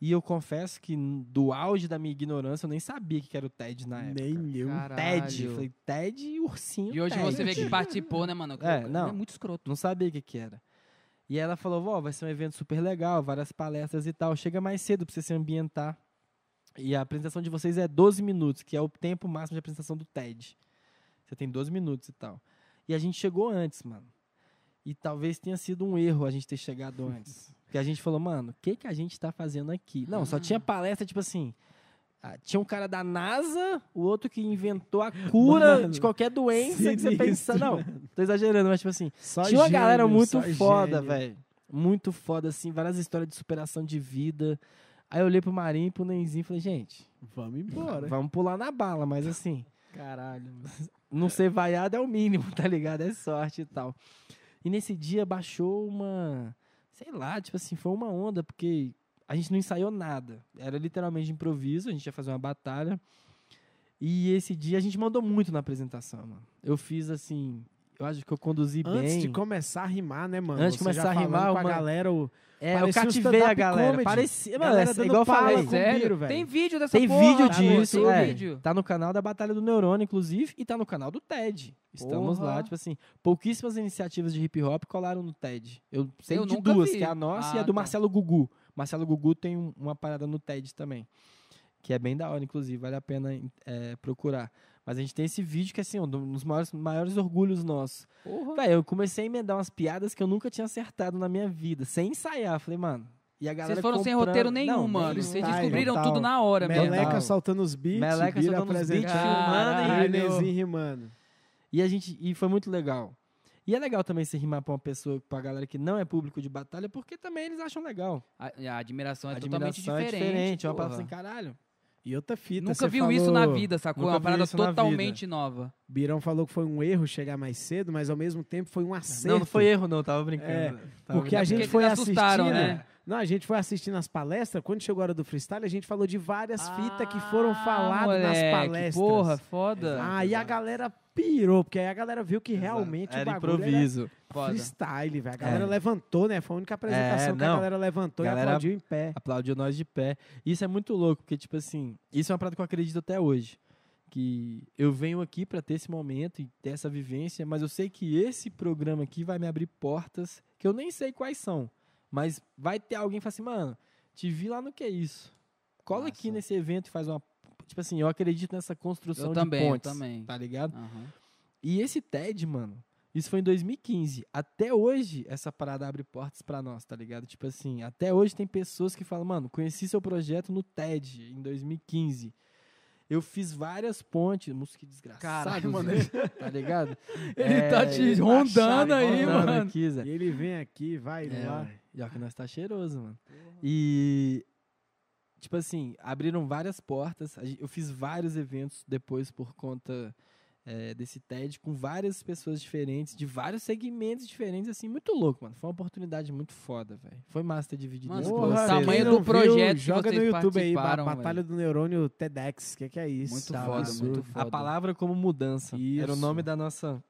E eu confesso que do auge da minha ignorância, eu nem sabia o que era o TED na época. Nem eu. Caralho. TED. Eu falei, TED e ursinho. E hoje TED. você vê que participou, né, mano? É, não. É muito escroto. Não sabia o que, que era. E ela falou, vó, vai ser um evento super legal, várias palestras e tal. Chega mais cedo pra você se ambientar. E a apresentação de vocês é 12 minutos, que é o tempo máximo de apresentação do TED. Você tem 12 minutos e tal. E a gente chegou antes, mano. E talvez tenha sido um erro a gente ter chegado antes. Porque a gente falou, mano, o que, que a gente tá fazendo aqui? Não, só tinha palestra, tipo assim. Ah, Tinha um cara da NASA, o outro que inventou a cura Mano, de qualquer doença que você sinistro, pensa. Não, tô exagerando, mas tipo assim, Só tinha uma galera gênio, muito só foda, velho. Muito foda, assim, várias histórias de superação de vida. Aí eu olhei pro Marinho e pro Nenzinho e falei, gente, Vamos embora. vamos pular na bala, mas assim, Caralho. não ser vaiado é o mínimo, tá ligado? É sorte e tal. E nesse dia baixou uma, sei lá, tipo assim, foi uma onda, porque a gente não ensaiou nada. Era literalmente de improviso, a gente ia fazer uma batalha. E esse dia a gente mandou muito na apresentação, mano. Eu fiz assim, eu acho que eu conduzi Antes bem. de começar a rimar, né, mano? Antes de começar a rimar, com a uma- galera, o... É, eu Parecia um cativei a galera. comedy. Parecia, mano, Galera é dando igual eu pala falei. com Sério? biro, velho. tem vídeo dessa Tem porra, vídeo pô, disso, tem é. vídeo. Tá no canal da Batalha do Neurônio, inclusive, e tá no canal do TED. Estamos Porra. lá, tipo assim, pouquíssimas iniciativas de hip hop colaram no TED. Eu sei Eu de duas, vi. que é a nossa e Ah, a do tá. Marcelo Gugu. Marcelo Gugu tem um- uma parada no TED também, que é bem da hora, inclusive, vale a pena é, procurar. Mas a gente tem esse vídeo que é assim, um dos maiores, maiores orgulhos nossos. Véi, eu comecei a emendar umas piadas que eu nunca tinha acertado na minha vida, sem ensaiar. Falei, mano. E a galera Vocês foram sem comprando- roteiro nenhum, Não, mano. Vocês descobriram total. tudo na hora, mesmo. Meleca soltando os beats, Meleca soltando os beats, apresentando, filmando e rimando. E a gente e foi muito legal. E é legal também se rimar pra uma pessoa, pra galera que não é público de batalha, porque também eles acham legal. A, a admiração é a totalmente admiração diferente. é diferente. É uma porra. palavra assim, caralho. E outra fita, Nunca viu isso na falou- vida, sacou? É Nunca uma vi parada totalmente nova. Birão falou que foi um erro chegar mais cedo, mas ao mesmo tempo foi um acerto. Não, não foi erro, não, tava brincando. É, Tava Porque a brincando. gente Porque foi assistindo, né? Não, a gente foi assistindo as palestras. Quando chegou a hora do freestyle, a gente falou de várias fitas que Ah, foram faladas nas palestras. Porra, foda. Aí a galera pirou, porque aí a galera viu que realmente Era o bagulho improviso. era Foda. freestyle, velho. A galera É. levantou, né? Foi a única apresentação É, que a galera levantou e Galera- aplaudiu em pé. Aplaudiu nós de pé. Isso é muito louco, porque, tipo assim, isso é uma parada que eu acredito até hoje. Que eu venho aqui pra ter esse momento e ter essa vivência, mas eu sei que esse programa aqui vai me abrir portas que eu nem sei quais são. Mas vai ter alguém que fala assim, mano, te vi lá no que é isso. Cola aqui Massa. nesse evento e faz uma. Tipo assim, eu acredito nessa construção Eu de também, eu pontes. também. Tá ligado? Aham. E esse TED, mano, isso foi em 2015. Até hoje, essa parada abre portas pra nós, tá ligado? Tipo assim, até hoje tem pessoas que falam, mano, conheci seu projeto no TED em 2015. Eu fiz várias pontes, música desgraçado, Caralho, mano. tá ligado? Ele tá te ele rondando aí, rondando mano. aqui. E ele vem aqui, vai É, lá. E ó que nós tá cheiroso, mano. E, tipo assim, abriram várias portas. Eu fiz vários eventos depois por conta é, desse TED com várias pessoas diferentes, de vários segmentos diferentes, assim, muito louco, mano. Foi uma oportunidade muito foda, velho. Foi massa ter dividido Mano, isso porra, tamanho do viu, projeto Joga no YouTube aí, Batalha do Neurônio TEDx. O que, que é isso? Muito Tá foda, absurdo. muito foda. A palavra como mudança. Era o Isso. nome da nossa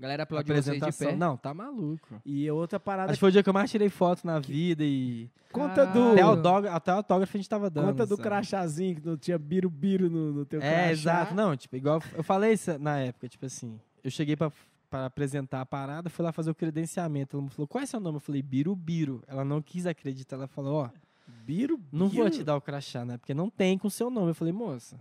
Galera aplaudiu vocês de apresentação. pé. Não, tá maluco. E outra parada. Acho que foi o dia que eu mais tirei foto na vida e. Conta do. Até, autógrafo, até autógrafo a gente tava dando. Conta do sabe? crachazinho, que não tinha biru-biru no, no teu crachá. É, exato. Não, tipo, igual eu falei isso na época, tipo assim, eu cheguei pra, pra apresentar a parada, fui lá fazer o credenciamento. Ela me falou, qual é seu nome? Eu falei, Biru Biro. Ela não quis acreditar. Ela falou, ó, Biru, não vou te dar o crachá, né? Porque não tem com seu nome. Eu falei, moça,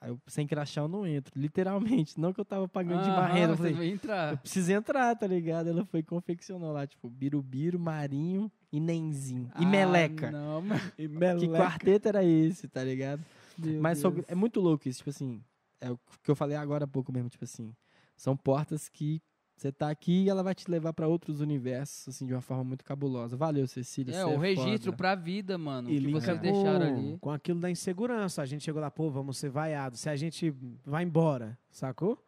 aí eu, sem crachá eu não entro. Literalmente, não que eu tava pagando de Aham, barreira. Eu falei, entrar. eu preciso entrar, tá ligado? Ela foi e confeccionou lá, tipo, Birubiru, Marinho e Nenzinho. E Ah, Meleca. Não, mano. E Que meleca. quarteto era esse, tá ligado? Meu Mas é muito louco isso, tipo assim, é o que eu falei agora há pouco mesmo, tipo assim, são portas que você tá aqui e ela vai te levar pra outros universos, assim, de uma forma muito cabulosa. Valeu, Cecília. É, o registro foda. pra vida, mano. E que vocês com, deixaram ali. com aquilo da insegurança. A gente chegou lá, pô, vamos ser vaiados. Se a gente vai embora, sacou?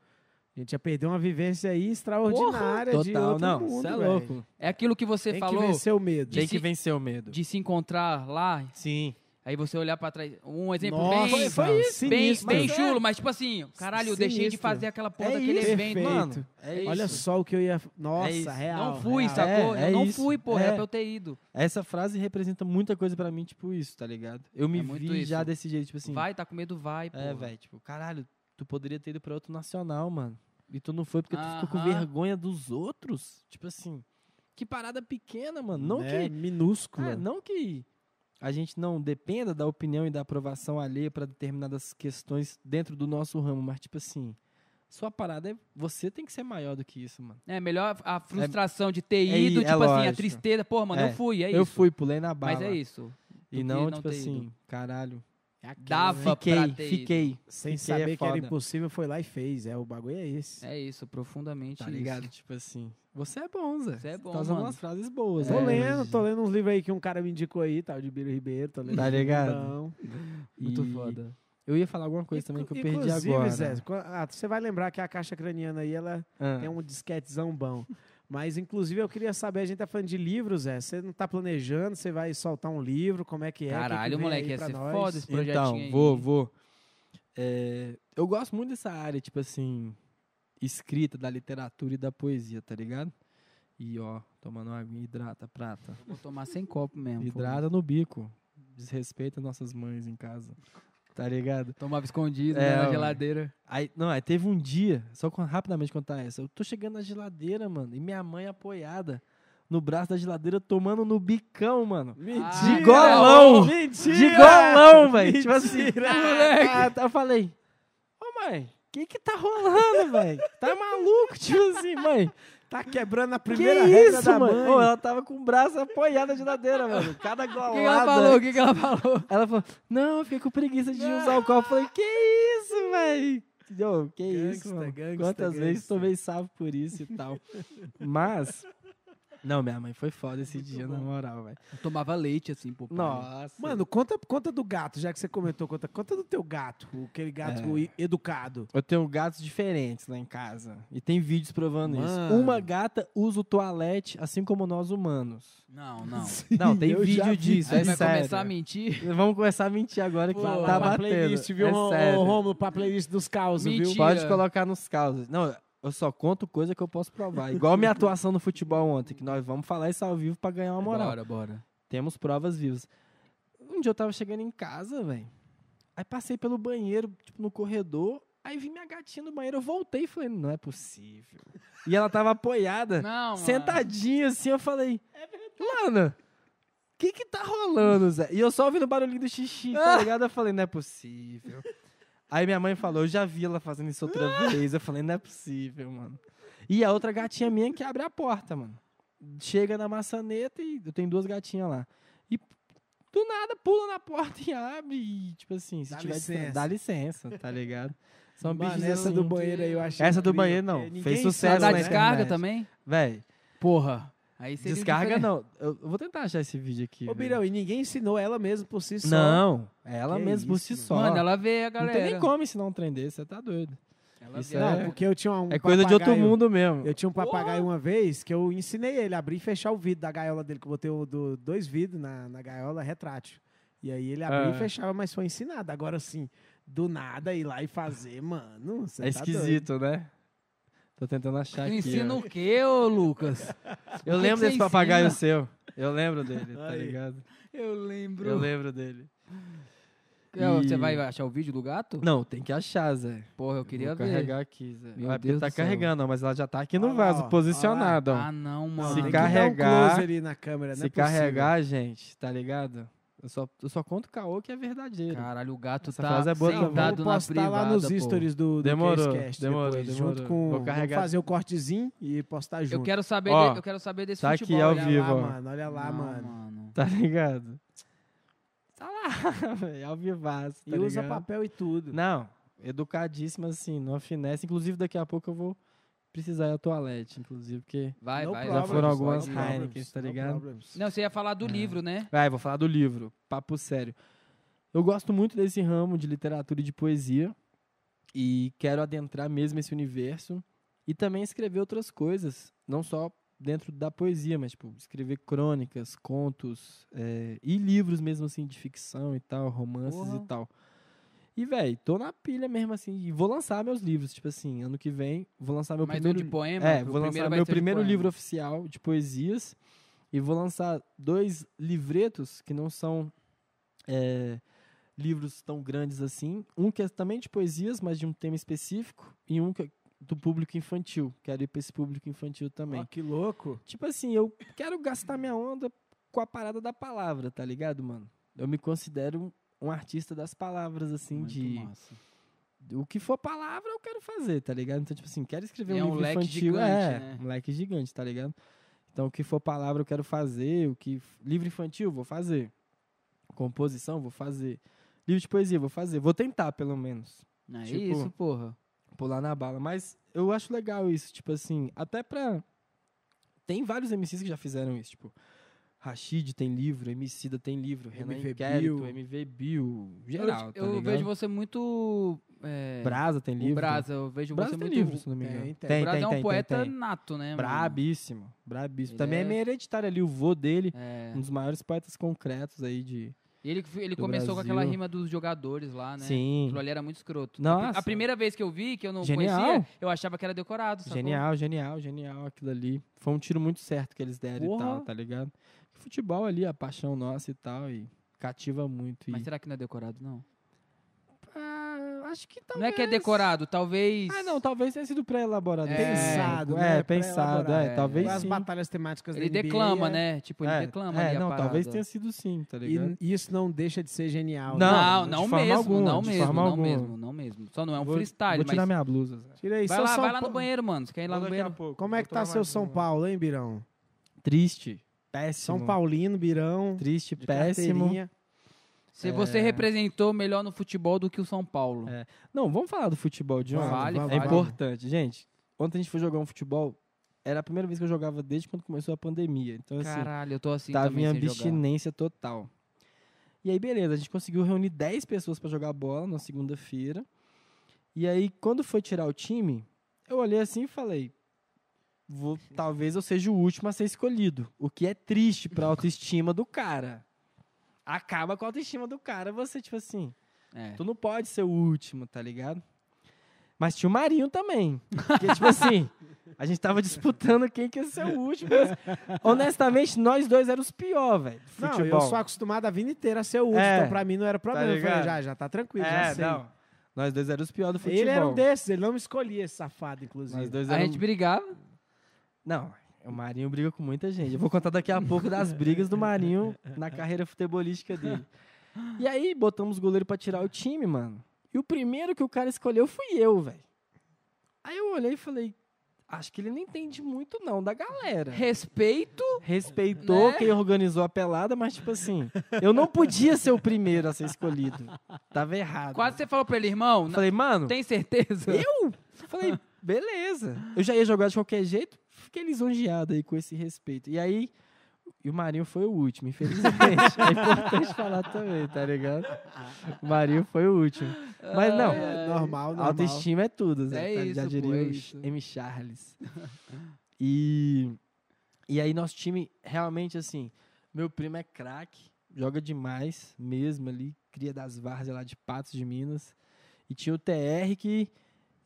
A gente ia perder uma vivência aí extraordinária de Total, outro não, mundo, você é louco. É aquilo que você Tem falou que vencer o medo. Tem se- que vencer o medo. de se encontrar lá, Sim. Aí você olhar pra trás. Um exemplo Nossa, bem, foi isso, bem, sinistro. bem é. chulo, mas tipo assim, caralho, eu deixei de Sinistro. fazer aquela porra É daquele isso, evento. perfeito. Mano, É Olha isso. só o que eu ia. Nossa, É isso. real. não fui, real. sacou? É, é eu não isso. fui, pô, É. era pra eu ter ido. Essa frase representa muita coisa pra mim, tipo isso, tá ligado? Eu me É muito vi isso. já desse jeito, tipo assim. vai, tá com medo, vai, pô. É, velho, tipo, caralho, tu poderia ter ido pra outro nacional, mano. E tu não foi porque tu ficou com Aham. vergonha dos outros. Tipo assim, que parada pequena, mano. Não é que. minúscula. É, não que a gente não dependa da opinião e da aprovação alheia pra determinadas questões dentro do nosso ramo, mas tipo assim, sua parada é. Você tem que ser maior do que isso, mano. É melhor a frustração de ter é ido, é tipo assim, a tristeza. Pô, mano, eu É, fui, é eu isso. fui, pulei na bala. Mas é isso. E não, não tipo assim, ido. caralho. É Dava? Fiquei, pra ter ido. fiquei. Sem Fiquei é saber que era impossível, foi lá e fez. É, o bagulho é esse. É isso, profundamente Tá isso. ligado? Tipo assim, você é bom, Zé. Você é bom, tá usando mano. umas frases boas. Tô né? lendo, tô lendo uns livros aí que um cara me indicou aí, tal, de Biro Ribeiro, tô lendo. Tá ligado? Não. Muito E foda. Eu ia falar alguma coisa também que eu perdi Inclusive, agora. Zé, ah, você vai lembrar que a caixa craniana aí, ela Ah. tem um disquetezão bom. Mas, inclusive, eu queria saber, a gente tá falando de livros, Zé. Você não tá planejando, você vai soltar um livro, como é que é? Que que Caralho, vem moleque, ia ser nós? foda esse projetinho Então, aí. vou, vou. É, eu gosto muito dessa área, tipo assim, escrita da literatura e da poesia, tá ligado? E ó, tomando água, hidrata, prata. Vou tomar sem copo mesmo. Hidrata no bico. Desrespeita nossas mães em casa. Tá ligado? Tomava escondido É, né, na geladeira. Aí, não, aí teve um dia, só com- rapidamente contar essa. Eu tô chegando na geladeira, mano, e minha mãe apoiada no braço da geladeira, tomando no bicão, mano. Mentira! De golão! Mentira! De golão, velho. Tipo assim, moleque. Eu falei, ô mãe, o que que tá rolando, velho? Tá maluco? Tipo assim, mãe. Tá quebrando a Que primeira regra isso, da mano? mãe. Ô, ela tava com o braço apoiado na geladeira, mano. Cada O que, golada. que ela falou? O que, que ela falou? Ela falou, não, eu fiquei com preguiça de usar o copo. Eu falei, que isso, velho? Que isso, Gangsta, mano? gangsta, Quantas vezes gangsta. tomei salvo por isso e tal. Mas, não, minha mãe foi foda esse dia, na moral, velho. Eu tomava leite, assim, pô. Nossa. Mano, conta, conta do gato, já que você comentou. Conta, conta do teu gato, aquele gato É. educado. Eu tenho gatos diferentes lá em casa. E tem vídeos provando isso. Mano. Uma gata usa o toalete, assim como nós humanos. Não, não. Não, tem vídeo vi. disso, Aí é vai sério. começar a mentir. Vamos começar a mentir agora que Pô, tá Vai lá pra batendo. playlist, viu, é Rom- sério. ô, Rômulo? Pra playlist dos causos, viu? Mentira. Pode colocar nos causos. Não, eu só conto coisa que eu posso provar. Igual minha atuação no futebol ontem, que nós vamos falar isso ao vivo pra ganhar uma moral. Bora, bora. Temos provas vivas. Um dia eu tava chegando em casa, velho. Aí passei pelo banheiro, tipo, no corredor. Aí vi minha gatinha no banheiro. Eu voltei e falei, não é possível. E ela tava apoiada, Não, mano. sentadinha assim. Eu falei, mano, o que que tá rolando, Zé? E eu só ouvindo o barulhinho do xixi, tá ligado? Eu falei, não é possível. Aí minha mãe falou, eu já vi ela fazendo isso outra vez. Eu falei, não é possível, mano. E a outra gatinha minha que abre a porta, mano. Chega na maçaneta e eu tenho duas gatinhas lá. E do nada pula na porta e abre. E, tipo assim, se Dá tiver licença. distância, dá licença, tá ligado? São Mano, bichos essa assim. do banheiro aí eu achei Essa do incrível, banheiro, não. Fez sucesso Dá né? descarga internet. também? Véi, Porra. Aí seria descarga diferente. não. Eu, vou tentar achar esse vídeo aqui. Ô, velho. Birão, e ninguém ensinou ela mesmo por si só. Não, ela Que mesmo por si só. Mano, ela vê a Não galera. tem nem como ensinar um trem desse, você tá doido. Ela Isso vê. Não, É. porque eu tinha um é coisa de outro papagaio- mundo mesmo. Eu tinha um papagaio uma vez que eu ensinei ele a abrir e fechar o vidro da gaiola dele, que eu botei o- do- dois vidros na, na gaiola retrátil. E aí ele abria Ah. e fechava, mas foi ensinado. Agora sim, do nada ir lá e fazer, mano. cê É tá doido. esquisito, né? Tô tentando achar Tu aqui. ensina ó. o quê, ô Lucas? Eu que lembro que desse você papagaio ensina? seu. Eu lembro dele, tá Aí. ligado? Eu lembro. Eu lembro dele. Você E- vai achar o vídeo do gato? Não, tem que achar, Zé. Porra, eu queria Vou ver. carregar aqui, Zé. Meu Vai Deus tá carregando, mas ela já tá aqui no lá, vaso, ó. posicionada, ó. Ah, não, mano. Se tem carregar- um ali na câmera, é Se possível. carregar, gente, tá ligado? Eu só, eu só conto o caô que é verdadeiro. Caralho, o gato Essa tá frase é boa sentado na postar privada, lá nos pô. stories do, do Demorou, Casecast demorou, depois, demorou. junto com... Vou carregar- Vamos fazer o cortezinho e postar junto. Eu quero saber, Ó, de- eu quero saber desse tá aqui futebol. ao olha vivo, lá, ó. mano, olha lá, Não, mano. Tá ligado? Tá lá, velho, ao vivaço, tá E usa ligado? papel e tudo. Não, educadíssima assim, numa finesse. Inclusive, daqui a pouco eu vou precisar ir à toalete, inclusive, porque... Vai, vai. Já foram algumas no Heineken, tá ligado? Não, você ia falar do É. livro, né? Vai, vou falar do livro, papo sério. Eu gosto muito desse ramo de literatura e de poesia e quero adentrar mesmo esse universo. E também escrever outras coisas, não só dentro da poesia, mas tipo, escrever crônicas, contos é, e livros mesmo assim de ficção e tal, romances Porra. e tal. E, velho, tô na pilha mesmo assim, e vou lançar meus livros, tipo assim, ano que vem, vou lançar meu Mais um primeiro de poema? é, vou lançar meu primeiro livro oficial de poesias e vou lançar dois livretos que não são é, livros tão grandes assim. Um que é também de poesias, mas de um tema específico, e um que é do público infantil. Quero ir pra esse público infantil também. Ó, que louco. Tipo assim, eu quero gastar minha onda com a parada da palavra, tá ligado, mano? Eu me considero um, artista das palavras, assim, Muito de. massa. O que for palavra, eu quero fazer, tá ligado? Então, tipo assim, quero escrever E um é um livro infantil. gigante, é, né? um leque gigante, tá ligado? Então, o que for palavra, eu quero fazer. O que livro infantil, vou fazer. Composição, vou fazer. Livro de poesia, vou fazer. Vou tentar, pelo menos. É Tipo, isso, porra. Pular na bala. Mas eu acho legal isso, tipo assim, até pra. Tem vários MCs que já fizeram isso, tipo. Rashid tem livro, Emicida tem livro, Renan MV Inquérito, Bill. MV Bill, Eu, geral, eu tá ligado? vejo você muito. É, Brasa tem livro. o Brasa, eu vejo Brasa você tem muito. livro, se não me Tem, engano. tem. o Tem, Brasa tem, é um tem, poeta nato, né? Brabíssimo, brabíssimo. Ele Também é... é- meio hereditário ali, o vô dele, É. um dos maiores poetas concretos aí de... E ele, ele começou com aquela Brasil. rima dos jogadores lá, né? Sim. Aquilo ali era muito escroto. Nossa. A primeira vez que eu vi, que eu não Genial. conhecia, eu achava que era decorado, sacou? Genial, genial, genial aquilo ali. Foi um tiro muito certo que eles deram Porra. e tal, tá ligado? Futebol ali, a paixão nossa e tal, e cativa muito. E... Mas será que não é decorado, não? Ah, acho que talvez... Não é que é decorado, talvez... Ah, não, talvez tenha sido pré-elaborado. É, Pensado, É, né? pensado, Pré-elaborado. é, talvez As sim. batalhas temáticas Ele da NBA declama, é- né? Tipo, ele é, declama é, ali a não, talvez tenha sido sim, tá ligado? E isso não deixa de ser genial. Não, né? Não, não mesmo, alguma, não mesmo, não alguma. mesmo, não mesmo. Só não é um vou, freestyle, Vou tirar mas... minha blusa. Zé. Tira aí, Vai lá, São vai lá no banheiro, mano. Você quer ir lá no banheiro? Como é que tá seu São. Paulo, hein, Birão? Triste, péssimo. São Paulino, Birão. Triste, de péssimo. carteirinha. Se você É. representou melhor no futebol do que o São Paulo. É. Não, vamos falar do futebol de ontem. Vale, é vale. importante. Gente, ontem a gente foi jogar um futebol. Era a primeira vez que eu jogava desde quando começou a pandemia. Então, assim, Caralho, eu tô assim tava em sem jogar. abstinência total. E aí, beleza, a gente conseguiu reunir 10 pessoas pra jogar bola na segunda-feira. E aí, quando foi tirar o time, eu olhei assim e falei: vou, talvez eu seja o último a ser escolhido. O que é triste pra autoestima do cara. Acaba com a autoestima do cara, você, tipo assim. É. Tu não pode ser o último, tá ligado? Mas tinha o Marinho também. Porque, tipo assim, a gente tava disputando quem que ia ser o último. mas, honestamente, nós dois éramos os piores, velho. Não, Futebol. eu sou acostumado a vida inteira a ser o último, É. então pra mim não era problema. eu falei, já, já tá tranquilo, já É, sei. não. Nós dois éramos os piores do futebol. Ele era um desses, ele não me escolhia, esse safado, inclusive. Nós dois A éramos... gente brigava. Não, o Marinho briga com muita gente. Eu vou contar daqui a pouco das brigas do Marinho na carreira futebolística dele. E aí, botamos o goleiro pra tirar o time, mano. E o primeiro que o cara escolheu fui eu, velho. Aí eu olhei e falei, acho que ele não entende muito não da galera. Respeito. Respeitou Né? quem organizou a pelada, mas tipo assim, eu não podia ser o primeiro a ser escolhido. Tava errado. Quase você falou pra ele, irmão, Falei, mano, tem certeza? eu? Falei, beleza. Eu já ia jogar de qualquer jeito, fiquei lisonjeado aí com esse respeito. E aí, e o Marinho foi o último, infelizmente. é importante falar também, tá ligado? O Marinho foi o último. Mas não, É, normal, normal. autoestima é tudo. É tá? isso, já pô, diria é isso. M. Charles. E, e aí, nosso time, realmente, assim, meu primo é craque, joga demais mesmo ali, cria das várzeas lá de Patos de Minas. E tinha o TR que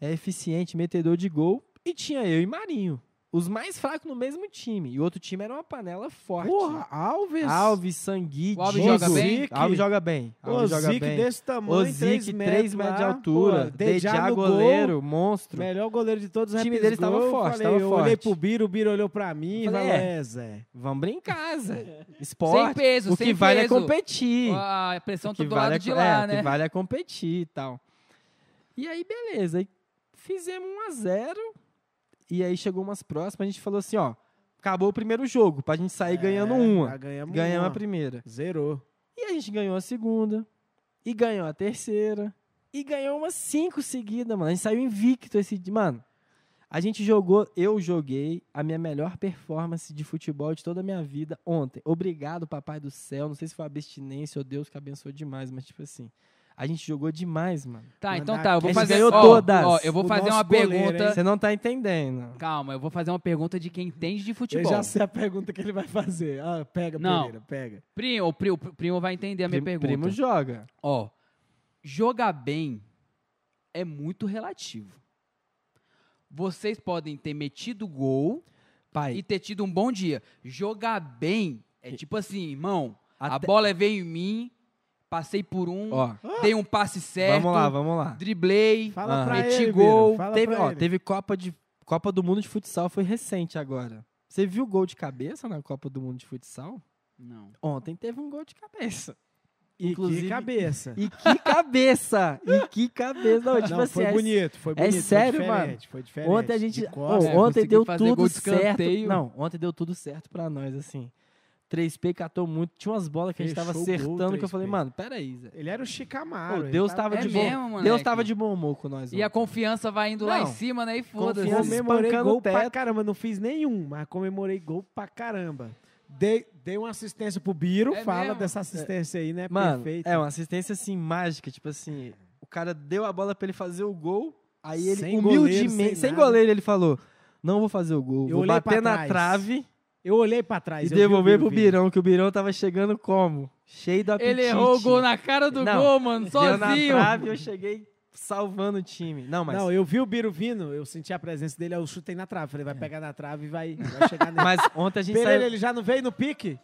é eficiente, metedor de gol. E tinha eu e Marinho. Os mais fracos no mesmo time. E o outro time era uma panela forte. Porra, Alves. Alves, Sanguí, O Alves Diego. joga bem? Alves joga bem. Joga Zique bem. desse tamanho, O 3 Zique, metros 3 metros de lá, altura. Dejá goleiro, gol, monstro. Melhor goleiro de todos os O time deles tava Gol, eu forte, falei, tava Eu olhei forte. pro Biro, o Biro olhou pra mim e Falei, falou, é. é, Zé. Vamos brincar, Zé. Sem Esporte. peso, o sem que vale é peso. competir. A pressão O tá que do vale lado é, de lá, é, o né? que vale é competir e tal. E aí, beleza. Aí fizemos 1 a 0 E aí chegou umas próximas, a gente falou assim, ó. Acabou o primeiro jogo, pra gente sair ganhando É, uma. já Ganhamos, Ganhamos uma. a primeira. Zerou. E a gente ganhou a segunda. E ganhou a terceira. E ganhou umas cinco seguidas, mano. A gente saiu invicto esse dia. Mano, a gente jogou, eu joguei a minha melhor performance de futebol de toda a minha vida ontem. Obrigado, papai do céu. Não sei se foi abstinência ou Deus que abençoou demais, mas tipo assim. A gente jogou demais, mano. Tá, Mandar- então tá, eu vou A fazer ganhou ó, todas. ó, eu vou O fazer uma goleiro, pergunta. hein? Você não tá entendendo. Calma, eu vou fazer uma pergunta de quem entende de Eu futebol. já sei a pergunta que ele vai fazer. Ah, pega, Não. Pereira, pega. Primo, o pri- o primo vai entender a minha Primo, pergunta. primo joga. Ó, jogar bem é muito relativo. Vocês podem ter metido gol Pai, e ter tido um bom dia. Jogar bem é tipo assim, irmão, a Até- bola veio em mim, passei por um, ó, dei um passe certo, vamos lá, vamos lá. driblei, Fala Ah. pra meti ele, gol, Teve, pra ó, ele. teve Copa, de, Copa do Mundo de Futsal, foi recente agora. Você viu gol de cabeça na Copa do Mundo de Futsal? Não. Ontem teve um gol de cabeça. E inclusive- que cabeça. E que cabeça! e que cabeça! Não, tipo Não, assim, foi é- bonito, foi bonito. foi sério, diferente, Foi diferente. Ontem a gente. De oh. É, ontem deu tudo de certo. Não, ontem deu tudo certo pra nós, assim. 3P catou muito. Tinha umas bolas que a gente tava Fechou gol, acertando que eu 3P. falei, mano, peraí, Zé. Ele era o Chicamaro. Pô, Deus tava- tava É de bom. mesmo, moleque. Deus tava de bom humor com nós. E a confiança vai indo lá em Não. cima, né? E foda-se. Confiança. Comemorei gol o pra teto. caramba. Não fiz nenhum, mas comemorei gol pra caramba. Dei, dei uma assistência pro Biro. É fala mesmo? dessa assistência aí, né? Mano, Perfeito. é uma assistência assim mágica, tipo assim, o cara deu a bola pra ele fazer o gol, aí ele Sem humildemente, goleiro, sem sem, goleiro, ele falou: "Não vou fazer o gol, Eu vou bater na trás. trave Eu olhei pra trás. e devolver pro. Birão, que o Birão tava chegando como? Cheio do apetite. Ele errou o gol na cara do Não, gol, mano, Deu na sozinho. trave, eu cheguei salvando o time. Não, mas Não, eu vi o Biro vindo, eu senti a presença dele, eu chutei na trave. Falei, vai pegar na trave e vai, vai chegar nele. mas ontem a gente Pereira, saiu ele já não veio no pique?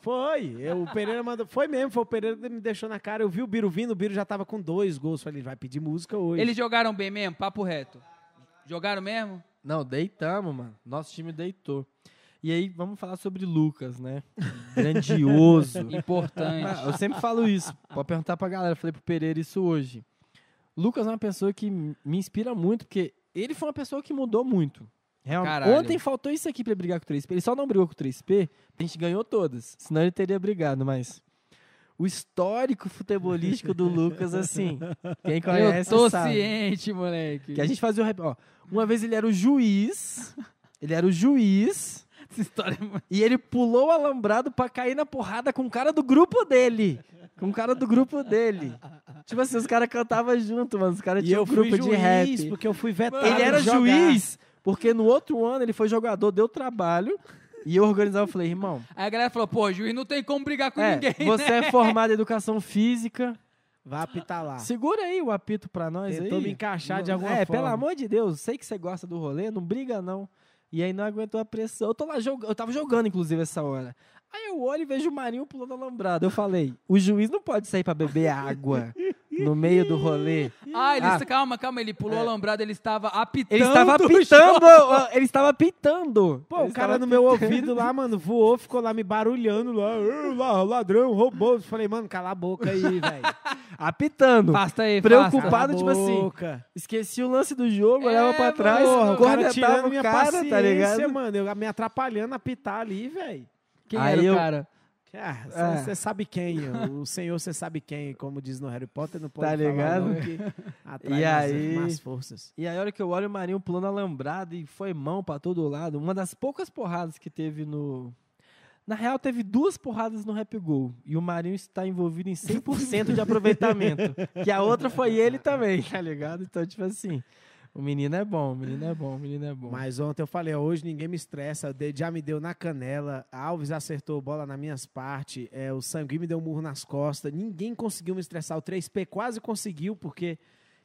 Foi. Eu, o Pereira mandou. Foi mesmo, foi o Pereira que me deixou na cara. Eu vi o Biro vindo, o Biro já tava com dois gols. Falei, vai pedir música hoje. Eles jogaram bem mesmo, papo reto. Jogaram mesmo? Não, deitamos, mano. Nosso time deitou. E aí, vamos falar sobre Lucas, né? Grandioso. Importante. Eu sempre falo isso. Pode perguntar pra galera. Eu falei pro Pereira isso hoje. Lucas é uma pessoa que me inspira muito, porque ele foi uma pessoa que mudou muito. Realmente. Ontem faltou isso aqui pra ele brigar com o 3P. Ele só não brigou com o 3P, a gente ganhou todas. Senão ele teria brigado, mas. O histórico futebolístico do Lucas, assim. Quem Eu conhece tô sabe. ciente, moleque. Que a gente fazia o rap. Ó, uma vez ele era o juiz. Ele era o juiz. Essa história é E ele pulou o alambrado pra cair na porrada com o cara do grupo dele. Com o cara do grupo dele. Tipo assim, os caras cantavam junto, mano. Os caras tinham eu um grupo de juiz, rap. porque eu fui vetado. Ele era jogar. juiz, porque no outro ano ele foi jogador, deu trabalho. E eu organizava, eu falei, irmão, Aí a galera falou, pô, juiz não tem como brigar com é, ninguém, você né? é formado em educação física. Vai apitar lá. Segura aí o apito pra nós Tentou aí. me encaixar de alguma é, forma. pelo amor de Deus, sei que você gosta do rolê, não briga não. E aí não aguentou a pressão. Eu tô lá jogando, eu tava jogando inclusive essa hora. Aí eu olho e vejo o Marinho pulando alambrado. Eu falei, o juiz não pode sair pra beber água no meio do rolê. Ah, ele, Ah. calma, calma, ele pulou alambrado, ele estava apitando. Ele estava apitando, ele estava apitando. Pô, Ele o cara no meu ouvido lá, mano, voou, ficou lá me barulhando lá. "Ah, lá ladrão, roubou. Falei, mano, cala a boca aí, velho. apitando. Afasta aí, Preocupado. afasta. Cala a tipo assim. Esqueci o lance do jogo, É, olhava pra trás, Porra, o cara tirando minha cara, paciência, tá ligado? mano. Eu, me atrapalhando a apitar ali, velho. Quem Aí era o eu- cara? Ah, É. você sabe quem, o senhor você sabe quem, como diz no Harry Potter, não pode Tá ligado? não, que atrai E mais- aí- mais forças. E aí, a hora que eu olho o Marinho pulando alambrado e foi mão pra todo lado, uma das poucas porradas que teve no. Na real, teve duas porradas no Rap Gol. E o Marinho está envolvido em 100% de aproveitamento. que a outra foi ele também, tá ligado? Então, tipo assim, o menino é bom, o menino é bom, o menino é bom. Mas ontem eu falei, hoje ninguém me estressa, já me deu na canela, Alves acertou bola nas minhas partes, é, o Sanguí me deu um murro nas costas, ninguém conseguiu me estressar, o 3P quase conseguiu, porque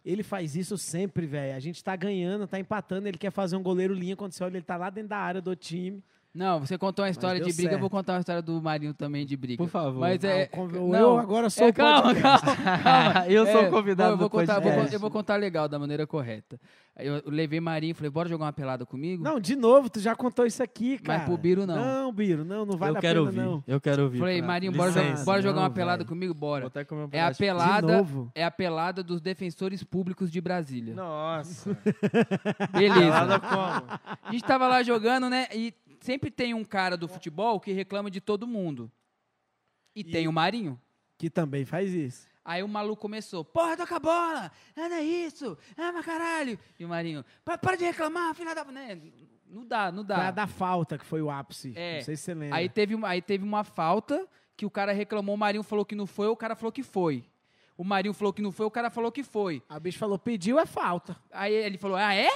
ele faz isso sempre, velho. A gente tá ganhando, tá empatando, ele quer fazer um goleiro linha, quando você olha, ele tá lá dentro da área do time. Não, você contou uma história de briga, eu vou certo. contar uma história do Marinho também de briga. Por favor. Mas é. O conv- não, eu agora sou é, o calma, podcast. calma, calma. Eu sou É, o convidado eu vou do contar, vou eu vou contar legal, da maneira correta. Eu levei Marinho e falei, bora jogar uma pelada comigo? Não, de novo, tu já contou isso aqui, cara. Mas pro Biro, não. Não, Biro, não, não vale eu a quero pena, ouvir, não. eu quero ouvir. Falei, Marinho, bora, Licença. bora jogar uma não, pelada velho. comigo? Vou Bora. até comer um É a pelada, novo? é a pelada dos defensores públicos de Brasília. Nossa. Beleza. Pelada como? A gente tava lá jogando, né? E sempre tem um cara do futebol que reclama de todo mundo. E, tem o Marinho. Que também faz isso. Aí o maluco começou, porra, toca a bola, não é isso, ah, mas caralho. E o Marinho, "Pa- para de reclamar, filha da... Né? Não dá, não Foi a dá. da falta, que foi o ápice. É. Não sei se você lembra. Aí teve, uma- aí teve uma falta que o cara reclamou, o Marinho falou que não foi, o cara falou que foi. O Marinho falou que não foi, o cara falou que foi. A bicho falou, pediu é falta. Aí ele falou, ah, é?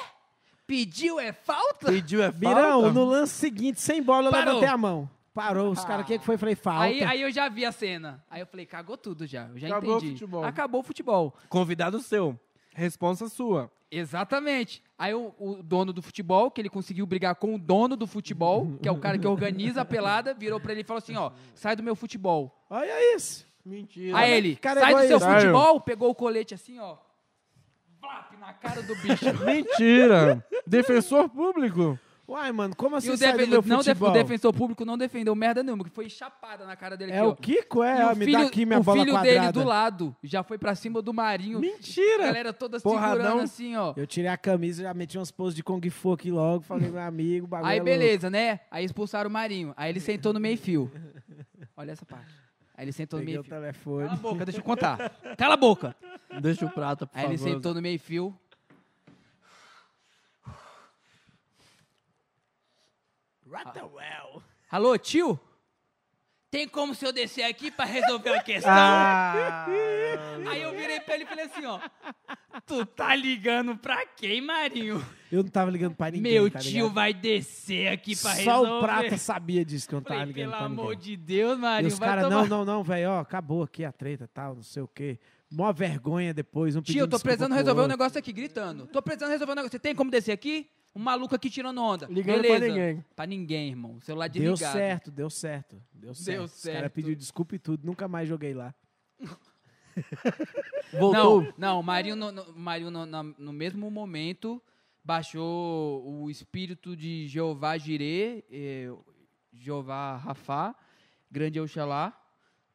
Pediu é falta? Pediu é Virão, falta? no lance seguinte, sem bola, eu Parou. levantei a mão. Parou, os caras, o que que foi? Falei, falta. Aí, aí eu já vi a cena. Aí eu falei, cagou tudo já. Eu já Acabou o entendi. futebol. Acabou o futebol. Convidado seu. Responsa sua. Exatamente. Aí o, o dono do futebol, que ele conseguiu brigar com o dono do futebol, que é o cara que organiza a pelada, virou pra ele e falou assim, ó, sai do meu futebol. Olha isso. Mentira. Aí ele, cara sai do seu futebol, pegou o colete assim, ó. Na cara do bicho. Mentira. Defensor público. Uai, mano, como assim E o, sai do defen- meu não def- futebol? o defensor público não defendeu merda nenhuma, que foi chapada na cara dele É aqui, o. Kiko? É, E o me filho, dá aqui minha o bola filho quadrada. dele do lado já foi pra cima do Marinho. A Mentira. galera toda Porradão. segurando assim, ó. Eu tirei a camisa, já meti umas poses de Kung Fu aqui logo, falei, meu amigo, o bagulho Aí é beleza, né? Aí expulsaram o Marinho. Aí ele sentou no meio fio. Olha essa parte. Aí ele sentou louco. no Peguei meio o telefone. Cala a boca, deixa eu contar. Cala a boca. Deixa o prato, por Aí ele favor. sentou no meio fio. Alô, tio? Tem como se eu descer aqui pra resolver a questão? Ah, Aí eu virei pra ele e falei assim, ó. Tu tá ligando pra quem, Marinho? Eu não tava ligando pra ninguém, Meu tá tio vai descer aqui pra Só resolver. o Prata sabia disso que eu não tava Falei, ligando pelo pra amor ninguém. de Deus, E Marinho, os vai caras, tomar... não, não, não, velho, ó, acabou aqui a treta tal, não sei o quê. Mó vergonha depois, um Tio, eu tô precisando resolver um negócio aqui, gritando. Tô precisando resolver um negócio. Você tem como descer aqui? Um maluco aqui tirando onda. Ligando pra Beleza. ninguém. Pra ninguém, irmão. Celular Deu desligado. certo, deu certo, deu certo. Os caras certo. pediu desculpa e tudo, nunca mais joguei lá. Voltou. Não, não, o Marinho, no, no, o Marinho no, no mesmo momento baixou o espírito de Jeová Jirê, eh, Jeová Rafá, grande Oxalá.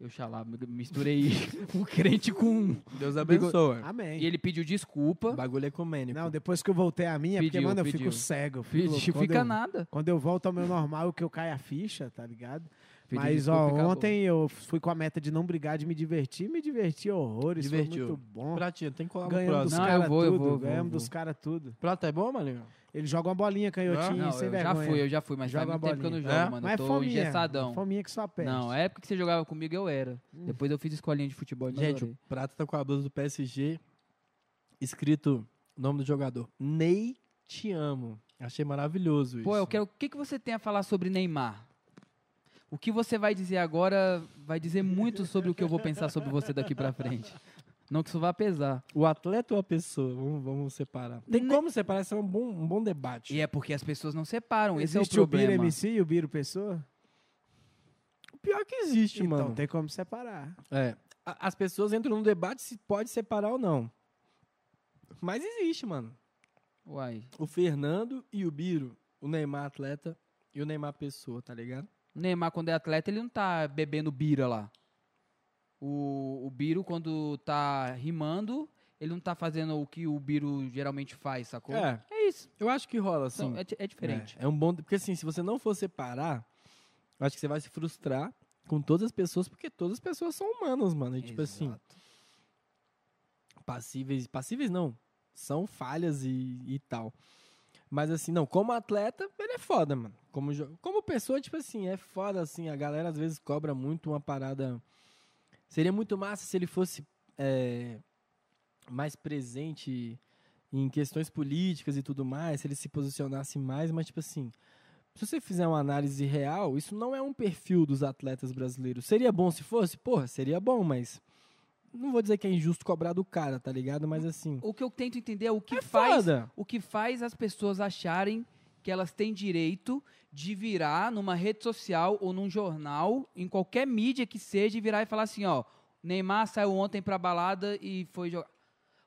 Oxalá, misturei o crente com... Deus abençoe. Amém. E ele pediu desculpa. Bagulho ecumênico. Não, depois que eu voltei a minha, porque, Pediu, mano, eu pediu. fico cego. eu fico Pediu, louco. Quando fica eu- nada. Quando eu volto ao meu normal, que eu caio a ficha, tá ligado? Pediu Mas, desculpa ó, acabou. ontem eu fui com a meta de não brigar, de me divertir. Me diverti horrores, Divertiu. foi muito bom. Pratinho, tem que colar no Ganhamos dos próximo. Não, eu caras vou, eu tudo, vou, vou, ganhamos vou. dos caras tudo. Prato é bom, Malinho? Ele joga uma bolinha canhotinha, Não, sem eu já vergonha. fui, eu já fui, mas Joga faz muito tempo que eu não jogo, É? mano. Mas eu é tô fominha, engessadão. fominha que só perde. Não, a época que você jogava comigo eu era. Depois eu fiz escolinha de futebol Gente, adorei. o Prato tá com a blusa do PSG, escrito o nome do jogador. Ney, te amo. Achei maravilhoso isso. Pô, eu quero. O que, que você tem a falar sobre Neymar? O que você vai dizer agora vai dizer muito sobre o que eu vou pensar sobre você daqui pra frente. Não que isso vá pesar. O atleta ou a pessoa? Vamos, vamos separar. Tem Ne- como separar? Isso é um bom, um bom debate. E é porque as pessoas não separam. Esse é o Existe o Biro problema. MC e o Biro Pessoa? O pior que existe, Então mano. tem como separar. É. As pessoas entram num debate se pode separar ou não. Mas existe, mano. Uai. O Fernando e o Biro, o Neymar atleta e o Neymar pessoa, tá ligado? O Neymar, quando é atleta, ele não tá bebendo bira lá. O, o Biro, quando tá rimando, ele não tá fazendo o que o Biro geralmente faz, sacou? É. É isso. Eu acho que rola, assim. Então, é, é diferente. É, é um bom. Porque assim, se você não for separar, eu acho que você vai se frustrar com todas as pessoas, porque todas as pessoas são humanas, mano. E, tipo assim, passíveis. Passíveis não. São falhas e, e tal. Mas assim, não, como atleta, ele é foda, mano. Como, como pessoa, tipo assim, é foda, assim. A galera às vezes cobra muito uma parada. Seria muito massa se ele fosse é, mais presente em questões políticas e tudo mais, se ele se posicionasse mais, mas tipo assim, se você fizer uma análise real, isso não é um perfil dos atletas brasileiros. Seria bom se fosse? Porra, seria bom, mas não vou dizer que é injusto cobrar do cara, tá ligado? Mas assim, O que eu tento entender é o que é faz foda. o que faz as pessoas acharem que elas têm direito de virar numa rede social ou num jornal, em qualquer mídia que seja, e virar e falar assim, ó, Neymar saiu ontem pra balada e foi jogar.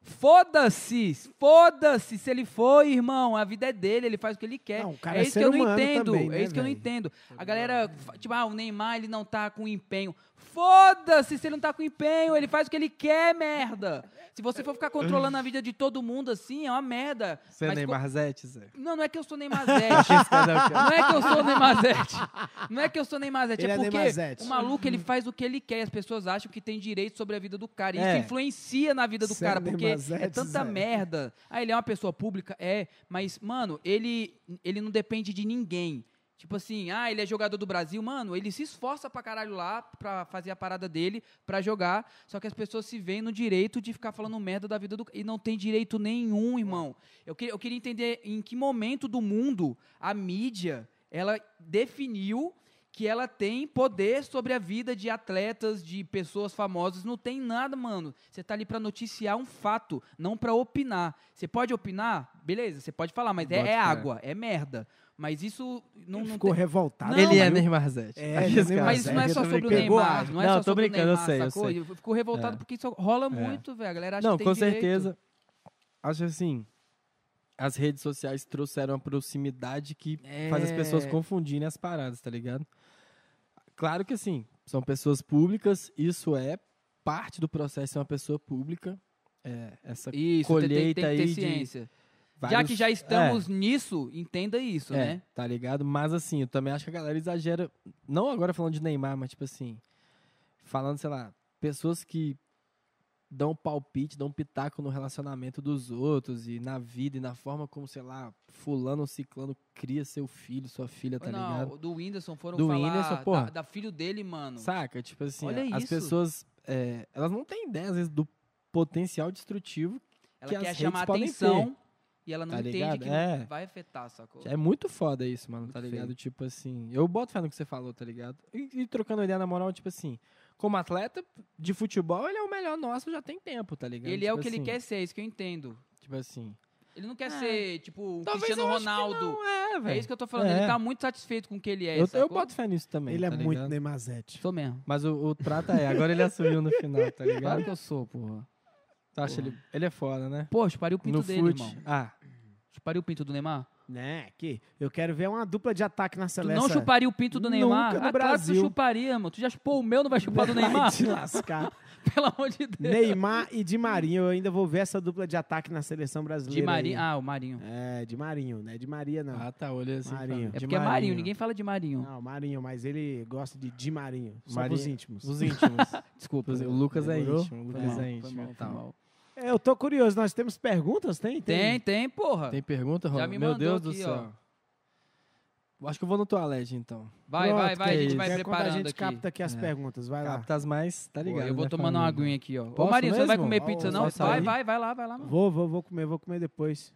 Foda-se! Foda-se! Se ele foi, irmão, a vida é dele, ele faz o que ele quer. Não, é é isso ser que eu não entendo. também, é né, isso que eu não entendo. A galera, tipo, ah, o Neymar ele não tá com empenho. Foda-se se ele não tá com empenho, ele faz o que ele quer, merda. Se você for ficar controlando a vida de todo mundo assim, é uma merda. Você é Neymar Zete, Zé? não, não é que eu sou Neymarzete. não é que eu sou Neymarzete. Não é que eu sou Neymarzete. Ele É é porque Neymarzete. o maluco ele faz o que ele quer. e As pessoas acham que tem direito sobre a vida do cara. E É. isso influencia na vida do Você é cara. Porque é Neymarzete, tanta Zé. merda. Ah, ele é uma pessoa pública? É. Mas, mano, ele, ele não depende de ninguém. Tipo assim, ah, ele é jogador do Brasil, mano, ele se esforça pra caralho lá pra fazer a parada dele, pra jogar, só que as pessoas se veem no direito de ficar falando merda da vida do e não tem direito nenhum, irmão. Eu, que, eu queria entender em que momento do mundo a mídia, ela definiu que ela tem poder sobre a vida de atletas, de pessoas famosas. Não tem nada, mano. Você tá ali pra noticiar um fato, não pra opinar. Você pode opinar? Beleza, você pode falar, mas é, é água, é merda. Mas isso não, Ele não ficou tem... revoltado. Não, ele é mas- Neymar Zete. É, caras. Mas não é só sobre o Neymar, ar. não é Não, só tô brincando, eu Neymar, sei, eu sei. Eu fico revoltado É. porque isso rola É. muito, velho. A galera acha Não, que com tem direito. certeza. Acho assim, as redes sociais trouxeram uma proximidade que faz as pessoas É. confundirem as paradas, tá ligado? Claro que assim, são pessoas públicas, isso é parte do processo de ser uma pessoa pública. É, essa Isso, tem, tem- tem colheita que ter aí de ciência. Já vários- que já É. estamos nisso, entenda isso, É, né? tá ligado? Mas assim, eu também acho que a galera exagera. Não agora falando de Neymar, mas tipo assim. Falando, sei lá, pessoas que dão palpite, dão pitaco no relacionamento dos outros e na vida e na forma como, sei lá, fulano ou ciclano cria seu filho, sua filha, tá não, ligado? o do Whindersson foram Do falar Whindersson, da, porra. da filho dele, mano. Saca? Tipo assim, Olha as isso. pessoas, é, elas não têm ideia, às vezes, do potencial destrutivo. Ela que as quer redes chamar podem atenção e ela não tá entende ligado? que É. não vai afetar, sacou? É muito foda isso, mano, Muito tá feio. ligado? Tipo assim, eu boto fé no que você falou, tá ligado? E, e trocando ideia na moral, tipo assim, como atleta de futebol, ele é o melhor nosso já tem tempo, tá ligado? Ele é o Tipo que ele assim, quer ser, é isso que eu entendo. Tipo assim. Ele não quer É. ser, tipo, o Talvez Cristiano Ronaldo. não, é, É velho. isso que eu tô falando. É. Ele tá muito satisfeito com o que ele é, eu, eu boto fé nisso também. Ele é tá muito ligado? Neymazete. Sou mesmo. Mas o, o Prata é, agora ele assumiu no final, tá Claro ligado? que eu sou, porra. Tu acha ele, ele é foda, né? Pô, chuparia o pinto no dele, fute. irmão. Ah, Chuparia o pinto do Neymar? Né, que eu quero ver uma dupla de ataque na Tu seleção. não chuparia o pinto do Nunca Neymar? no ah, claro que Brasil. tu chuparia, mano. Tu já chupou o meu, não vai chupar do Neymar? Vai te lascar. Pelo amor de Deus. Neymar e Di Marinho. Eu ainda vou ver essa dupla de ataque na seleção brasileira. De Marinho. aí. Ah, o Marinho. É, de Marinho, não é de Maria, não. ah tá, olha assim. Marinho. É de porque é Marinho, ninguém fala de Marinho. Não, Marinho, mas ele gosta de Di Marinho. Só Marinho- pros íntimos. Os íntimos. Desculpa. o Lucas é Demorou? íntimo, o Lucas é foi íntimo mal, e foi tal. É, Eu tô curioso, nós temos perguntas? Tem? Tem, tem, porra. Tem pergunta? Já me Meu Deus do aqui, céu. ó. Eu Acho que eu vou no toalete, então. Vai, Pronto, vai, vai, a gente isso. vai é quando a preparando gente aqui. capta aqui as É. perguntas. Vai lá. Captas mais, tá Pô, ligado? eu vou né, tomando uma família? aguinha aqui, ó. Ô, Posso Marinho, você não vai mesmo? comer pizza, ó, não? Vai, sair. vai, vai lá, vai lá. mano. Vou, vou, vou comer, vou comer depois.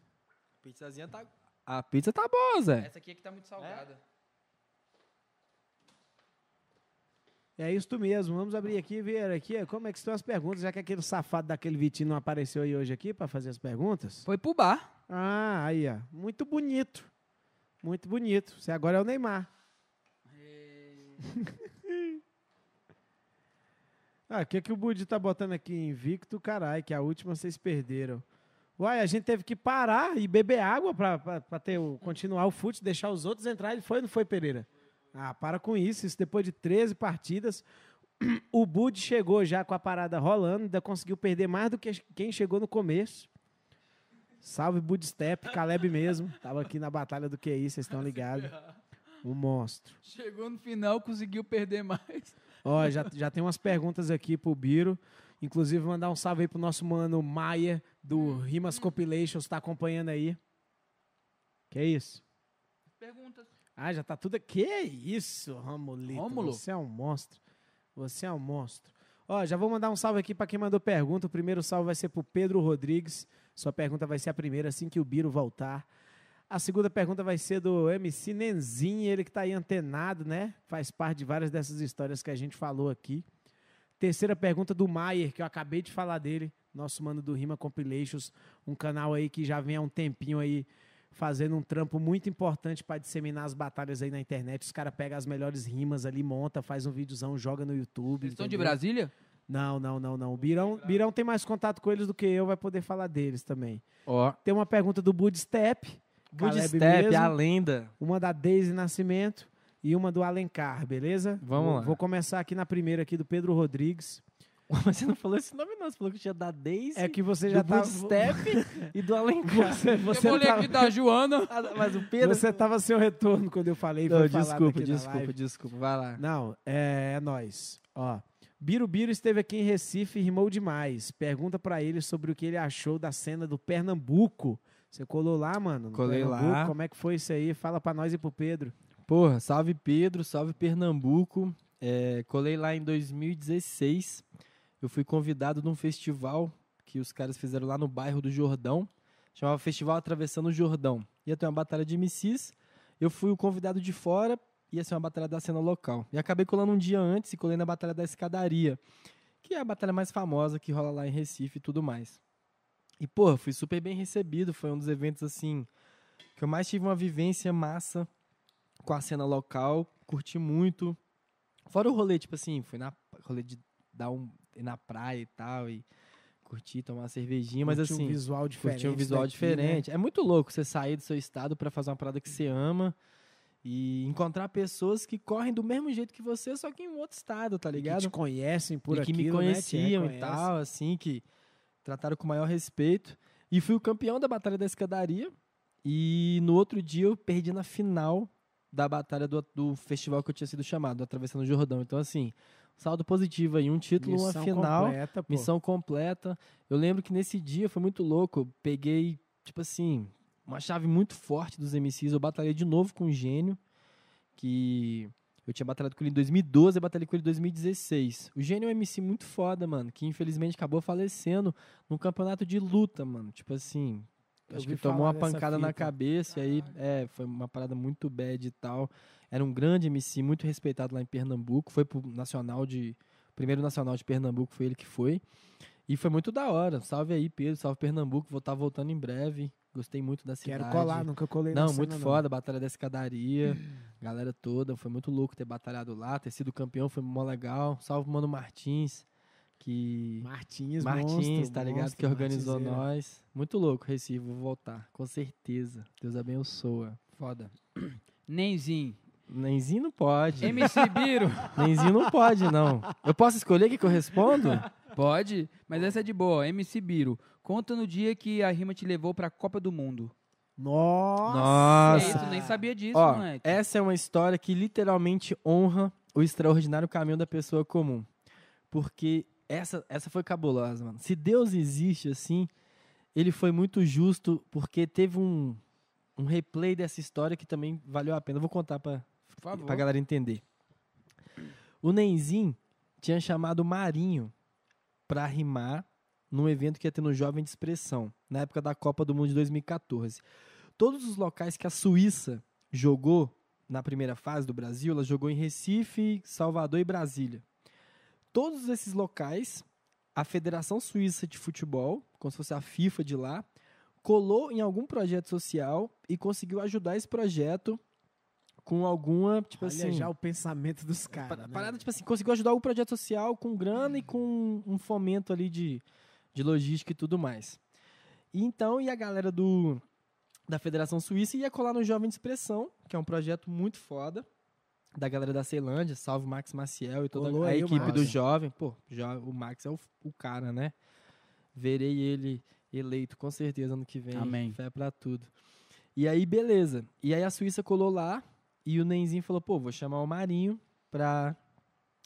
Pizzazinha tá... A pizza tá boa, Zé. Essa aqui é que tá muito salgada. É isso mesmo. Vamos abrir aqui e ver aqui como é que estão as perguntas, já que aquele safado daquele Vitinho não apareceu aí hoje aqui para fazer as perguntas. Foi pro bar. Ah, aí, ó. Muito bonito. Muito bonito. Você agora é o Neymar. Ah, o que, que o Budi tá botando aqui? Invicto, caralho, que a última vocês perderam. Uai, a gente teve que parar e beber água pra ter o, continuar o fute, deixar os outros entrar. Ele foi ou não foi, Pereira? Ah, para com isso. Isso depois de 13 partidas. O Bud chegou já com a parada rolando, ainda conseguiu perder mais do que quem chegou no começo. Salve Bud Step, Caleb mesmo. Tava aqui na batalha do QI, vocês estão ligados. Um monstro. Chegou no final, conseguiu perder mais. Ó, já, já tem umas perguntas aqui pro Biro. Inclusive, mandar um salve aí pro nosso mano Maia, do Rimas Compilations, tá acompanhando aí. Que isso? Perguntas. Ah, já tá tudo. Que isso, Romulito. Rômulo? Você é um monstro. Você é um monstro. Ó, já vou mandar um salve aqui para quem mandou pergunta. O primeiro salve vai ser pro Pedro Rodrigues. Sua pergunta vai ser a primeira assim que o Biro voltar. A segunda pergunta vai ser do MC Nenzinho, ele que tá aí antenado, né? Faz parte de várias dessas histórias que a gente falou aqui. Terceira pergunta do Maier, que eu acabei de falar dele, nosso mano do Rima Compilations, um canal aí que já vem há um tempinho aí fazendo um trampo muito importante para disseminar as batalhas aí na internet. Os caras pegam as melhores rimas ali, monta, faz um videozão, joga no YouTube. Eles estão de? Brasília? Não, não, não, não. O Birão, Birão tem mais contato com eles do que eu, vai poder falar deles também. Ó, Tem uma pergunta do Bud Step, Good Caleb Step, mesmo. a lenda. uma da Deise Nascimento e uma do Alencar, beleza? Vamos vou, lá. Vou começar aqui na primeira aqui do Pedro Rodrigues. Mas você não falou esse nome não, você falou que tinha da Daisy, É que você já do Step e do Alencar. Você, você, eu tava, aqui da Joana. Ah, Mas o Pedro... você tava sem o retorno quando eu falei. Não, desculpa, desculpa, desculpa. Vai lá. Não, é, é nós. Ó, Biro Biro esteve aqui em Recife e rimou demais. Pergunta pra ele sobre o que ele achou da cena do Pernambuco. Você colou lá, mano? no Colei Pernambuco? lá. Como é que foi isso aí? Fala pra nós e pro Pedro. Porra, salve Pedro, salve Pernambuco. É, colei lá em 2016. Eu fui convidado num festival que os caras fizeram lá no bairro do Jordão. Chamava Festival Atravessando o Jordão. Ia ter uma batalha de MCs. Eu fui o convidado de fora, ia ser uma batalha da cena local. E acabei colando um dia antes e colei na Batalha da Escadaria, que é a batalha mais famosa que rola lá em Recife e tudo mais. E, porra, fui super bem recebido. Foi um dos eventos, assim, que eu mais tive uma vivência massa com a cena local. Curti muito. Fora o rolê, tipo assim, fui na rolê de dar um ir na praia e tal, e curtir, tomar uma cervejinha, mas Curte assim. um visual diferente. Curtir um visual daqui, né? diferente. É muito louco você sair do seu estado pra fazer uma parada que você ama e encontrar pessoas que correm do mesmo jeito que você, só que em um outro estado, tá Que ligado? te conhecem por e que me aquilo, né? Conheciam e reconhecem. tal, assim, que trataram com o maior respeito. E fui o campeão da Batalha da Escadaria. E no outro dia eu perdi na final da batalha do, do festival que eu tinha sido chamado, Atravessando o Jordão. Então, assim, saldo positivo aí, um título, uma Missão final. completa, pô. Missão completa. Eu lembro que nesse dia foi muito louco. Eu peguei, tipo assim, uma chave muito forte dos MCs. Eu batalhei de novo com o Gênio, que eu tinha batalhado com ele em 2012 e batalhei com ele em 2016. O Gênio é um MC muito foda, mano, que infelizmente acabou falecendo num campeonato de luta, mano. Tipo assim, Eu acho que tomou uma pancada na fita. cabeça e aí é, foi uma parada muito bad e tal. Era um grande MC, muito respeitado lá em Pernambuco. Foi pro Nacional de. Primeiro Nacional de Pernambuco foi ele que foi. E foi muito da hora. Salve aí, Pedro. Salve Pernambuco. Vou estar voltando em breve. Gostei muito da cidade. Quero colar, nunca colei na Não, cena, muito foda. Batalha da escadaria. Galera toda. Foi muito louco ter batalhado lá. Ter sido campeão foi mó legal. Salve, Mano Martins. Que. Martins, Martins, monstro, tá ligado? monstro, que organizou Martinzeira. nós. Muito louco, Recife. Vou voltar. Com certeza. Deus abençoa. Foda. Nenzinho. Nenzinho não pode. MC Biro. Nenzinho não pode, não. Eu posso escolher que, que eu respondo? Pode, mas essa é de boa. MC Biro. Conta no dia que a rima te levou pra Copa do Mundo. Nossa! Nossa. Tu nem sabia disso, Ó, moleque. essa é uma história que literalmente honra o extraordinário caminho da pessoa comum. Porque essa, essa foi cabulosa, mano. Se Deus existe assim, ele foi muito justo porque teve um, um replay dessa história que também valeu a pena. Eu vou contar pra, pra galera entender. O Nenzin tinha chamado o Marinho pra rimar num evento que ia ter no Jovem de Expressão, na época da Copa do Mundo de 2014. Todos os locais que a Suíça jogou na primeira fase do Brasil, ela jogou em Recife, Salvador e Brasília. Todos esses locais, a Federação Suíça de Futebol, como se fosse a FIFA de lá, colou em algum projeto social e conseguiu ajudar esse projeto com alguma, tipo Olha assim, já o pensamento dos caras, né? Parada, tipo assim, conseguiu ajudar o projeto social com grana e com um fomento ali de, de logística e tudo mais. E então, e a galera do da Federação Suíça ia colar no Jovem de Expressão, que é um projeto muito foda, da galera da Ceilândia, salve Max Maciel e toda Colou a o equipe do Jovem. Pô, o Max é o, o cara, né? Verei ele eleito com certeza ano que vem. Amém. Fé pra tudo. E aí, beleza. E aí a Suíça colou lá e o Nenzinho falou, pô, vou chamar o Marinho pra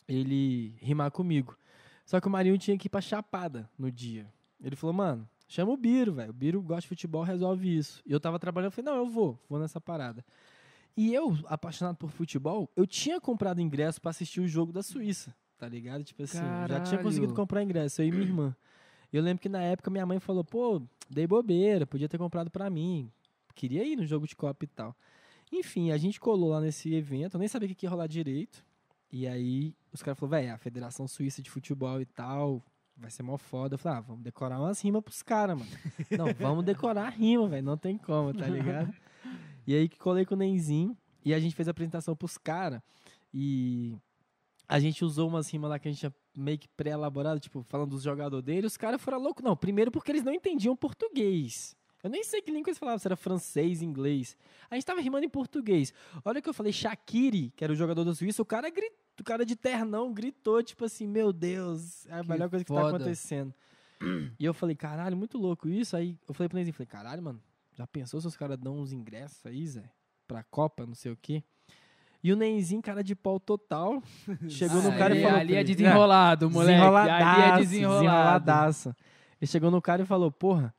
ele rimar comigo. Só que o Marinho tinha que ir pra Chapada no dia. Ele falou, mano, chama o Biro, velho. O Biro gosta de futebol, resolve isso. E eu tava trabalhando, eu falei, não, eu vou, vou nessa parada. E eu, apaixonado por futebol, eu tinha comprado ingresso pra assistir o jogo da Suíça, tá ligado? Tipo assim, já tinha Caralho. conseguido comprar ingresso, eu e minha irmã. Eu lembro que na época minha mãe falou, pô, dei bobeira, podia ter comprado pra mim. Queria ir no jogo de Copa e tal. Enfim, a gente colou lá nesse evento, eu nem sabia o que que ia rolar direito. E aí os caras falaram, velho, a Federação Suíça de Futebol e tal, vai ser mó foda. Eu falei, ah, vamos decorar umas rimas pros caras, mano. Não, vamos decorar a rima, velho, não tem como, tá ligado? E aí que colei com o Nenzinho e a gente fez a apresentação pros caras e a gente usou umas rimas lá que a gente tinha meio que pré-elaborado, tipo, falando dos jogadores dele, os caras foram loucos. Não, primeiro porque eles não entendiam português. Eu nem sei que língua eles falavam, se era francês, inglês. A gente tava rimando em português. Olha que eu falei Shaqiri, que era o jogador da Suíça, o cara gritou, o cara de ternão gritou, tipo assim, meu Deus, é a Que melhor coisa que tá foda. acontecendo. E eu falei, caralho, muito louco isso. Aí eu falei pro Nenzinho, falei, caralho, mano, já pensou se os caras dão uns ingressos aí, Zé? Pra Copa, não sei o quê. E o Nenzinho, cara de pau total, chegou no Ah, cara ali, e falou... ali é desenrolado, moleque. Ali é Desenroladaço, desenrolado. desenroladaço. Ele chegou no cara e falou, porra,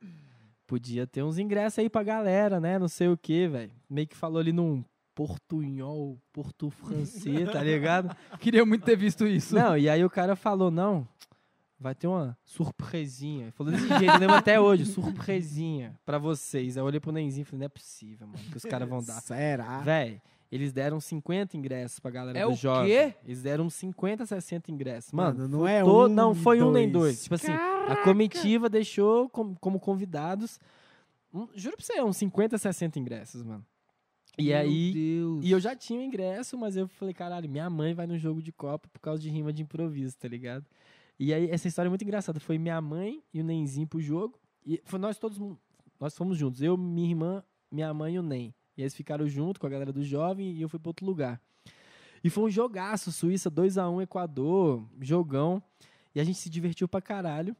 podia ter uns ingressos aí pra galera, né? Não sei o que, velho. Meio que falou ali num portunhol, porto francês, tá ligado? Queria muito ter visto isso. Não, e aí o cara falou, não, vai ter uma surpresinha. Ele falou desse jeito, eu lembro até hoje, surpresinha pra vocês. Aí eu olhei pro Nenzinho e falei, não é possível, mano, que os caras vão dar. Será? Véi, eles deram 50 ingressos pra galera É do o jovem. quê? Eles deram 50, 60 ingressos. Mano, Mano, não é um, não foi um nem dois. dois. Tipo assim, a comitiva deixou com- como convidados, um- juro pra você, uns 50, 60 ingressos, mano. E Meu aí, Deus. e eu já tinha o ingresso, mas eu falei, caralho, minha mãe vai no jogo de Copa por causa de rima de improviso, tá ligado? E aí, essa história é muito engraçada. Foi minha mãe e o Nenzinho pro jogo. E foi nós todos, nós fomos juntos. Eu, minha irmã, minha mãe e o Nem. E eles ficaram junto com a galera do jovem e eu fui pra outro lugar. E foi um jogaço, Suíça 2x1 Equador, jogão. E a gente se divertiu pra caralho.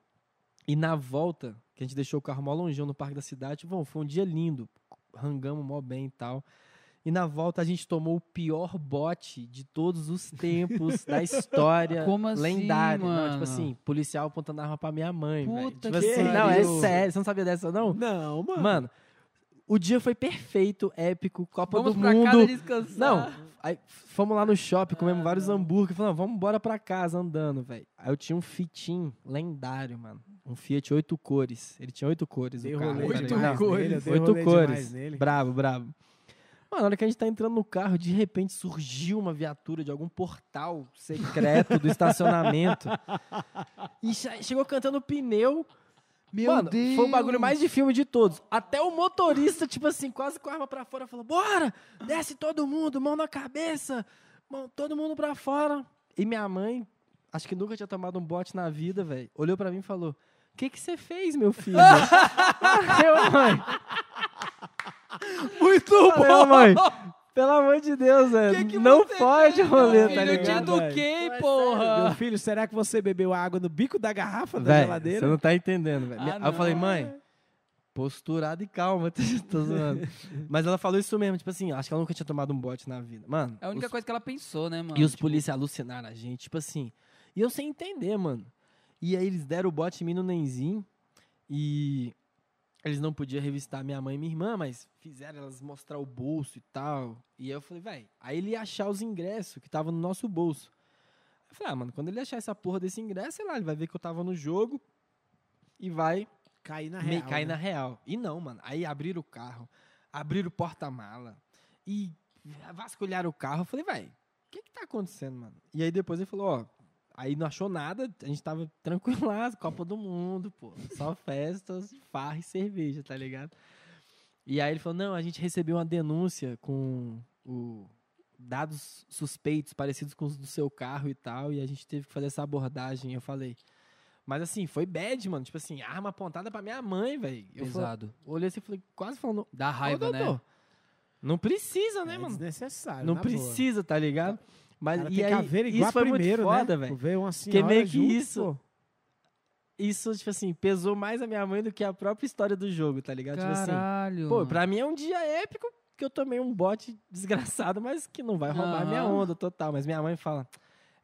E na volta, que a gente deixou o carro mó longeão no Parque da Cidade, bom, foi um dia lindo. Rangamos mó bem e tal. E na volta a gente tomou o pior bote de todos os tempos da história Como assim, lendária. Não, mano? tipo assim, policial apontando arma pra minha mãe. Puta Tipo que assim, não, é sério. Você não sabia dessa, não? Não, mano. Mano, o dia foi perfeito, épico, Copa Vamos do pra Mundo. casa descansar. Não, aí fomos lá no shopping, comemos Ah, vários não. hambúrguer. Falamos, vamos embora pra casa andando, velho. Aí eu tinha um Fitim lendário, mano. Um Fiat oito cores. Ele tinha oito cores. Dei o carro, rolê Oito cores. Oito cores. Bravo, bravo. Mano, na hora que a gente tá entrando no carro, de repente surgiu uma viatura de algum portal secreto do estacionamento. E che- chegou cantando pneu. Meu Mano, Deus. foi o bagulho mais de filme de todos. Até o motorista, tipo assim, quase com a arma pra fora, falou: Bora! Desce todo mundo, mão na cabeça, mão, todo mundo pra fora. E minha mãe, acho que nunca tinha tomado um bote na vida, velho, olhou pra mim e falou: O que que você fez, meu filho? Eu, mãe. Muito Falei, "Ô, mãe, pelo amor de Deus, velho. Que que não pode rolê, meu tá filho? Eu te ligado? eduquei, Meu porra. filho, será que você bebeu água no bico da garrafa da Véi, geladeira? Você não tá entendendo, velho. Ah, Aí eu falei, mãe, posturado e calma, tô zoando. Mas ela falou isso mesmo, tipo assim, acho que ela nunca tinha tomado um bote na vida. Mano, É a única os- coisa que ela pensou, né, mano? e os Tipo, polícias alucinaram a gente, tipo assim. E eu sem entender, mano. E aí eles deram o bote em mim no Nenzinho. E eles não podiam revistar minha mãe e minha irmã, mas fizeram elas mostrar o bolso e tal. E aí eu falei, velho, aí ele ia achar os ingressos que estavam no nosso bolso. Eu falei, ah, mano, quando ele achar essa porra desse ingresso, sei lá, ele vai ver que eu tava no jogo e vai Cair na real. cair né? na real. E não, mano. Aí abriram o carro, abriram o porta-mala e vasculharam o carro. Eu falei, vai, o que que tá acontecendo, mano? E aí depois ele falou, ó, aí não achou nada, a gente tava tranquilo Copa do Mundo, pô. Só festas, farra e cerveja, tá ligado? E aí ele falou, não, a gente recebeu uma denúncia com o dados suspeitos parecidos com os do seu carro e tal, e a gente teve que fazer essa abordagem. Eu falei, mas assim, foi bad, mano. Tipo assim, arma apontada pra minha mãe, velho. Eu falei- Pesado. olhei assim e falei, quase falando, Dá raiva, né? Não precisa, né, É mano? desnecessário. Não na boa. precisa, tá ligado? Mas Cara, e tem aí, que averiguar isso foi primeiro, muito foda, né? velho. Ver uma senhora meio que junto, isso- pô. Isso, tipo assim, pesou mais a minha mãe do que a própria história do jogo, tá ligado? Tipo assim, Caralho. pô, pra mim é um dia épico que eu tomei um bote desgraçado, mas que não vai roubar a minha onda total. Mas minha mãe fala,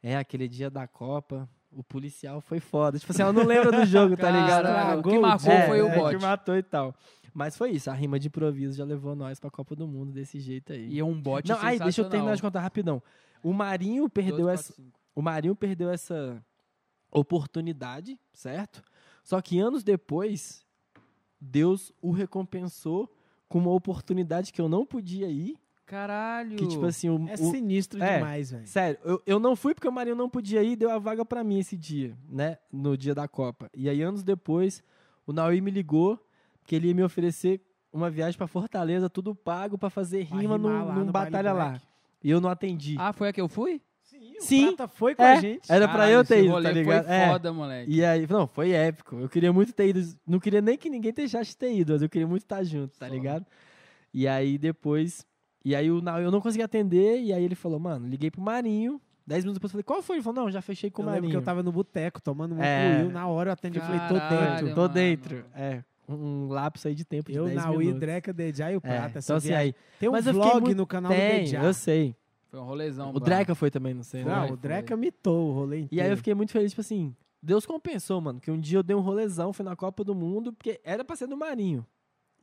é, aquele dia da Copa, o policial foi foda. Tipo assim, ela não lembra do jogo, tá ligado? Caralho, o que marcou dia. foi o é, bote. que matou e tal. Mas foi isso, a rima de improviso já levou nós pra Copa do Mundo desse jeito aí. E é um bote não, aí, deixa eu terminar de contar rapidão. O Marinho perdeu 12, essa, 4, 5. o Marinho perdeu essa oportunidade, certo? Só que anos depois, Deus o recompensou com uma oportunidade que eu não podia ir. Caralho. Que, tipo assim, o, É o- sinistro é, demais, velho. Sério, eu, eu não fui porque o Marinho não podia ir e deu a vaga pra mim esse dia, né? No dia da Copa. E aí, anos depois, o Naui me ligou que ele ia me oferecer uma viagem pra Fortaleza, tudo pago pra fazer rima num, lá num no batalha lá. E eu não atendi. Ah, foi a que eu fui? Sim, Sim, o Prata foi com é, a gente. Era pra Caralho, eu ter esse ido, rolê tá ligado? Foi É. foda, moleque. E aí, não, foi épico. Eu queria muito ter ido. Não queria nem que ninguém deixasse de ter ido, mas eu queria muito estar junto, tá Foda. ligado? E aí depois. E aí o Nau- eu não consegui atender, e aí ele falou, mano, liguei pro Marinho. Dez minutos depois eu falei, qual foi? Ele falou, não, já fechei com Eu o lembro Marinho. que eu tava no boteco tomando um É. Na hora eu atendi. Eu falei, tô Caralho, dentro. Tô mano. dentro. É, um, lapso aí de tempo de Eu, 10 Naui, minutos. Dreca, Dejá e o É, Prata. essa então assim, aí, Tem um Mas eu vlog muito- no canal do tem, Dejá. eu sei. Foi um rolezão. O. Dreca foi também, não sei. Não, né? O Dreca foi. mitou o rolê inteiro. E aí eu fiquei muito feliz, tipo assim, Deus compensou, mano, que um dia eu dei um rolezão, fui na Copa do Mundo, porque era pra ser no Marinho.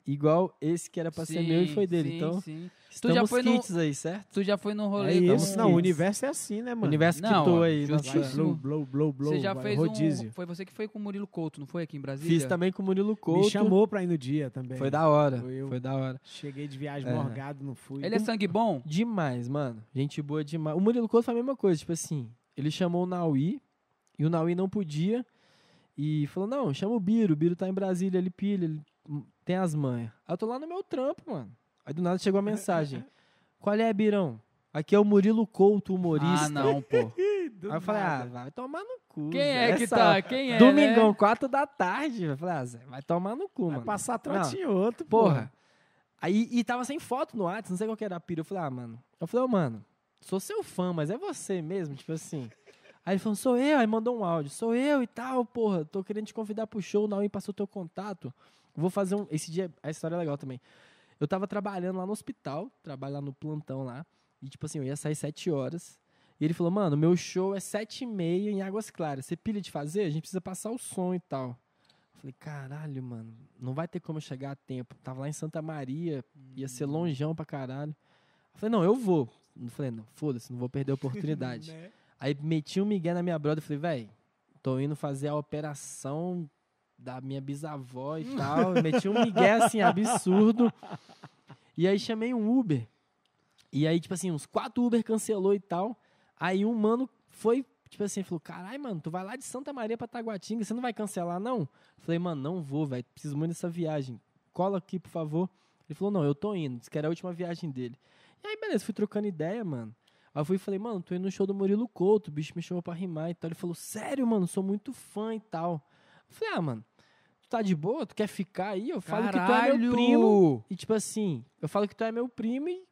Igual esse que era pra ser meu e foi dele. sim, então, sim. estamos já foi no- kits aí, certo? Tu já foi no rolê É isso. Não, o Kids. universo é assim, né, O mano? universo Não, quitou aí. Blow, blow, blow, blow. Você já vai, fez rodízio. um. Foi você que foi com o Murilo Couto, não foi aqui em Brasília? Fiz também com o Murilo Couto. Me chamou pra ir no dia também. Foi da hora. Foi eu. Foi da hora. Cheguei de viagem É. morgado, não fui. Ele é sangue bom? Demais, mano. Gente boa demais. O Murilo Couto foi a mesma coisa. Tipo assim, ele chamou o Naui e o Naui não podia. E falou: Não, chama o Biro. O Biro tá em Brasília, ele pilha, ele tem as manhas. Aí eu tô lá no meu trampo, mano. Aí do nada chegou a mensagem: Qual é, Birão? Aqui é o Murilo Couto, humorista. Ah, não, pô. Do Aí eu falei: Ah, vai tomar no cu. Quem Zé. é que tá? Quem é? Domingão, né? quatro da tarde. Eu falei: Ah, Zé, vai tomar no cu, Vai mano. passar Não, trotinho outro, Porra. Aí e tava sem foto no WhatsApp, não sei qual que era a pira. Eu falei, ah, mano. Eu falei, ô, mano, sou seu fã, mas é você mesmo, tipo assim. Aí ele falou, sou eu, aí mandou um áudio, sou eu e tal, porra, tô querendo te convidar pro show, o Naui passou teu contato. Vou fazer um. Esse dia, a história é legal também. Eu tava trabalhando lá no hospital, trabalho lá no plantão lá, e tipo assim, eu ia sair sete horas. E ele falou, mano, meu show é sete e meia em Águas Claras. Você pilha de fazer? A gente precisa passar o som e tal. Eu falei, caralho, mano, não vai ter como chegar a tempo. Tava lá em Santa Maria, ia ser longeão pra caralho. Eu falei, não, eu vou. Eu falei, não, foda-se, não vou perder a oportunidade. Né? Aí meti um migué na minha brother e falei, véi, tô indo fazer a operação da minha bisavó e tal. meti um migué assim, absurdo. E aí chamei um Uber. E aí, tipo assim, uns quatro Uber cancelou e tal. Aí um mano foi, tipo assim, falou: caralho, mano, tu vai lá de Santa Maria pra Taguatinga, você não vai cancelar, não? Falei, mano, não vou, velho. Preciso muito dessa viagem. Cola aqui, por favor. Ele falou, não, eu tô indo. Disse que era a última viagem dele. E aí, beleza, fui trocando ideia, mano. Aí eu fui e falei, mano, tô indo no show do Murilo Couto, o bicho me chamou pra rimar e tal. Ele falou, sério, mano, sou muito fã e tal. Eu falei, ah, mano, tu tá de boa? Tu quer ficar aí? Eu falo que tu é meu primo. E tipo assim, eu falo que tu é meu primo e,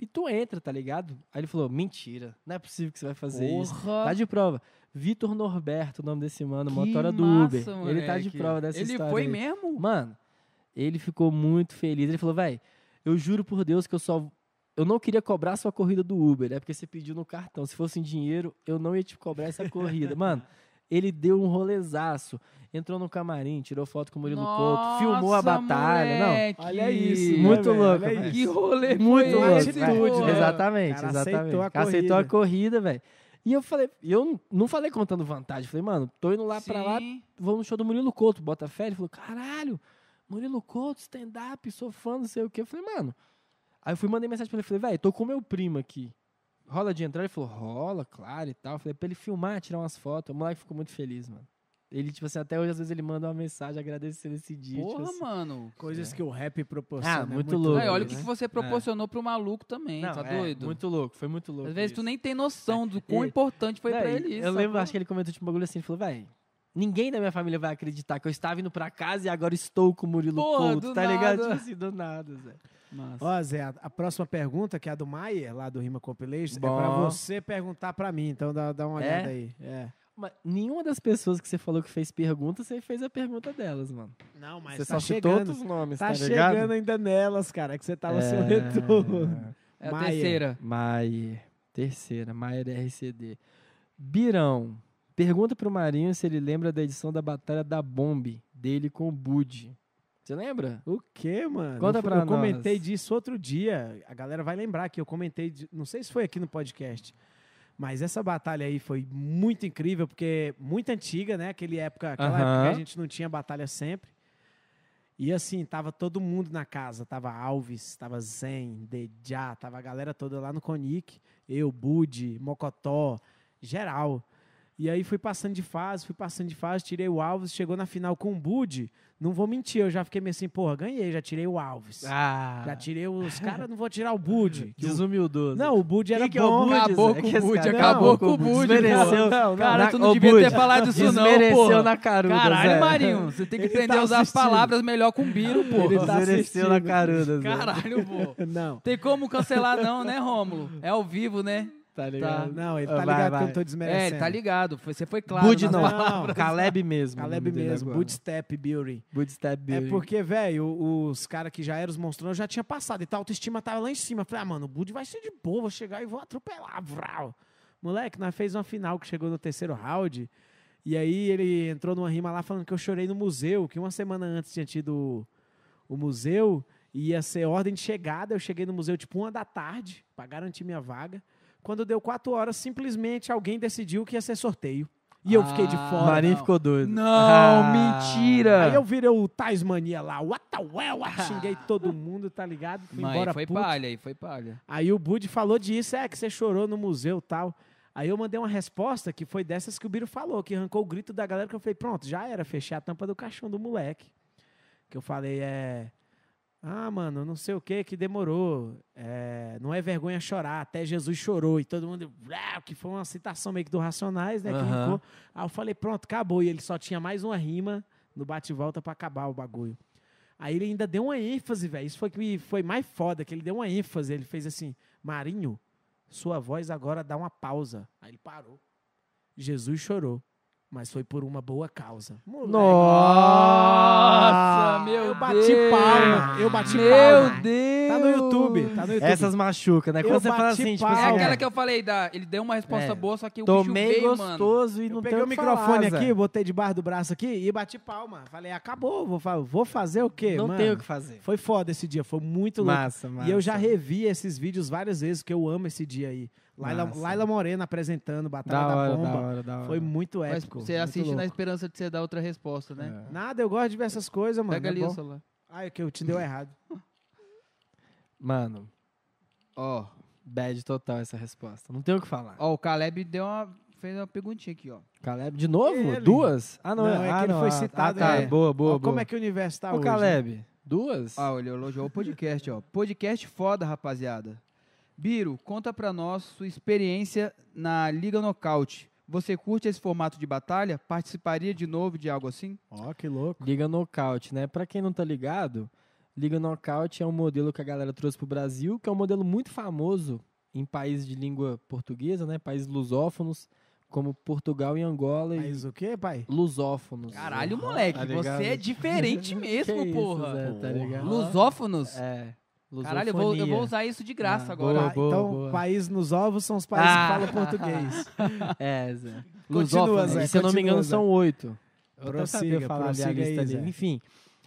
e tu entra, tá ligado? Aí ele falou, mentira, não é possível que você vai fazer isso. Porra. Tá de prova. Vitor Norberto, o nome desse mano, Que motora do massa, Uber. Ele tá de moleque. prova dessa Ele história. foi aí. mesmo? Mano, ele ficou muito feliz. Ele falou, velho, eu juro por Deus que eu só. Eu não queria cobrar sua corrida do Uber, é porque você pediu no cartão. Se fosse em dinheiro, eu não ia te cobrar essa corrida. Mano, ele deu um rolezaço. Entrou no camarim, tirou foto com o Murilo Couto, filmou a Nossa, batalha. moleque. Olha isso, né, Muito velho? louco, Olha. Que rolê Muito louco. atitude, né? Exatamente, Cara exatamente. aceitou a Aceitou a corrida. corrida, velho. E eu falei, eu não falei contando vantagem. Falei, mano, tô indo lá pra lá, Sim. vou no show do Murilo Couto, bota fé. Ele falou, caralho, Murilo Couto, stand-up, sou fã, não sei o quê. Eu falei, mano. Aí eu fui mandei mensagem pra ele, falei, velho, tô com meu primo aqui. Rola de entrar? Ele falou, rola, claro e tal. Eu falei, pra ele filmar, tirar umas fotos. O moleque ficou muito feliz, mano. Ele, tipo assim, até hoje, às vezes, ele manda uma mensagem agradecendo esse dia. tipo Porra, assim. mano. Coisas que o rap proporciona. Ah, é muito louco. Aí, olha o né? que, que você proporcionou pro maluco também, Não, tá é, doido? Muito louco, foi muito louco. Às vezes tu isso. nem tem noção do quão importante foi pra Véi, ele isso. Eu lembro, acho que ele comentou tipo um bagulho assim, ele falou, velho, ninguém da minha família vai acreditar que eu estava indo pra casa e agora estou com o Murilo Porra, Couto, do tá ligado? nada. Tipo assim, do nada, Zé. Massa. Ó, Zé, a, a próxima pergunta, que é a do Maier, lá do Rima Compilation, é Bom. pra você perguntar pra mim. Então dá, dá uma É? olhada aí. É. Mas nenhuma das pessoas que você falou que fez pergunta, você fez a pergunta delas, mano. Não, mas você tá só citou chegando. outros nomes, Tá tá, ligado? chegando ainda nelas, cara, que você tava sem É. retorno. É a Maia. terceira. Maier. Terceira, Maier RCD. Birão. Pergunta pro Marinho se ele lembra da edição da Batalha da Bombe, dele com o Bud. Você lembra? O quê, mano? Conta eu, fu- pra eu comentei nós. disso outro dia. A galera vai lembrar que eu comentei, de- não sei se foi aqui no podcast, mas essa batalha aí foi muito incrível, porque muito antiga, né? Aquele época, aquela época que a gente não tinha batalha sempre. E assim, tava todo mundo na casa. Tava Alves, tava Zen, Dejá, tava a galera toda lá no Conic. Eu, Bud, Mocotó, geral. E aí fui passando de fase, fui passando de fase, tirei o Alves, chegou na final com o Bud. Não vou mentir, eu já fiquei meio assim, porra, ganhei, já tirei o Alves. Ah, Já tirei os caras, não vou tirar o Bud. que o- desumildoso. Não, o Bud era que é o bom. Bud? Acabou com o esse Bud, cara- acabou Não, com o Bud. Desmereceu. Não, não, Cara, Na- tu não devia Bud, ter falado isso não, Desmereceu na caruda, Caralho, Zé. Marinho, você tem que Ele aprender tá a usar as assistindo. palavras melhor com o Biro, Ele porra. tá Desmereceu na caruda, Zé. Caralho, pô. Não, Tem como cancelar não, né, Rômulo? É ao vivo, né? Tá ligado? não, ele tá vai, ligado vai. que eu não tô É, desmerecendo. ele tá ligado. Foi- Você foi claro. Bud não. palavras. Caleb mesmo. Caleb mesmo. Bootstep Beauty. Bootstep É Beauty. porque, velho, os caras que já eram os monstrões já tinha passado. E tal, a autoestima tava lá em cima. Eu Falei, ah, mano, o Bud vai ser de boa, vou chegar e vou atropelar. Vral. Moleque, nós fez uma final que chegou no terceiro round. E aí ele entrou numa rima lá falando que eu chorei no museu, que uma semana antes tinha tido o museu e ia ser ordem de chegada. Eu cheguei no museu tipo uma da tarde para garantir minha vaga. Quando deu quatro horas, simplesmente alguém decidiu que ia ser sorteio. E eu fiquei de Ah, fora. Marinho não. ficou doido. Não, Ah. mentira! Aí eu virei o Tasmania lá, what the well, xinguei todo mundo, tá ligado? Fui Mas embora foi puto. palha, aí foi palha. Aí o Bud falou disso, é que você chorou no museu e tal. Aí eu mandei uma resposta que foi dessas que o Biro falou, que arrancou o grito da galera, que eu falei, pronto, já era, fechei a tampa do caixão do moleque. Que eu falei, é... Ah, mano, não sei o que, que demorou. É, não é vergonha chorar, até Jesus chorou. E todo mundo... Que foi uma citação meio que do Racionais, né? arrancou. Aí eu falei, pronto, acabou. E ele só tinha mais uma rima no bate-volta pra acabar o bagulho. Aí ele ainda deu uma ênfase, velho. Isso foi que foi mais foda, que ele deu uma ênfase. Ele fez assim, Marinho, sua voz agora dá uma pausa. Aí ele parou. Jesus chorou, mas foi por uma boa causa. Moleque, Nossa, meu eu Deus! bati palma, eu bati Meu palma. Deus! Tá no YouTube, tá no YouTube. Essas machucam, né? Eu Quando você fala assim, tipo. É assim, aquela que eu falei, da, ele deu uma resposta É. boa, só que o tomei bicho veio, mano. gostoso e Eu não peguei tem o microfone falar, aqui, Zé. botei debaixo do braço aqui e bati palma. Falei, acabou, vou, vou fazer o quê, Não mano? tem o que fazer. Foi foda esse dia, foi muito louco. Massa, massa. E eu já revi esses vídeos várias vezes, porque eu amo esse dia aí. Laila. Laila Morena apresentando Batalha Da da, hora, Bomba. da hora, da hora. Foi muito Mas épico. você muito assiste na esperança de você dar outra resposta, né? É. Nada, eu gosto de ver essas coisas, mano. Pega é ali o celular. Ah, é que eu te deu errado. Mano, Ó, bad total essa resposta. Não tem o que falar. ó, o Caleb deu uma, fez uma perguntinha aqui, ó. Caleb, de novo? Ele. Duas? Ah, não, Não, é ah, que ele não, foi ah, citado, Ah, tá, é. boa, boa, Ó, boa. como é que o universo tá Ô, hoje. né? Caleb, duas? Ah, ele elogiou o podcast, ó. Podcast foda, rapaziada. Biro, conta pra nós sua experiência na Liga Nocaute. Você curte esse formato de batalha? Participaria de novo de algo assim? Ó, que louco. Liga Knockout, né? Pra quem não tá ligado, Liga Knockout é um modelo que a galera trouxe pro Brasil, que é um modelo muito famoso em países de língua portuguesa, né? Países lusófonos, como Portugal e Angola. E Mas o quê, pai? lusófonos. Caralho, moleque, Tá você é diferente mesmo, Que isso, porra. Zé, tá ligado? Lusófonos? É. Caralho, eu vou, eu vou usar isso de graça Ah, agora. boa, boa, então, boa. país nos ovos são os países Ah. que falam português. É, Zé. Continua. Zé. E, se eu não me engano, Zé. são oito. Eu Prossiga, sabia falar ali a prossiga lista aí, ali. Zé. Enfim,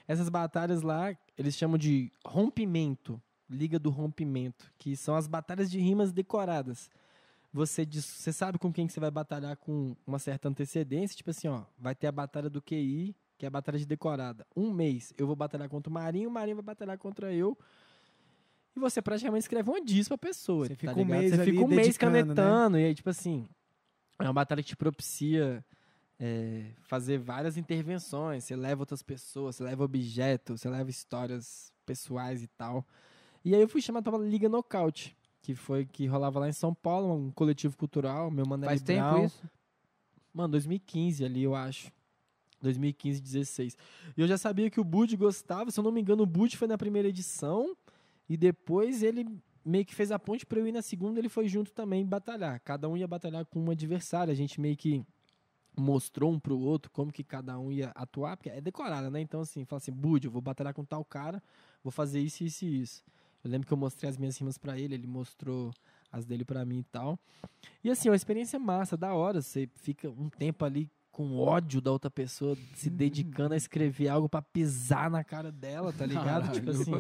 essas batalhas lá, eles chamam de rompimento. Liga do rompimento. Que são as batalhas de rimas decoradas. Você, diz- você sabe com quem que você vai batalhar com uma certa antecedência. Tipo assim, ó, vai ter a batalha do QI, que é a batalha de decorada. Um mês eu vou batalhar contra o Marinho, o Marinho vai batalhar contra eu. E você praticamente escreve um diz pra pessoa. Você tá fica um ligado? mês Você fica um mês né? canetando. E aí, tipo assim, é uma batalha que te propicia é, fazer várias intervenções. Você leva outras pessoas, você leva objetos, você leva histórias pessoais e tal. E aí eu fui chamado pra Liga Nocaute, que foi que rolava lá em São Paulo, um coletivo cultural, meu mano Faz tempo Brown. isso? Mano, 2015 ali, eu acho. 2015, 16. E eu já sabia que o Bud gostava, se eu não me engano, o Bud foi na primeira edição e depois ele meio que fez a ponte pra eu ir na segunda, ele foi junto também batalhar. Cada um ia batalhar com um adversário, a gente meio que mostrou um pro outro como que cada um ia atuar, porque é decorada, né? Então assim, fala assim, Bud, eu vou batalhar com tal cara, vou fazer isso, isso e isso. Eu lembro que eu mostrei as minhas rimas pra ele, ele mostrou as dele pra mim e tal. E assim, é uma experiência massa, da hora. Você fica um tempo ali com ódio da outra pessoa, se dedicando a escrever algo pra pisar na cara dela, tá ligado? Tipo assim,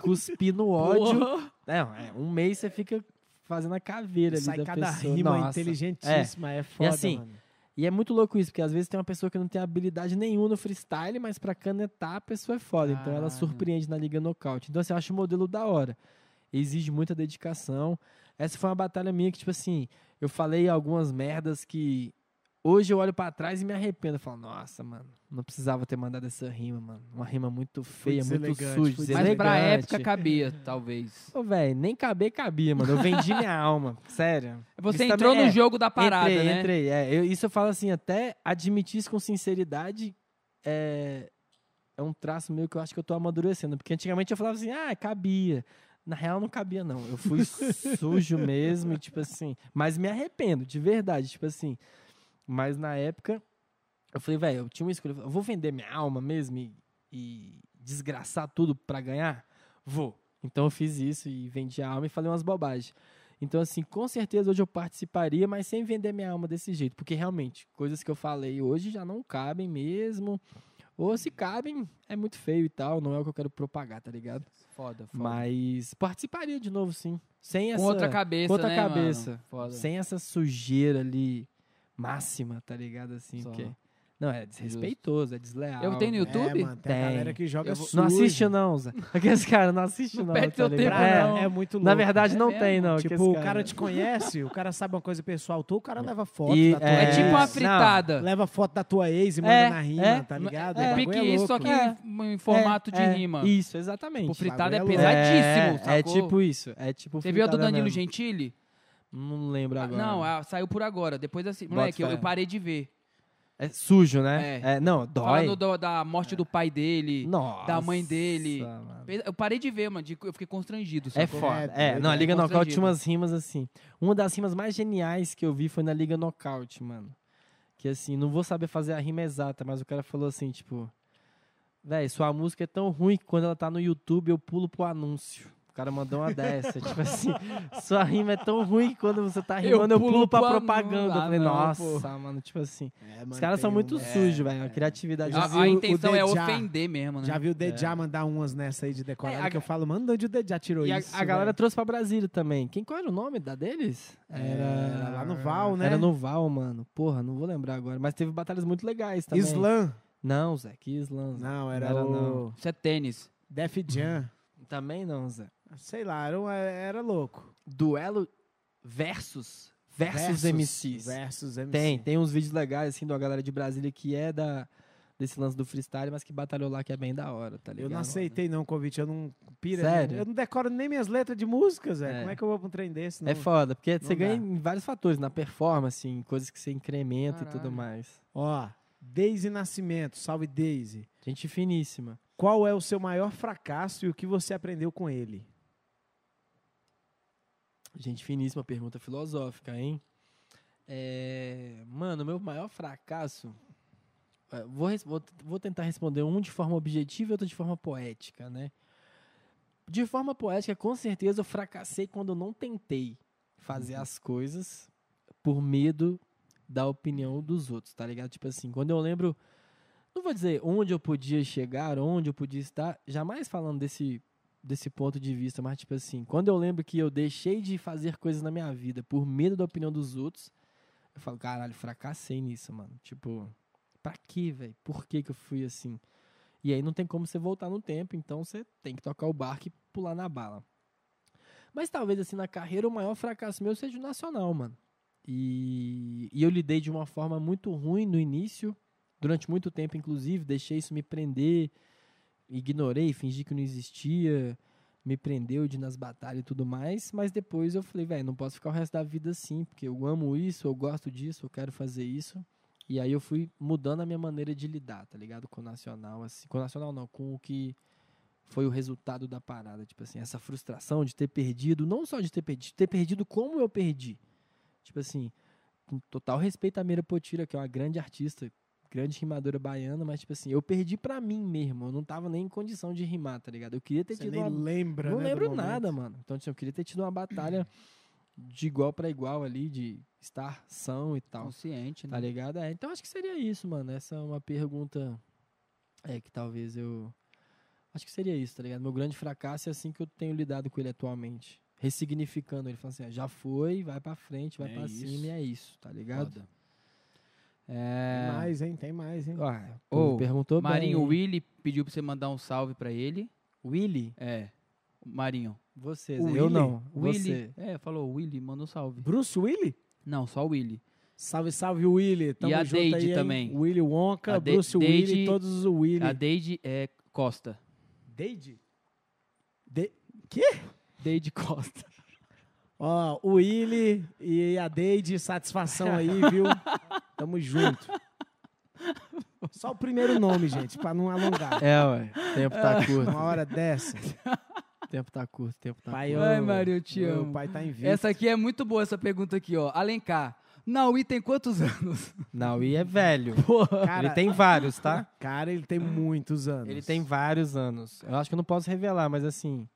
cuspir no ódio. Porra. Não, é, um mês você fica fazendo a caveira ali Sai da cada pessoa. rima Nossa. inteligentíssima, é, foda, assim, mano. E é muito louco isso, porque às vezes tem uma pessoa que não tem habilidade nenhuma no freestyle, mas pra canetar a pessoa é foda. Então ela Caralho. surpreende na Liga Nocaute. Então assim, eu acho o modelo da hora. Exige muita dedicação. Essa foi uma batalha minha que, tipo assim, eu falei algumas merdas que hoje eu olho pra trás e me arrependo. Eu falo, nossa, mano, não precisava ter mandado essa rima, mano. Uma rima muito feia, muito suja, Mas pra época cabia, talvez. Ô, velho, nem caber cabia, mano. Eu vendi minha alma, sério. Você Isso entrou no é. jogo da parada, entrei, né? Entrei, é. Eu- isso eu falo assim, até admitir isso com sinceridade é, é um traço meu que eu acho que eu tô amadurecendo. Porque antigamente eu falava assim, ah, cabia. Na real não cabia, não. Eu fui sujo mesmo, e, tipo assim. Mas me arrependo, de verdade, tipo assim. Mas na época, eu falei, velho, eu tinha uma escolha. Eu vou vender minha alma mesmo e, e desgraçar tudo pra ganhar? Vou. Então eu fiz isso e vendi a alma e falei umas bobagens. Então, assim, com certeza hoje eu participaria, mas sem vender minha alma desse jeito. Porque realmente, coisas que eu falei hoje já não cabem mesmo. Ou se cabem, é muito feio e tal, não é o que eu quero propagar, tá ligado? Foda, foda. Mas participaria de novo, sim. Sem essa, com outra cabeça, com outra né, cabeça. sem essa sujeira ali máxima, tá ligado? Assim, Só. porque... Não, é desrespeitoso, é desleal. Eu tenho no YouTube? É, mano, tem, a Tem. galera que joga Eu vou-. Não assiste não, Zé. Aqueles caras não assistem Não não, perde tá tempo, ligado? É, não. é, muito louco. Na verdade, É não mesmo? tem, não. Tipo, o cara te conhece, o cara sabe uma coisa pessoal tua, o cara leva foto E- da tua É, É, tipo uma não. fritada. Leva foto da tua ex e manda É, na rima, é, tá ligado? é. O É pique é isso, só que É. em formato de É, rima. Isso, exatamente. O fritado é é pesadíssimo, É, é tipo isso. É tipo Você viu a do Danilo. Gentili? Não lembro agora. Não, a- saiu por agora. Depois assim, Bota moleque, eu, fé. eu parei de ver. É sujo, né? É. É, não, dói. Falando do- da morte do pai dele. Nossa, da mãe dele. mano. Eu parei de ver, mano. de- Eu fiquei constrangido. É sacou? foda. É, É, não, a é Liga Nocaute constrangido. tinha umas rimas assim. Uma das rimas mais geniais que eu vi foi na Liga Nocaute, mano. Que assim, não vou saber fazer a rima exata, mas o cara falou assim, tipo... Véi, sua música é tão ruim que quando ela tá no YouTube eu pulo pro anúncio. O cara mandou uma dessa. tipo assim, sua rima é tão ruim que quando você tá Eu rimando eu, pulo pulo pra pro propaganda. anúncio. eu falei, Ah, não, nossa, mano, tipo assim. É, mano, Os caras são muito uma- sujos, velho. A criatividade. Já A, a o intenção é Dejá? ofender mesmo, né? Já viu o Dedjá mandar umas nessa aí de decorada É, a- que eu falo, mano, de onde o Dedjá tirou E a, isso? a galera trouxe pra Brasília também. Quem, qual era o nome da deles? Era lá no Val, né? Era no Val, mano. Porra, não vou lembrar agora. Mas teve batalhas muito legais também. Islam. Não, Zé, que Islam. Zé. Não, era, Não era, o não. Isso é tênis. Def Jam. Também não, Zé. Sei lá, era, um- era louco. Duelo versus. Versus, MCs. Versus MC. Tem, tem uns vídeos legais, assim, de uma galera de Brasília que é da, desse lance do freestyle, mas que batalhou lá que é bem da hora, tá ligado? Eu não aceitei não o convite, eu não pira. Sério? Eu não decoro nem minhas letras de música, Zé. É. Como é que eu vou pra um trem desse? É Não- foda, porque você não ganha dá. em vários fatores, na performance, em coisas que você incrementa e tudo Caralho. mais. Ó, Daisy Nascimento, salve Daisy. Gente finíssima. Qual é o seu maior fracasso e o que você aprendeu com ele? Gente finíssima, pergunta filosófica, hein? É, mano, meu maior fracasso. é, Vou, vou, vou tentar responder um de forma objetiva e outro de forma poética, né? De forma poética, com certeza eu fracassei quando eu não tentei fazer as coisas por medo da opinião dos outros, tá ligado? Tipo assim, quando eu lembro. Não vou dizer onde eu podia chegar, onde eu podia estar, jamais falando desse desse ponto de vista, mas tipo assim, quando eu lembro que eu deixei de fazer coisas na minha vida por medo da opinião dos outros, eu falo, caralho, fracassei nisso, mano. Tipo, pra quê, velho? Por que que eu fui assim? E aí não tem como você voltar no tempo, então você tem que tocar o barco e pular na bala. Mas talvez assim, na carreira, o maior fracasso meu seja o nacional, mano. E, e eu lidei de uma forma muito ruim no início, durante muito tempo, inclusive, deixei isso me prender, ignorei, fingi que não existia, me prendeu de nas batalhas e tudo mais, mas depois eu falei, velho, não posso ficar o resto da vida assim, porque eu amo isso, eu gosto disso, eu quero fazer isso. E aí eu fui mudando a minha maneira de lidar, tá ligado? Com o nacional, assim, com o nacional não, com o que foi o resultado da parada, tipo assim, essa frustração de ter perdido, não só de ter perdido, ter perdido como eu perdi. Tipo assim, com total respeito à Meira Potira, que é uma grande artista, grande rimadora baiana, mas tipo assim, eu perdi pra mim mesmo, eu não tava nem em condição de rimar, tá ligado? Eu queria ter Você tido nem uma lembra, não né, lembro momento. nada, mano. Então, assim, eu queria ter tido uma batalha de igual pra igual ali, de estar são e tal. Consciente, né? Tá ligado? É, então acho que seria isso, mano. Essa é uma pergunta é que talvez eu. Acho que seria isso, tá ligado? Meu grande fracasso é assim que eu tenho lidado com ele atualmente. Ressignificando ele, falando assim, ah, já foi, vai pra frente, vai É pra isso. cima e é isso, tá ligado? Foda. Tem É... mais, hein? Tem mais, hein? Ah, tu perguntou Marinho, bem. o Willy pediu pra você mandar um salve pra ele. Willy? É. Marinho. Você, Zé. eu Willy? não. Willy. Você. É, falou, Willy, manda um salve. Bruce Willis? Não, só o Willy. Salve, salve, Willy. Tamo a junto Deide aí, também. Willy Wonka, A Bruce Deide- Willis, todos os Willy. A Deide é Costa. Deide? De... Deide Costa. Ó, o Willy e a Deide, satisfação aí, viu? Tamo junto. Só o primeiro nome, gente, pra não alongar. É, ué. Tempo tá curto. Uma hora dessa. Tempo tá curto, tempo tá Pai, curto. Ai, Mário, eu te meu amo. pai tá em vida. Essa aqui é muito boa, essa pergunta aqui, ó. Alencar. Naui tem quantos anos? Não, e é velho. Cara, Ele tem vários, tá? cara, ele tem muitos anos. Ele tem vários anos. Eu acho que eu não posso revelar, mas assim.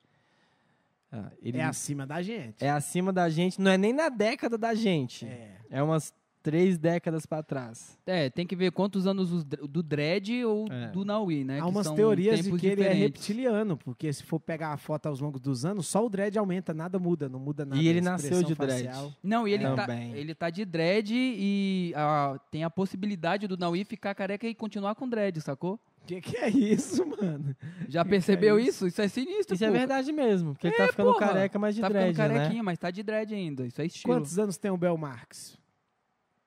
Ah, ele É acima da gente. é acima da gente, não é nem na década da gente. É. É umas três décadas pra trás. É, tem que ver quantos anos do Dredd ou É. do Naui, né? Há que umas são teorias de que ele é diferentes. reptiliano, porque se for pegar a foto aos longos dos anos, só o dread aumenta, nada muda, não muda nada. E ele nasceu de dread. facial. Não, e ele, tá, Também. ele tá de dread e ah, tem a possibilidade do Naui ficar careca e continuar com dread, sacou? Que que é isso, mano? Já Que percebeu que é isso? Isso é sinistro, Isso é pô. verdade mesmo, porque ele tá ficando porra. careca, mas de Tá dread, ficando né? carequinha, mas tá de dread ainda. Isso é estilo. Quantos anos tem o Bel Marx?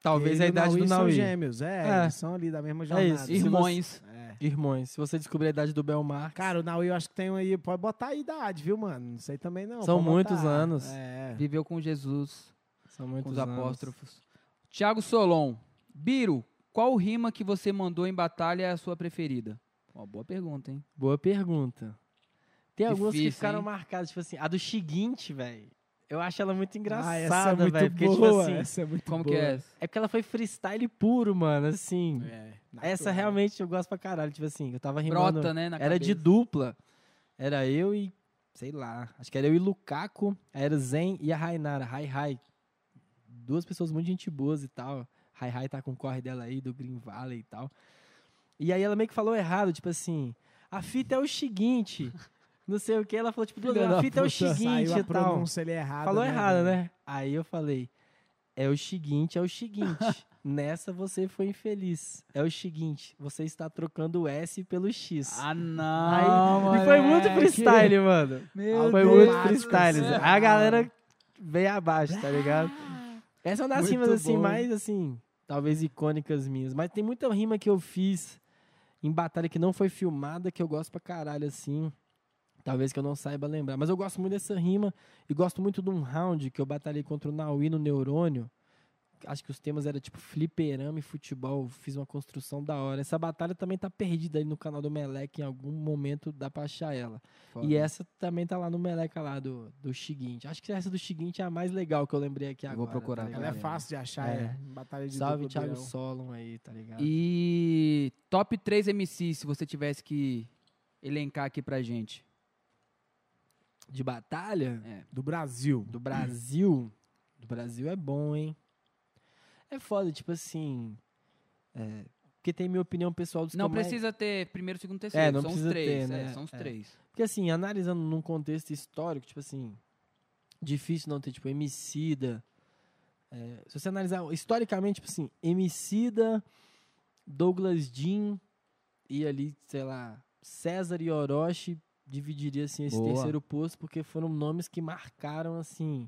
Talvez Ele a o idade do Naui são gêmeos, é, É. eles são ali da mesma jornada. isso. Irmões. É. Irmãos, se você descobrir a idade do Belmar, Cara, o Naui eu acho que tem um aí, pode botar a idade, viu, mano? Não sei também não. São pode muitos botar. anos. É. Viveu com Jesus, são com muitos os anos. apóstrofos. Tiago Solon. Biro, qual rima que você mandou em batalha é a sua preferida? Ó, boa pergunta, hein? Boa pergunta. Tem algumas que ficaram hein? marcadas, tipo assim, a do seguinte, velho. Eu acho ela muito Ah, engraçada, essa é muito velho. Porque, boa, tipo assim, essa é muito Como boa. que é? é porque ela foi freestyle puro, mano, assim. É, Essa realmente eu gosto pra caralho. Tipo assim, eu tava rimando. Brota, né? Na era de dupla. Era eu e, sei lá, acho que era eu e Lukaku, era o Zen e a Rainara, Rai Rai. Duas pessoas muito gente boas e tal. Rai Rai tá com o corre dela aí, do Green Valley e tal. E aí ela meio que falou errado, tipo assim, a fita é o seguinte, não sei o que. Ela falou, tipo, a fita é o seguinte Saiu a e tal. pronúncia ali errada. Falou né, errado, né? Aí eu falei, é o seguinte, é o seguinte. Nessa você foi infeliz. É o seguinte, você está trocando o S pelo X. Ah, Aí- não, e foi muito freestyle, mano. Meu foi Deus muito freestyle. céu. Aí a galera veio abaixo, tá ligado? Essa é uma das Muito rimas, assim, bom. mais, assim, talvez icônicas minhas. Mas tem muita rima que eu fiz em batalha que não foi filmada, que eu gosto pra caralho, assim. Talvez que eu não saiba lembrar. Mas eu gosto muito dessa rima e gosto muito de um round que eu batalhei contra o Naui no Neurônio. Acho que os temas eram tipo fliperama e futebol. Fiz uma construção da hora. Essa batalha também tá perdida aí no canal do Meleque. Em algum momento dá pra achar ela. Foda. E essa também tá lá no Meleca lá do, do seguinte. Acho que essa do seguinte é a mais legal que eu lembrei aqui Eu agora. vou procurar tá Ela é fácil de achar, É. é. Batalha de Salve, Thiago. Solon aí, tá ligado? E top 3 MC, se você tivesse que elencar aqui pra gente. De batalha? É. Do Brasil. Do Brasil? Do Brasil é bom, hein? É foda, tipo assim. é, porque tem minha opinião pessoal dos Não eu mais- precisa ter primeiro, segundo, terceiro. É, não são os precisa três. ter, é, né? são os É. três. Porque assim, analisando num contexto histórico, tipo assim, difícil não ter, tipo, Emicida. É, se você analisar historicamente, tipo assim, Emicida, Douglas Jean e ali, sei lá, César e Orochi dividiria, assim, esse Boa. terceiro posto, porque foram nomes que marcaram, assim,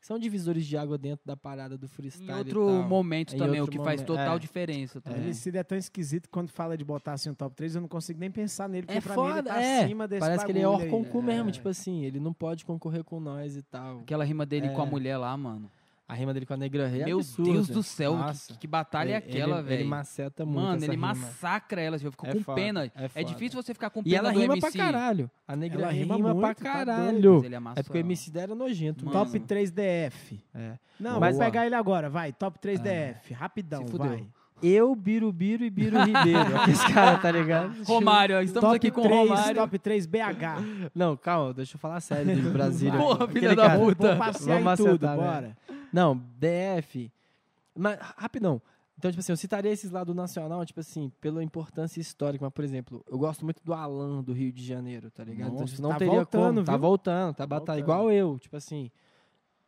são divisores de água dentro da parada do freestyle Em e outro tal. momento Em também, o outro que faz total é. diferença O também. Emicida é tão esquisito que quando fala de botar assim um top 3, eu não consigo nem pensar nele, porque É pra mim ele foda, tá é. acima desse Parece que ele é. Orconcu mesmo, É. tipo assim, ele não pode concorrer com nós e tal. Aquela rima dele com a É. mulher lá, mano. A rima dele com a Negra Rei é Meu absurda. Deus do céu, que, que batalha é aquela, velho? Ele maceta muito Mano, ele rima. massacra ela, eu fico É com foda, pena. é É, difícil você ficar com E pena ela do rima MC. pra caralho. A Negra Ela rima rima, muito, pra tá caralho. Mas amassou É porque o. MC era nojento. Mano. Top 3 DF. É. Não, Mas- vamos pegar ele agora, vai. Top 3 Ah. DF. Rapidão, vai. Eu, Birubiru e Biru Ribeiro. Esse cara, tá ligado? Romário, estamos top aqui com o 3, Romário. top 3 BH. Não, calma, deixa eu falar sério de Brasília. Porra, filha da puta. Vamos tudo, acertar, né? Não, DF. Mas, rapidão. Então, tipo assim, eu citaria esses lá do Nacional, tipo assim, pela importância histórica. Mas, por exemplo, eu gosto muito do Alan do Rio de Janeiro, tá ligado? então, Nossa, tipo, não tá teria voltando, como. Tá viu? voltando, tá Voltando. batalhando. Igual eu, tipo assim.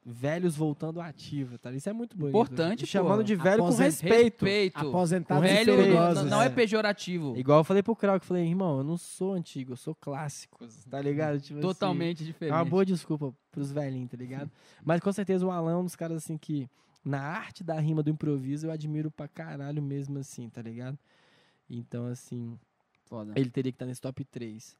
Velhos voltando ativa, tá? Isso é muito bonito. Importante, E chamando pô. de velho com Aposen- respeito. Respeito. Aposentados Velho não, não é É. pejorativo. Igual eu falei pro Krau, que eu falei, irmão, eu não sou antigo, eu sou clássico, tá ligado? Tipo assim, Totalmente É diferente. uma boa desculpa pros velhinhos, tá ligado? Mas com certeza o Alan é um dos caras assim que, na arte da rima do improviso, eu admiro pra caralho mesmo assim, tá ligado? Então, assim, Foda. ele teria que estar nesse top 3.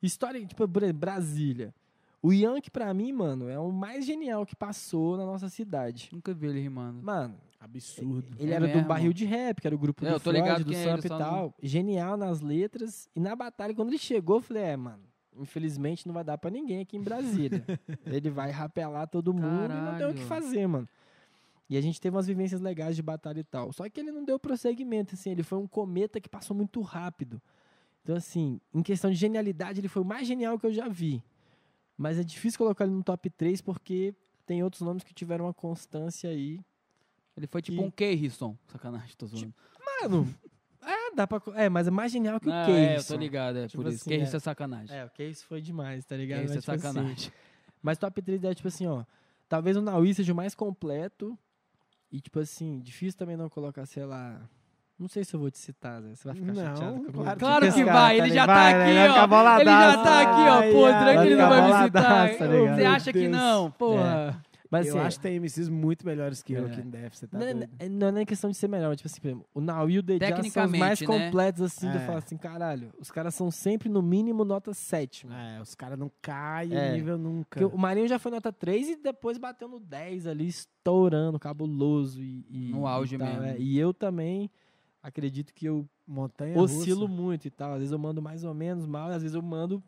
História, tipo, Bra- Brasília. O Yankee, pra mim, mano, é o mais genial que passou na nossa cidade. Nunca vi ele rimando. Mano, Absurdo. ele É era mesmo? do barril de rap, que era o grupo É, do eu tô Floyd, ligado do é Samp ele, e só tal. Genial nas letras. E na batalha, quando ele chegou, eu falei, é, mano, infelizmente não vai dar pra ninguém aqui em Brasília. ele vai rapelar todo mundo e não tem o que Caralho. fazer, mano. E a gente teve umas vivências legais de batalha e tal. Só que ele não deu prosseguimento, assim, ele foi um cometa que passou muito rápido. Então, assim, em questão de genialidade, ele foi o mais genial que eu já vi. Mas é difícil colocar ele no top 3 porque tem outros nomes que tiveram uma constância aí Ele foi tipo E- um Keirson. Sacanagem, tô zoando. Mano, é, dá pra. É, mas é mais genial que o Keirson. é, eu tô ligado, é Tipo por isso. assim, Keirson é. é sacanagem. É, o Keirson foi demais, tá ligado? Keirson é tipo assim, sacanagem. Mas top 3 é tipo assim, ó. Talvez o Naui seja o mais completo. E, tipo assim, difícil também não colocar, sei lá. Não sei se eu vou te citar, Zé. Você vai ficar Não, chateado comigo. claro Claro que Pescar, vai, tá ele já tá Vai, né? aqui, ó. boladaço. Ele já tá aqui, ó. Pô, tranquilo, ele não vai me citar. tá? Você acha que não? Porra. Mas eu assim, acho que tem MCs muito melhores que eu É. aqui no DF, você tá não, é- é- não é nem questão de ser melhor, mas, tipo assim, exemplo, o Naui e o DJ são os mais né? completos, assim, de É. eu falar assim, caralho, os caras são sempre no mínimo nota 7. mano. É, os caras não caem É. o nível nunca. Porque o Marinho já foi nota 3 e depois bateu no 10 ali, estourando, cabuloso. E, e- No auge e tal, mesmo. é. E eu também acredito que eu Montanha oscilo muito e tal. Às vezes eu mando mais ou menos mal, às vezes eu mando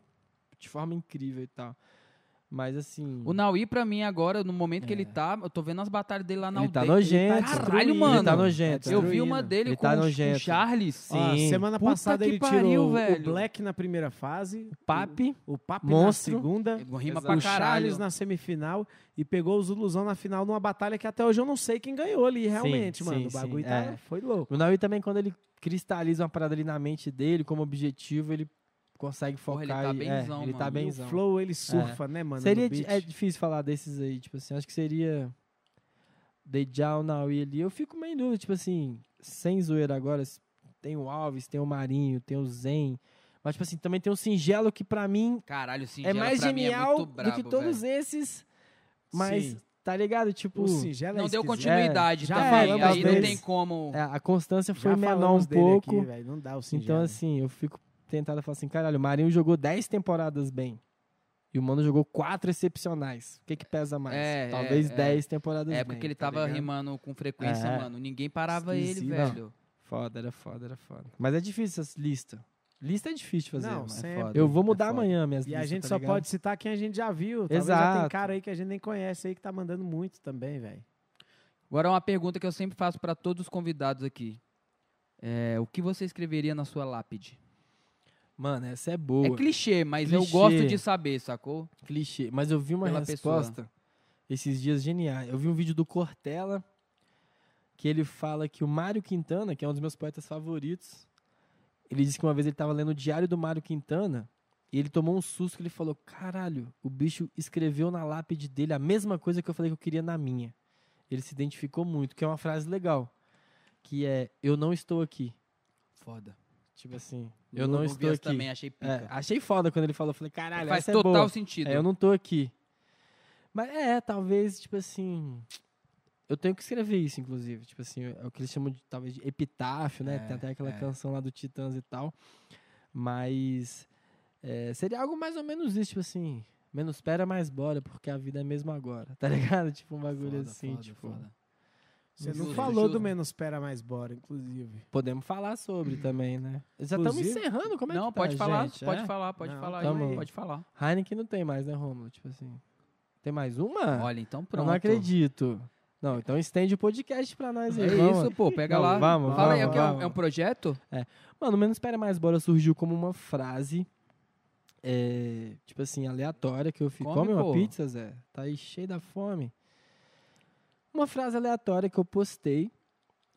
de forma incrível e tal. Mas assim. O Naui, pra mim, agora, no momento que É. ele tá, eu tô vendo as batalhas dele lá na ele tá aldeia. nojento. Caralho, destruindo, mano. Ele tá nojento. Eu é. vi uma dele Ele com, tá o- com o nojento. Charles. Ó, Sim. semana Puta passada que ele pariu, tirou velho. o Black na primeira fase, Papi. o Papi Monstro. na segunda, Rima pra o Charles caralho. na semifinal e pegou os Ilusão na final numa batalha que até hoje eu não sei quem ganhou ali, realmente, sim, mano. o sim, bagulho é. tá, foi louco. O Naui também, quando ele cristaliza uma parada ali na mente dele como objetivo, ele consegue Porra, focar. ele tá e- é, benzão, ele tá. E o. Flow, ele surfa, né, mano? Seria no di- beat. é difícil falar desses aí, tipo assim, acho que seria Dejal, Naui ali. Eu fico meio em dúvida, tipo assim, sem zoeira agora, tem o Alves, tem o Marinho, tem o Zen, mas tipo assim, também tem o Singelo que pra mim Caralho, é mais genial muito brabo, do que todos velho. esses, mas Sim. tá ligado? Tipo, O Singelo é Não deu esquisito. continuidade Já também. Aí não tem como. é, a constância Já foi menor um pouco. Aqui, velho, não dá o Singelo. Então, assim, eu fico tentado falar assim, caralho, o Marinho jogou 10 temporadas bem. E o Mano jogou 4 excepcionais. O que que pesa mais? É, Talvez é, é. 10 temporadas É bem. porque ele tá tava ligado? rimando com frequência, É. mano. Ninguém parava ele, velho. Foda, era foda, era foda. Mas é difícil essa lista. Lista é difícil de fazer. Não, sempre. foda. Eu vou É mudar amanhã minhas E listas, a gente tá só ligado? pode citar quem a gente já viu. Talvez já tem Exato. cara aí que a gente nem conhece aí que tá mandando muito também, velho. Agora uma pergunta que eu sempre faço pra todos os convidados aqui. É, o que você escreveria na sua lápide? Mano, essa é boa. É clichê, mas eu Clichê. gosto de saber, sacou? clichê. Mas eu vi uma Pela resposta esses dias geniais. Eu vi um vídeo do Cortella que ele fala que o Mário Quintana, que é um dos meus poetas favoritos, ele disse que uma vez ele estava lendo o Diário do Mário Quintana e ele tomou um susto que ele falou: "Caralho, o bicho escreveu na lápide dele a mesma coisa que eu falei que eu queria na minha". Ele se identificou muito, que é uma frase legal, que é: "Eu não estou aqui". Foda. Tipo assim, eu não estou aqui. também, achei pica. É, achei foda quando ele falou, falei: "Caralho, Faz essa é total boa". sentido. É, eu não tô aqui. Mas é, talvez, tipo assim. Eu tenho que escrever isso, inclusive. Tipo assim, é o que eles chamam de talvez de epitáfio, né? É, Tem até aquela é. canção lá do Titãs e tal. Mas é, seria algo mais ou menos isso, tipo assim. Menos espera, mais bora, porque a vida é mesmo agora. Tá ligado? Tipo um bagulho Foda, assim, foda, tipo. foda. Você não Justo, falou justo. do Menos Pera Mais Bora, inclusive. Podemos falar sobre também, né? Já estamos encerrando, como é não, que tá, pode falar, gente? pode É? falar, pode Não, falar, tamo aí, aí. pode falar. Heineken não tem mais, né, Romulo? Tipo assim. Tem mais uma? Olha, então Eu pronto. não acredito. Não, então estende o podcast pra nós aí. É vamos. isso, pô, pega Não, lá. vamos, Fala aí, vamos, é, que é um- vamos. é um projeto? Mano, o Menos Espera Mais Bora surgiu como uma frase, é, tipo assim, aleatória, que eu fico, Come, come, uma pô." pizza, Zé? Tá aí cheio da fome. Uma frase aleatória que eu postei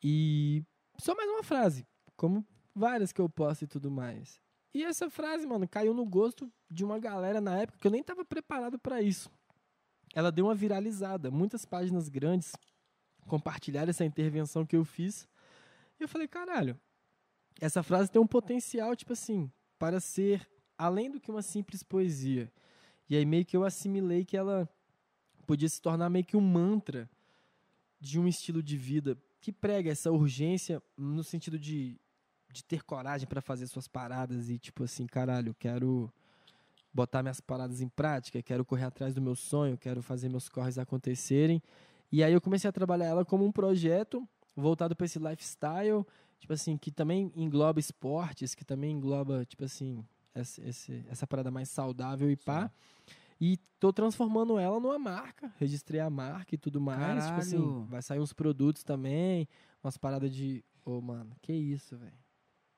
e só mais uma frase, como várias que eu posto e tudo mais. E essa frase, mano, caiu no gosto de uma galera na época que eu nem tava preparado pra isso. Ela deu uma viralizada, muitas páginas grandes compartilharam essa intervenção que eu fiz. E eu falei, caralho, essa frase tem um potencial, tipo assim, para ser além do que uma simples poesia. E aí meio que eu assimilei que ela podia se tornar meio que um mantra de um estilo de vida que prega essa urgência no sentido de, de ter coragem para fazer suas paradas e tipo assim, caralho, quero botar minhas paradas em prática, quero correr atrás do meu sonho, quero fazer meus corres acontecerem. E aí eu comecei a trabalhar ela como um projeto voltado para esse lifestyle, tipo assim, que também engloba esportes, que também engloba, tipo assim, essa, essa parada mais saudável e pá. E tô transformando ela numa marca, registrei a marca e tudo mais. Tipo assim, Caralho. vai sair uns produtos também, umas paradas de. Ô, mano, que isso, velho.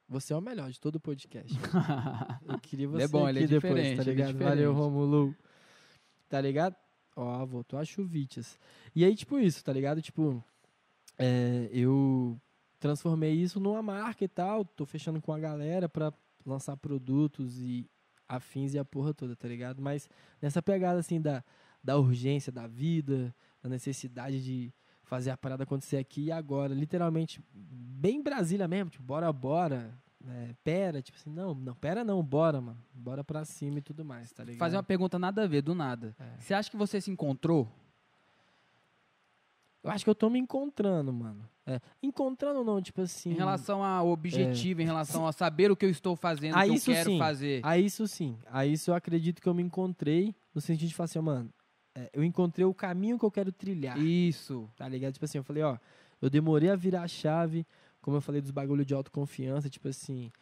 Você é o melhor de todo o podcast. Eu queria você Ele é bom, ele aqui é depois, diferente, tá ele é ligado? Valeu, diferente. Romulo. Tá ligado? Ó, voltou a chuvitas. E aí, tipo isso, tá ligado? Tipo, é, eu transformei isso numa marca e tal. Tô fechando com a galera pra lançar produtos e afins e a porra toda, tá ligado? Mas nessa pegada assim da, da urgência da vida, da necessidade de fazer a parada acontecer aqui e agora, literalmente, bem Brasília mesmo, tipo, bora, bora, né? pera, tipo assim, não, não, pera não, bora, mano, bora pra cima e tudo mais, tá ligado? Fazer uma pergunta nada a ver, do nada. É. Você acha que você se encontrou? Eu acho que eu tô me encontrando, mano. É, encontrando não, tipo assim... Em relação ao objetivo, em relação a saber o que eu estou fazendo, o que eu isso quero sim. fazer. A isso sim, a isso eu acredito que eu me encontrei, no sentido de falar assim, mano, é, eu encontrei o caminho que eu quero trilhar. Isso. Tá ligado? Tipo assim, eu falei, ó, eu demorei a virar a chave, como eu falei dos bagulho de autoconfiança, tipo assim,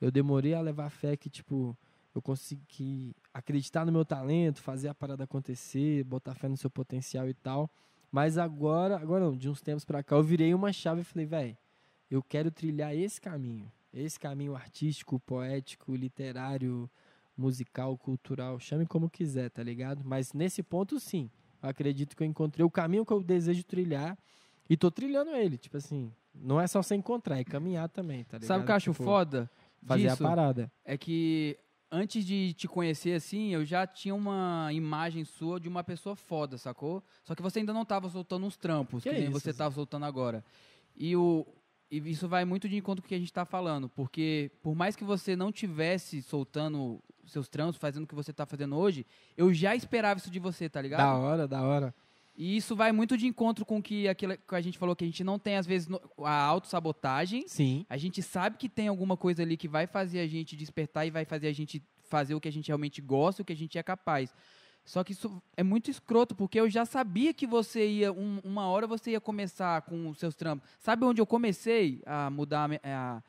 eu demorei a levar fé que, tipo, eu consegui acreditar no meu talento, fazer a parada acontecer, botar fé no seu potencial e tal. Mas agora, agora não, de uns tempos pra cá, eu virei uma chave e falei, velho, eu quero trilhar esse caminho. Esse caminho artístico, poético, literário, musical, cultural, chame como quiser, tá ligado? Mas nesse ponto, sim. Eu acredito que eu encontrei o caminho que eu desejo trilhar e tô trilhando ele. Tipo assim, não é só você encontrar, é caminhar também, tá ligado? Sabe o que eu acho Tipo, foda Fazer disso? a parada. É que antes de te conhecer assim, eu já tinha uma imagem sua de uma pessoa foda, sacou? Só que você ainda não tava soltando uns trampos, Que que, nem isso, você tava soltando agora. E, o, e isso vai muito de encontro com o que a gente tá falando, porque por mais que você não tivesse soltando seus trampos, fazendo o que você tá fazendo hoje, eu já esperava isso de você, tá ligado? Da hora, da hora. E isso vai muito de encontro com que aquilo que a gente falou que a gente não tem às vezes a autossabotagem, Sim. a gente sabe que tem alguma coisa ali que vai fazer a gente despertar e vai fazer a gente fazer o que a gente realmente gosta, o que a gente é capaz. Só que isso é muito escroto, porque eu já sabia que você ia, um- uma hora você ia começar com os seus trampos. Sabe onde eu comecei a mudar, a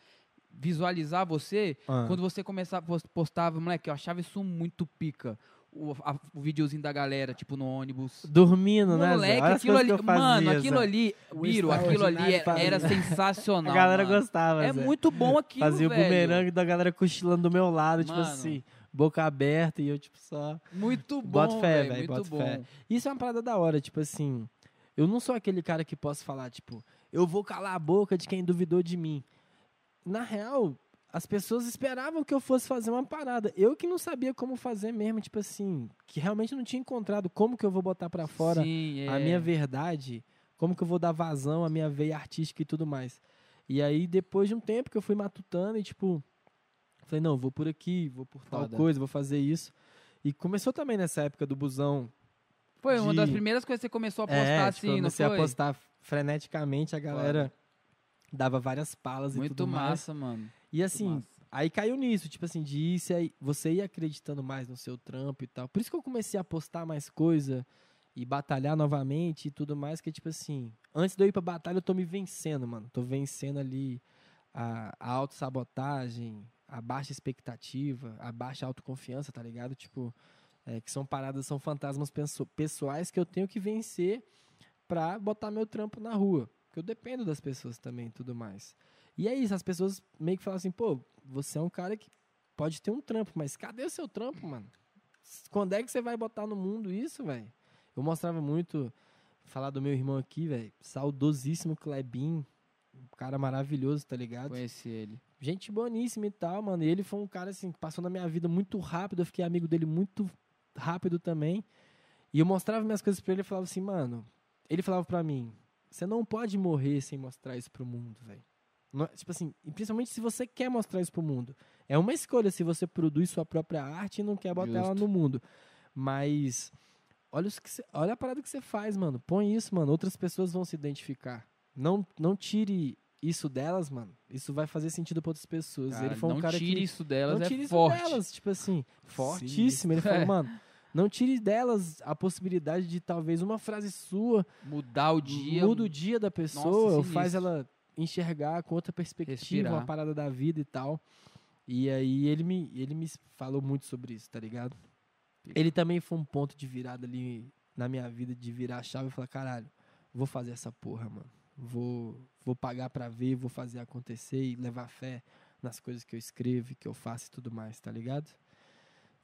visualizar você? Ah. Quando você começava, pos- postava, moleque, eu achava isso muito pica. O, a- o videozinho da galera, tipo, no ônibus. Dormindo, né? Moleque, Olha aquilo ali, mano, aquilo ali, Biro, aquilo ali é- era sensacional. A galera mano. gostava, É Zé. muito bom aquilo, Fazia o bumerangue da galera cochilando do meu lado, tipo Mano. assim, boca aberta e eu, tipo, só. Muito bom, Bota fé, velho, velho, muito bota bom. fé. Isso é uma parada da hora, tipo assim. Eu não sou aquele cara que posso falar, tipo, eu vou calar a boca de quem duvidou de mim. Na real, as pessoas esperavam que eu fosse fazer uma parada. Eu que não sabia como fazer mesmo, tipo assim, que realmente não tinha encontrado como que eu vou botar pra fora Sim, a é. minha verdade, como que eu vou dar vazão à minha veia artística e tudo mais. E aí, depois de um tempo que eu fui matutando e, tipo, falei, não, vou por aqui, vou por tal Foda. coisa, vou fazer isso. E começou também nessa época do busão. Foi uma das de- primeiras coisas que você começou a postar é, assim, tipo, não comecei foi? a postar freneticamente, a galera dava várias palas e Muito tudo mais. massa, mano. E assim, aí caiu nisso, tipo assim, de ir, se aí- você ir acreditando mais no seu trampo e tal. Por isso que eu comecei a postar mais coisa e batalhar novamente e tudo mais, que tipo assim, antes de eu ir pra batalha eu tô me vencendo, mano. Tô vencendo ali a, a autossabotagem, a baixa expectativa, a baixa autoconfiança, tá ligado? Tipo, é, que são paradas, são fantasmas pessoais que eu tenho que vencer pra botar meu trampo na rua. Porque eu dependo das pessoas também e tudo mais. E é isso, as pessoas meio que falam assim, pô, você é um cara que pode ter um trampo, mas cadê o seu trampo, mano? Quando é que você vai botar no mundo isso, velho? Eu mostrava muito, falar do meu irmão aqui, velho, saudosíssimo Klebin, um cara maravilhoso, tá ligado? Conheci ele. Gente boníssima e tal, mano. E ele foi um cara, assim, que passou na minha vida muito rápido. Eu fiquei amigo dele muito rápido também. E eu mostrava minhas coisas pra ele e falava assim, mano. Ele falava pra mim: você não pode morrer sem mostrar isso pro mundo, velho. Não- Tipo assim, e principalmente se você quer mostrar isso pro mundo. É uma escolha se você produz sua própria arte e não quer botar ela Justo. no mundo. Mas olha, os que cê- olha a parada que você faz, mano. Põe isso, mano. Outras pessoas vão se identificar. Não, não tire isso delas, mano. Isso vai fazer sentido pra outras pessoas. Cara, ele foi um não cara tire que isso delas, não é tire isso forte. delas, tipo assim, fortíssimo. Ele falou, É. mano, não tire delas a possibilidade de talvez uma frase sua Mudar o dia. muda o dia da pessoa, Nossa, ou faz ela enxergar com outra perspectiva Respirar. uma parada da vida e tal. E aí ele me, ele me falou muito sobre isso, tá ligado? Ele também foi um ponto de virada ali na minha vida, de virar a chave e falar, caralho, vou fazer essa porra, mano. Vou, vou pagar pra ver, vou fazer acontecer e levar fé nas coisas que eu escrevo, e que eu faço e tudo mais, tá ligado?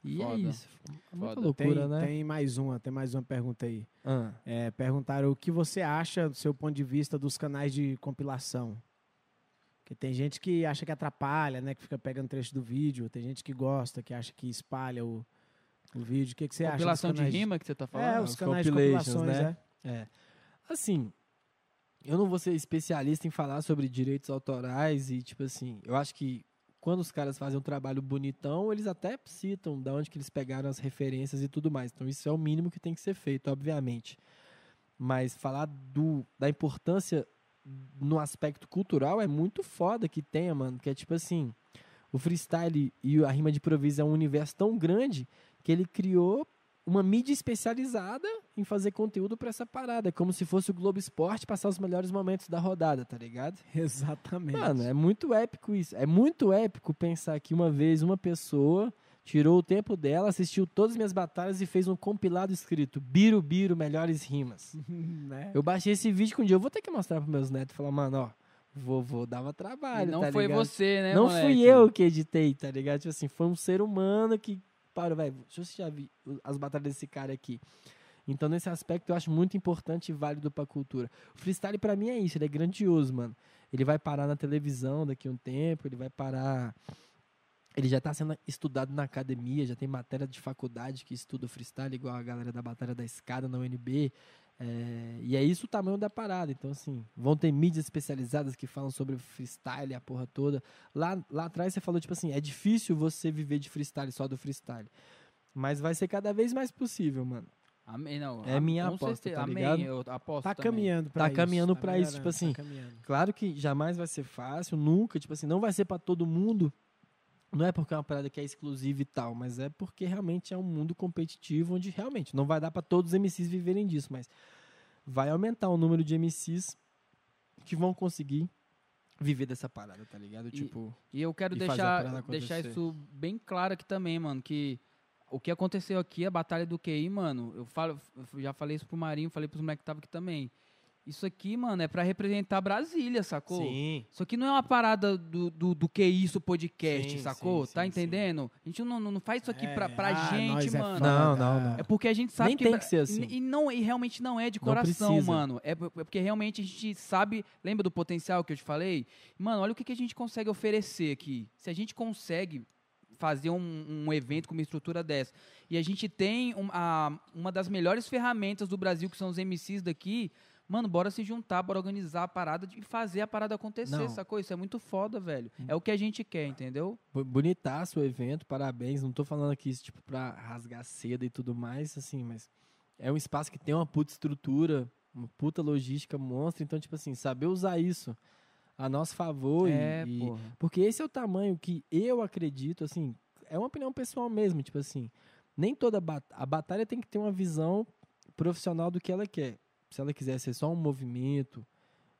E Foda. é isso. É muita Foda. loucura, tem, né? tem mais uma, tem mais uma pergunta aí. Ah. É, perguntaram o que você acha, do seu ponto de vista, dos canais de compilação. Porque tem gente que acha que atrapalha, né? Que fica pegando trecho do vídeo. Tem gente que gosta, que acha que espalha o, o vídeo. O que, que você acha? dos Compilação de rima que você tá É, falando? os os canais de compilações, né? é. É. Assim, eu não vou ser especialista em falar sobre direitos autorais e, tipo assim, eu acho que quando os caras fazem um trabalho bonitão, eles até citam de onde que eles pegaram as referências e tudo mais. Então, isso é o mínimo que tem que ser feito, obviamente. Mas falar do, da importância no aspecto cultural é muito foda que tenha, mano. Que é tipo assim, o freestyle e a rima de improviso é um universo tão grande que ele criou uma mídia especializada em fazer conteúdo pra essa parada. É como se fosse o Globo Esporte passar os melhores momentos da rodada, tá ligado? Exatamente. Mano, é muito épico isso. É muito épico pensar que uma vez uma pessoa tirou o tempo dela, assistiu todas as minhas batalhas e fez um compilado escrito Biro Biro Melhores Rimas. né? Eu baixei esse vídeo que um dia eu vou ter que mostrar pros meus netos e falar, mano, ó, vovô dava E trabalho, não tá foi ligado? você, né, Não moleque? fui eu que editei, tá ligado? Tipo assim, foi um ser humano que parou, velho, deixa eu a vi- as batalhas desse cara aqui. Então, nesse aspecto, eu acho muito importante e válido pra cultura. O freestyle, pra mim, é isso, ele é grandioso, mano. Ele vai parar na televisão daqui a um tempo, ele vai parar... Ele já tá sendo estudado na academia, já tem matéria de faculdade que estuda freestyle, igual a galera da Batalha da Escada na UNB. É, e é isso o tamanho da parada. Então, assim, vão ter mídias especializadas que falam sobre freestyle, a porra toda. Lá, lá atrás você falou, tipo assim, é difícil você viver de freestyle, só do freestyle. Mas vai ser cada vez mais possível, mano. Amém, não. É minha com aposta, certeza. tá Amém, ligado? eu aposto Tá também. caminhando pra Tá isso. caminhando tá pra isso, tipo assim, Tá caminhando. Claro que jamais vai ser fácil, nunca, tipo assim, não vai ser pra todo mundo. Não é porque é uma parada que é exclusiva e tal, mas é porque realmente é um mundo competitivo onde realmente não vai dar pra todos os MCs viverem disso, mas vai aumentar o número de MCs que vão conseguir viver dessa parada, tá ligado? E- Tipo, E eu quero e deixar, deixar isso bem claro aqui também, mano, que o que aconteceu aqui, a batalha do QI, mano, eu, falo, eu já falei isso pro Marinho, falei pros moleques que estavam aqui também. Isso aqui, mano, é pra representar Brasília, sacou? sim. Isso aqui não é uma parada do, do, do que isso podcast, Sim, sacou? sim, tá sim, entendendo? A gente não, não não faz isso aqui pra, É, pra ah, gente, é mano. foda. Não, não, não. É porque a gente sabe Nem que. tem que ser assim. E, não, e realmente não é de coração, mano. É, é porque realmente a gente sabe. Lembra do potencial que eu te falei? Mano, olha o que, que a gente consegue oferecer aqui. Se a gente consegue fazer um, um evento com uma estrutura dessa e a gente tem um- a- uma das melhores ferramentas do Brasil, que são os MCs daqui. Mano, bora se juntar, bora organizar a parada e fazer a parada acontecer, Não. sacou? Isso é muito foda, velho. É o que a gente quer, entendeu? Bonitaço o evento, parabéns. Não tô falando aqui isso, tipo, pra rasgar seda e tudo mais, assim, mas é um espaço que tem uma puta estrutura, uma puta logística monstra. Então, tipo assim, saber usar isso a nosso favor é, e, porra. Porque esse é o tamanho que eu acredito, assim, é uma opinião pessoal mesmo, tipo assim, nem toda bat a batalha tem que ter uma visão profissional do que ela quer. Se ela quiser ser só um movimento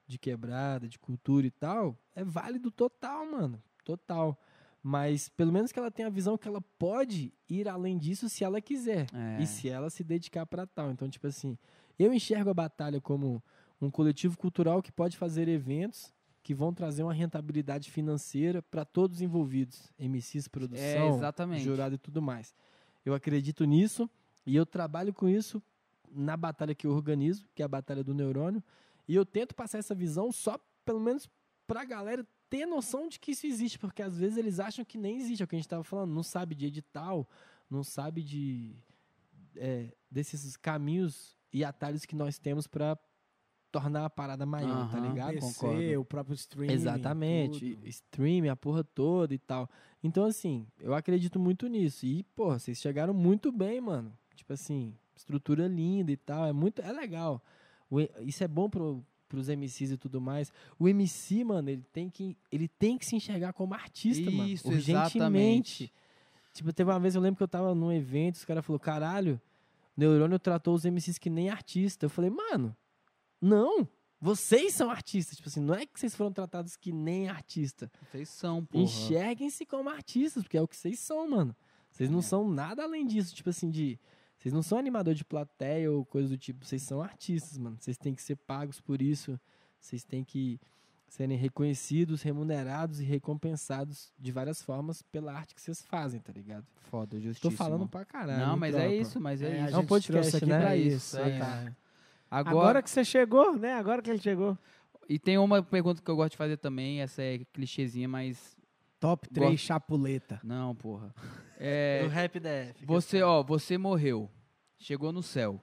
de quebrada, de cultura e tal, é válido total, mano, total. Mas pelo menos que ela tenha a visão que ela pode ir além disso se ela quiser É. e se ela se dedicar para tal. Então, tipo assim, eu enxergo a batalha como um coletivo cultural que pode fazer eventos que vão trazer uma rentabilidade financeira para todos os envolvidos, MCs, É, produção, exatamente. jurado e tudo mais. Eu acredito nisso e eu trabalho com isso na batalha que eu organizo, que é a batalha do neurônio, e eu tento passar essa visão só pelo menos pra galera ter noção de que isso existe, porque às vezes eles acham que nem existe, é o que a gente estava falando, não sabe de edital, não sabe de é, desses caminhos e atalhos que nós temos para tornar a parada maior, tá Aham, ligado? PC, o próprio streaming. Exatamente, tudo. streaming, a porra toda e tal. Então, assim, eu acredito muito nisso. E, porra, vocês chegaram muito bem, mano. Tipo assim, estrutura linda e tal. É muito. É legal. O isso é bom pro, pros MCs e tudo mais. O MC, mano, ele tem que, ele tem que se enxergar como artista, mano. Isso, Urgentemente. exatamente. Tipo, teve uma vez, eu lembro que eu tava num evento, os caras falaram, caralho, Neurônio tratou os MCs que nem artista. Eu falei, mano, não. Vocês são artistas. Tipo assim, não é que vocês foram tratados que nem artista. Vocês são, porra. Enxerguem-se como artistas, porque é o que vocês são, mano. Vocês não É. são nada além disso, tipo assim, de. Vocês não são animador de plateia ou coisa do tipo. Vocês são artistas, mano. Vocês têm que ser pagos por isso. Vocês têm que serem reconhecidos, remunerados e recompensados de várias formas pela arte que vocês fazem, tá ligado? Foda, Tô justíssimo. falando pra caralho. Não, mas é tropa? isso, mas é, É, isso. É um gente podcast, aqui né? pra É isso. é tá. Agora, Agora que você chegou, né? Agora que ele chegou. E tem uma pergunta que eu gosto de fazer também, essa é clichêzinha, mas. Top 3 Gosto. chapuleta. Não, porra. É, O rap DF. você, ó, você morreu. Chegou no céu.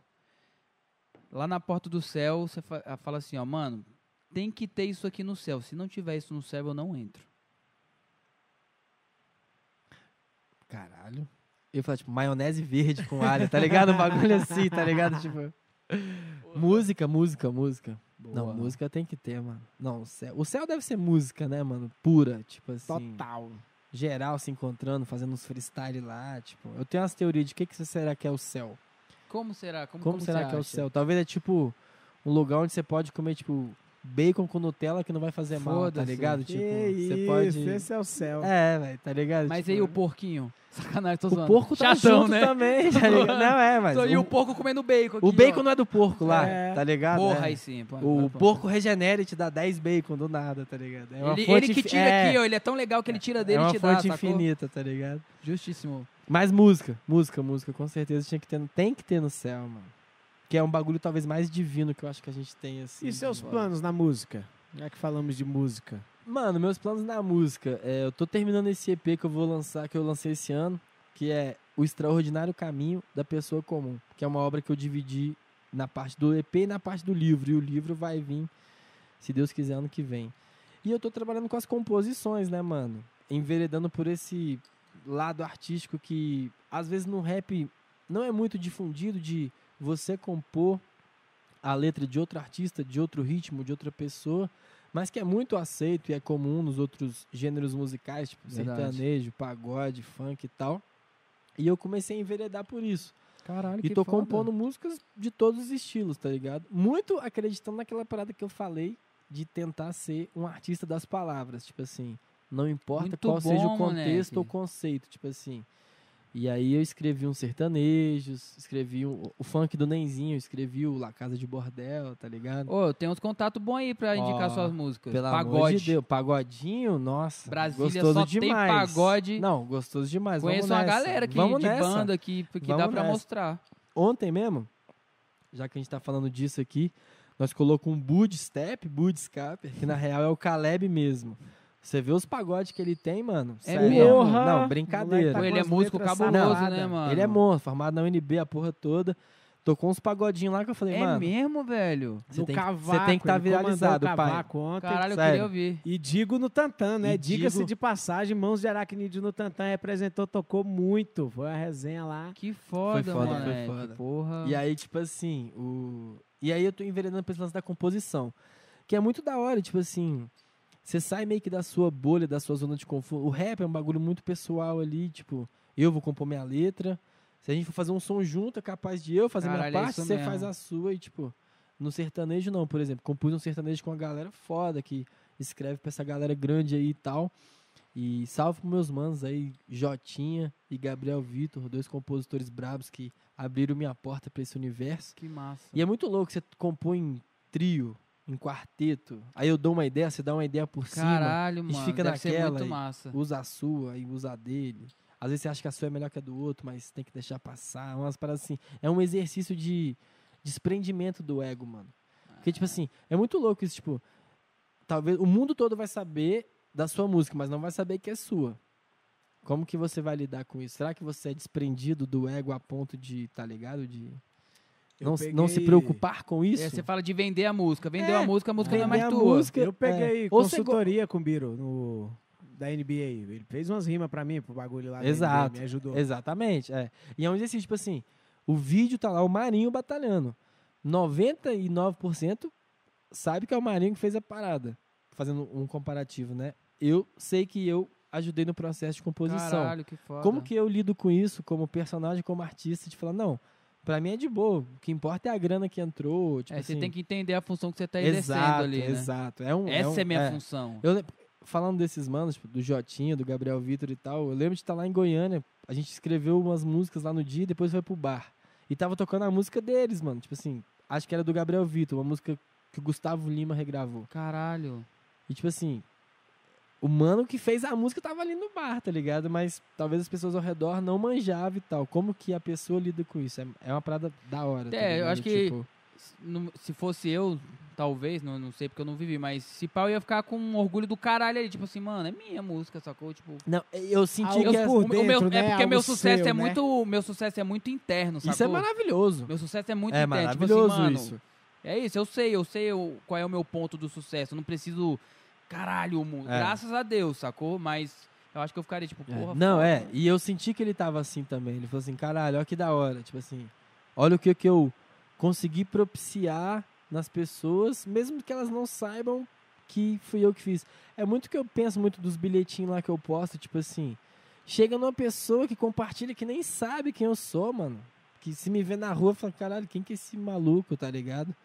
Lá na porta do céu, você ah, fala assim, ó, mano, tem que ter isso aqui no céu. Se não tiver isso no céu, eu não entro. Caralho. Eu falo, tipo, maionese verde com alho, tá ligado? Um bagulho assim, tá ligado? Tipo. Música, música, música. Não, Boa. música tem que ter, mano. Não, o céu, o céu deve ser música, né, mano? Pura, tipo assim. Total. Geral se encontrando, fazendo uns freestyle lá, tipo. Eu tenho umas teorias de o que, que será que é o céu. Como será? Como, Como, será você que é o acha? céu? Talvez é tipo um lugar onde você pode comer, tipo, bacon com Nutella que não vai fazer mal, tá ligado? Que Tipo, isso, você pode. esse é o céu. É, velho, tá ligado? Mas Tipo, aí o porquinho? Sacanagem, tô O zoando. porco tá Chatão, junto né? também, tá ligado? Não, é, mas. E o, o porco comendo bacon aqui, o bacon ó. não é do porco lá, É. tá ligado? Porra, É. aí sim. pô, O pô, porco regenera e te dá 10 bacon do nada, tá ligado? É uma Ele, fonte ele que tira é, aqui, ó. Ele é tão legal que ele tira dele É e uma te dá, fonte sacou? infinita, tá ligado? Justíssimo. Mas música, música, música, com certeza tinha que ter, tem que ter no céu, mano. Que é um bagulho talvez mais divino que eu acho que a gente tem, assim. E seus de- planos na música? Já que falamos de música. Mano, meus planos na música. é, eu tô terminando esse EP que eu vou lançar, que eu lancei esse ano, que é O Extraordinário Caminho da Pessoa Comum, que é uma obra que eu dividi na parte do EP e na parte do livro. E o livro vai vir, se Deus quiser, ano que vem. E eu tô trabalhando com as composições, né, mano? Enveredando por esse lado artístico que, às vezes, no rap não é muito difundido de você compor a letra de outro artista, de outro ritmo, de outra pessoa, mas que é muito aceito e é comum nos outros gêneros musicais, tipo Verdade. sertanejo, pagode, funk e tal. E eu comecei a enveredar por isso. Caralho, E tô compondo músicas de todos os estilos, tá ligado? Muito acreditando naquela parada que eu falei de tentar ser um artista das palavras, tipo assim, não importa Muito qual seja bom, o contexto moleque. ou conceito, tipo assim. E aí eu escrevi uns sertanejos, escrevi um- o funk do Nenzinho, escrevi o La Casa de Bordel, tá ligado? Ô, tem uns contatos bons aí pra indicar suas músicas. Pelo Pagode. amor de Deus, pagodinho, nossa. Brasília gostoso só demais. tem pagode. Não, gostoso demais. Conheço uma galera aqui Vamos de nessa. banda aqui que dá Vamos pra nessa. mostrar. Ontem mesmo, já que a gente tá falando disso aqui, nós colocamos um Bud Step, Bud Scapper, que na real é o Caleb mesmo. Você vê os pagodes que ele tem, mano? É sério. mesmo? Não, brincadeira. tá ele é músico cabuloso, né, mano? Ele é monstro, formado na UNB, a porra toda. Tocou uns pagodinhos lá que eu falei, É mano, mesmo, velho? você tem, que- cavaco. você tem que estar comandou viralizado, pai. ontem. Caralho, eu sério. queria ouvir. E digo no Tantan, né? Diga-se digo- de passagem, Mãos de Aracnídeo no Tantan representou, tocou muito. Foi a resenha lá. Que foda, Foi foda, mano. foi foda. Porra. E aí, tipo assim, o... E aí eu tô enveredando pra esse lance da composição. Que é muito da hora, tipo assim... Você sai meio que da sua bolha, da sua zona de conforto. O rap é um bagulho muito pessoal ali, tipo... Eu vou compor minha letra. Se a gente for fazer um som junto, é capaz de eu fazer Caralho, é minha parte, isso você mesmo. faz a sua e, tipo... No sertanejo, não, por exemplo. Compus um sertanejo com uma galera foda, que escreve pra essa galera grande aí e tal. E salve pros meus manos aí, Jotinha e Gabriel Vitor, dois compositores brabos que abriram minha porta pra esse universo. Que massa. E é muito louco, você compõe em trio, em quarteto. Aí eu dou uma ideia, você dá uma ideia por cima, Caralho, gente mano. fica naquela usa a sua e usa a dele. Às vezes você acha que a sua é melhor que a do outro, mas tem que deixar passar. Umas paradas assim. É um exercício de desprendimento do ego, mano. Porque, tipo assim, é muito louco isso, tipo, talvez o mundo todo vai saber da sua música, mas não vai saber que é sua. Como que você vai lidar com isso? Será que você é desprendido do ego a ponto de, tá ligado? De não, se- não se peguei- preocupar com isso? É, você fala de vender a música. Vendeu É, a música, a música não é mais tua. música. Eu peguei É. Consultoria com o Biro no, da NBA. Ele fez umas rimas pra mim, pro bagulho lá Exato. NBA, me ajudou. Exatamente, é. E é um exercício, tipo assim, o vídeo tá lá, o Marinho batalhando. 99% sabe que é o Marinho que fez a parada. Fazendo um comparativo, né? Eu sei que eu ajudei no processo de composição. Caralho, que foda. Como que eu lido com isso como personagem, como artista, de falar, não, pra mim é de boa. O que importa é a grana que entrou. Tipo É, você assim, tem que entender a função que você tá exercendo exato, ali, né? Exato. É um, Essa um- é minha função. eu, falando desses manos, tipo, do Jotinha, do Gabriel Vitor e tal, eu lembro de estar lá em Goiânia, a gente escreveu umas músicas lá no dia e depois foi pro bar. E tava tocando a música deles, mano. Tipo assim, acho que era do Gabriel Vitor, uma música que o Gustavo Lima regravou. Caralho. E tipo assim, o mano que fez a música tava ali no bar, tá ligado? Mas talvez as pessoas ao redor não manjavam e tal. Como que a pessoa lida com isso? É, é uma parada da hora. tá É, eu acho que- Tipo, Não- se fosse eu, talvez, não, não sei porque eu não vivi, mas se pau eu ia ficar com um orgulho do caralho ali, tipo assim, mano, é minha música, sacou? Tipo, Não, eu senti que... é- por o, meu- o meu, dentro, né? é porque Algo meu sucesso seu, é né? muito, meu sucesso é muito interno, sacou? Isso é maravilhoso. Meu sucesso é muito É interno, tipo maravilhoso assim, mano, isso. É isso, eu sei, eu sei qual é o meu ponto do sucesso. Eu não preciso. Caralho, mu- É. graças a Deus, sacou? Mas eu acho que eu ficaria tipo, É. porra. Não, foda, é. E eu senti que ele tava assim também. Ele falou assim, caralho, olha que da hora. Tipo assim, olha o que, que eu consegui propiciar nas pessoas, mesmo que elas não saibam que fui eu que fiz. É muito que eu penso muito dos bilhetinhos lá que eu posto, tipo assim, chega numa pessoa que compartilha que nem sabe quem eu sou, mano. Que se me vê na rua, fala, caralho, quem que é esse maluco, tá ligado?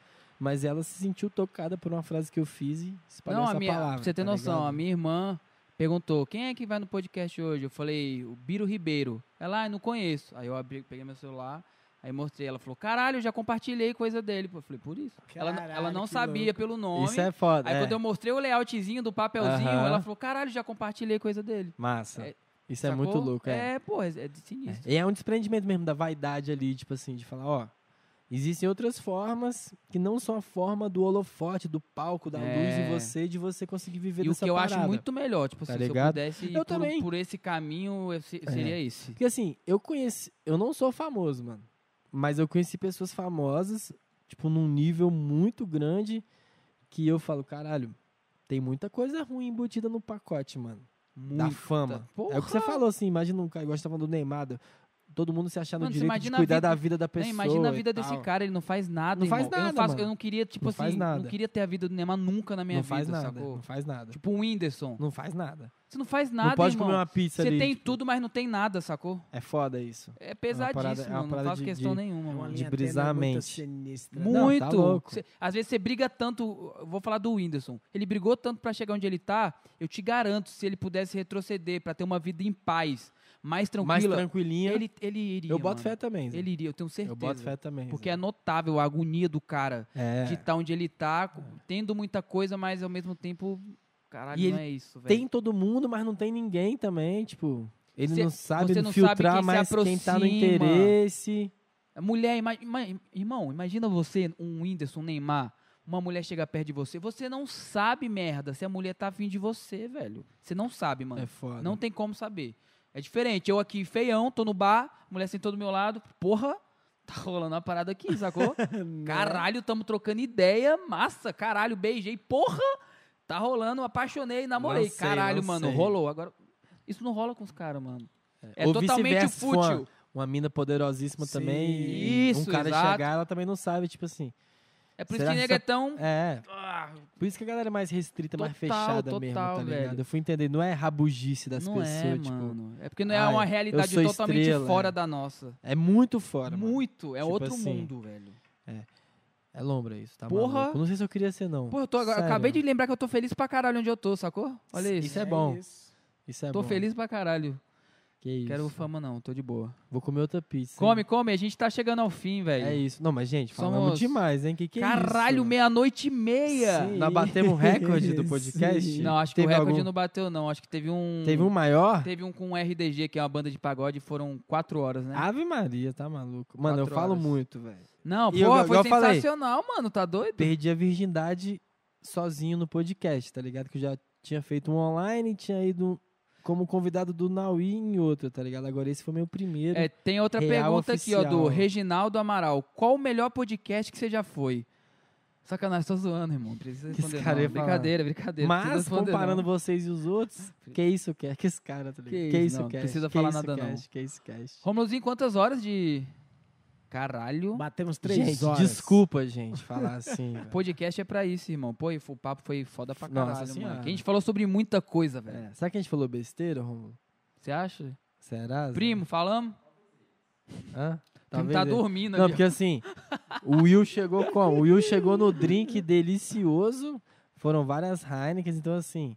Mas ela se sentiu tocada por uma frase que eu fiz e espalhou Não, essa a minha, palavra. pra você ter tá noção, ligado? a minha irmã perguntou: quem é que vai no podcast hoje? Eu falei, o Biro Ribeiro. Ela, ah, não conheço. Aí eu abri, peguei meu celular, aí mostrei. Ela falou: caralho, eu já compartilhei coisa dele. Eu falei, por isso. ela, ela Caralho, não sabia louco. pelo nome. Isso é foda. Aí é. quando eu mostrei o layoutzinho do papelzinho, Aham. ela falou: caralho, já compartilhei coisa dele. Massa. É, Isso é Sacou? muito louco, é. É, pô, é, é sinistro. E é um desprendimento mesmo da vaidade ali, tipo assim, de falar, ó, existem outras formas que não são a forma do holofote, do palco, da luz É. em você, de você conseguir viver E o dessa que eu parada. acho muito melhor, tipo Tá assim, se eu pudesse ir Eu por, também. por esse caminho, se- seria esse. Porque assim, eu conheci, eu não sou famoso, mano, mas eu conheci pessoas famosas, tipo, num nível muito grande, que eu falo, caralho, tem muita coisa ruim embutida no pacote, mano. da Muita. fama. É o que você Porra! falou, assim, imagina um cara, igual você tá falando do Neymar, todo mundo se achando Mano, direito de cuidar vida- da vida da Não, pessoa. imagina a vida desse tal. cara, ele não faz nada, Não faz irmão. eu, nada, não faço, mano. eu não queria, tipo Não assim, faz não queria ter a vida do Neymar nunca na minha não faz vida, nada, sacou? não faz nada. Tipo o Whindersson. Não faz nada. Você não faz nada, não pode irmão. comer uma pizza Você ali. tem tipo, tudo, mas não tem nada, sacou? É foda isso. É parada- pesadíssimo, é uma não parada faço de- questão de- nenhuma, É uma mano. de brisar a muito mente. Não, Muito. tá louco. Cê- às vezes você briga tanto. eu Vou falar do Whindersson. Ele brigou tanto pra chegar onde ele tá. Eu te garanto, se ele pudesse retroceder pra ter uma vida em paz, mais Mais tranquila, tranquilinha. ele, ele iria. eu boto mano. fé também. Zé. Ele iria, eu tenho certeza. eu boto fé também. Porque Zé. é notável a agonia do cara é. de estar onde ele tá, tendo muita coisa, mas ao mesmo tempo, caralho, E não é isso, velho. Tem todo mundo, mas não tem ninguém também. Tipo, ele Cê- não sabe você não sabe filtrar quem se mais quem tá no interesse. Mulher, ima- ima- irmão, imagina você, um Whindersson, um Neymar, uma mulher chega perto de você, você não sabe, merda, se a mulher tá afim de você, velho. Você não sabe, mano. É foda. Não tem como saber. É diferente. Eu aqui, feião, tô no bar, mulher sentou do meu lado, porra, tá rolando uma parada aqui, sacou? caralho, tamo trocando ideia, massa, caralho, beijei, porra, tá rolando, apaixonei, namorei. Sei, caralho, não mano, sei. rolou. Agora, isso não rola com os caras, mano. É Ou totalmente fútil. Uma, uma mina poderosíssima Sim. também. Isso, um cara exato. chegar, ela também não sabe, tipo assim. É por isso Será que que nega é tão... É. Ah, Por isso que a galera é mais restrita, mais Total, fechada mesmo, total, tá ligado? velho. Eu fui entender, não é rabugice das não pessoas, é, tipo. mano. É porque não é ai, uma realidade totalmente estrela, fora é. da nossa. É muito fora, mano. Muito. É Tipo outro assim, mundo, velho. É lombra isso, tá Porra. maluco? Não sei se eu queria ser, não. Pô, eu tô, acabei de lembrar que eu tô feliz pra caralho onde eu tô, sacou? Olha isso. Isso é bom. isso. Isso é tô bom. feliz pra caralho. Que isso. Quero fama não, tô de boa. Vou comer outra pizza. hein? Come, come, a gente tá chegando ao fim, velho. É isso. Não, mas, gente, falamos Somos- demais, hein? Que que é Caralho, meia-noite e meia. Sim. Nós batemos um recorde do podcast? Não, acho que Teve o recorde algum- não bateu, não. Acho que teve um. Teve um maior? Teve um com RDG, que é uma banda de pagode, foram quatro horas, né? Ave Maria, tá maluco. Mano, eu Quatro falo horas. muito, velho. não, e eu- porra, igual foi eu falei, sensacional, mano. Tá doido? Perdi a virgindade sozinho no podcast, tá ligado? Que eu já tinha feito um online, tinha ido como convidado do Naui em outro, tá ligado? Agora esse foi meu primeiro. É, tem outra pergunta aqui, ó, do oficial. Reginaldo Amaral. Qual o melhor podcast que você já foi? Sacanagem, tô zoando, irmão. Precisa Que esse responder. cara não. ia. Brincadeira, brincadeira. Mas, responder, comparando não. vocês e os outros, que isso que é? Que esse cara, tá ligado? Que Que, isso, isso não, que é? precisa que falar isso, nada, não. cast? Que isso, cast? Romulozinho, quantas horas de. Caralho. Batemos três Gente, horas. desculpa, gente, falar assim. velho. Podcast é pra isso, irmão. Pô, e o papo foi foda pra Nossa caralho, senhora. mano. Que a gente falou sobre muita coisa, velho. É, Será que a gente falou besteira, Romulo? Você acha? Será? Primo, falamos? Hã? O primo tá dormindo Não, aqui. porque assim, o Will chegou como? O Will chegou no drink delicioso. Foram várias Heineken, então assim,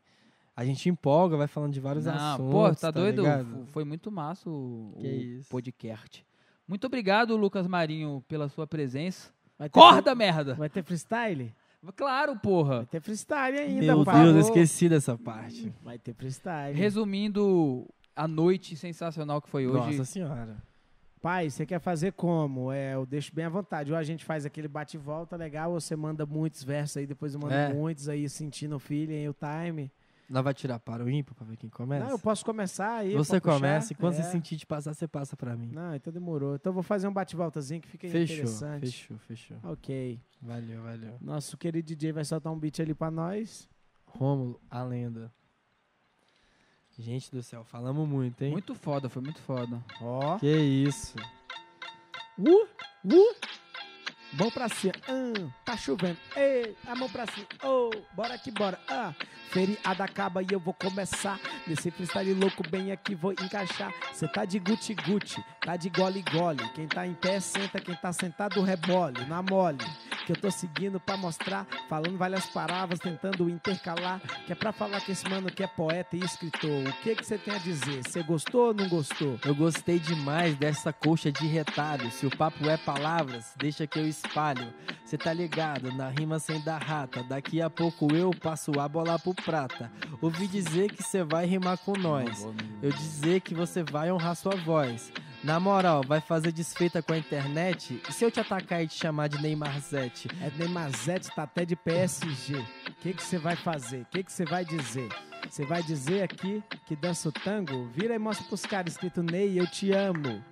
a gente empolga, vai falando de vários Não, assuntos. pô, tá, doido? ligado? Foi muito massa o, o podcast. Muito obrigado, Lucas Marinho, pela sua presença. Corda, merda! Vai ter freestyle? Claro, porra. Vai ter freestyle ainda, Meu por Deus, eu esqueci dessa parte. Vai ter freestyle. Resumindo a noite sensacional que foi hoje. Nossa senhora. Pai, você quer fazer como? É, eu deixo bem à vontade. Ou a gente faz aquele bate e volta legal, ou você manda muitos versos aí, depois eu mando É. muitos aí, sentindo o feeling, o time. Nós vai tirar para o ímpar pra ver quem começa? Não, eu posso começar aí. Você começa e quando É. você sentir de passar, você passa pra mim. Não, então demorou. Então eu vou fazer um bate e voltazinho que fica Fechou, interessante. fechou, fechou. Ok. Valeu, valeu. Nosso querido DJ vai soltar um beat ali pra nós. Rômulo, a lenda. Gente do céu, falamos muito, hein? Muito foda, foi muito foda. Ó. Que isso. Uh, uh. Mão pra cima. Ah, tá chovendo. Ei, a mão pra cima. Oh, bora que bora. Ah, feriado acaba e eu vou começar. Nesse freestyle louco bem aqui vou encaixar. Cê tá de guti guti, tá de gole gole. Quem tá em pé senta, quem tá sentado rebole, na mole. Que eu tô seguindo pra mostrar, falando várias palavras, tentando intercalar. Que é pra falar que esse mano que é poeta e escritor. O que que você tem a dizer? Você gostou ou não gostou? Eu gostei demais dessa coxa de retalho. Se o papo é palavras, deixa que eu espalho. Cê tá ligado, na rima sem dar rata. Daqui a pouco eu passo a bola pro prata. Ouvi dizer que cê vai rimar com nós. Eu dizer que você vai honrar sua voz. Na moral, vai fazer desfeita com a internet? E se eu te atacar e te chamar de Neymar Zete? É Neymar Zete, tá até de PSG. O que você vai fazer? O que que você vai dizer? Você vai dizer aqui que dança o tango? Vira e mostra pros caras escrito Ney, eu te amo.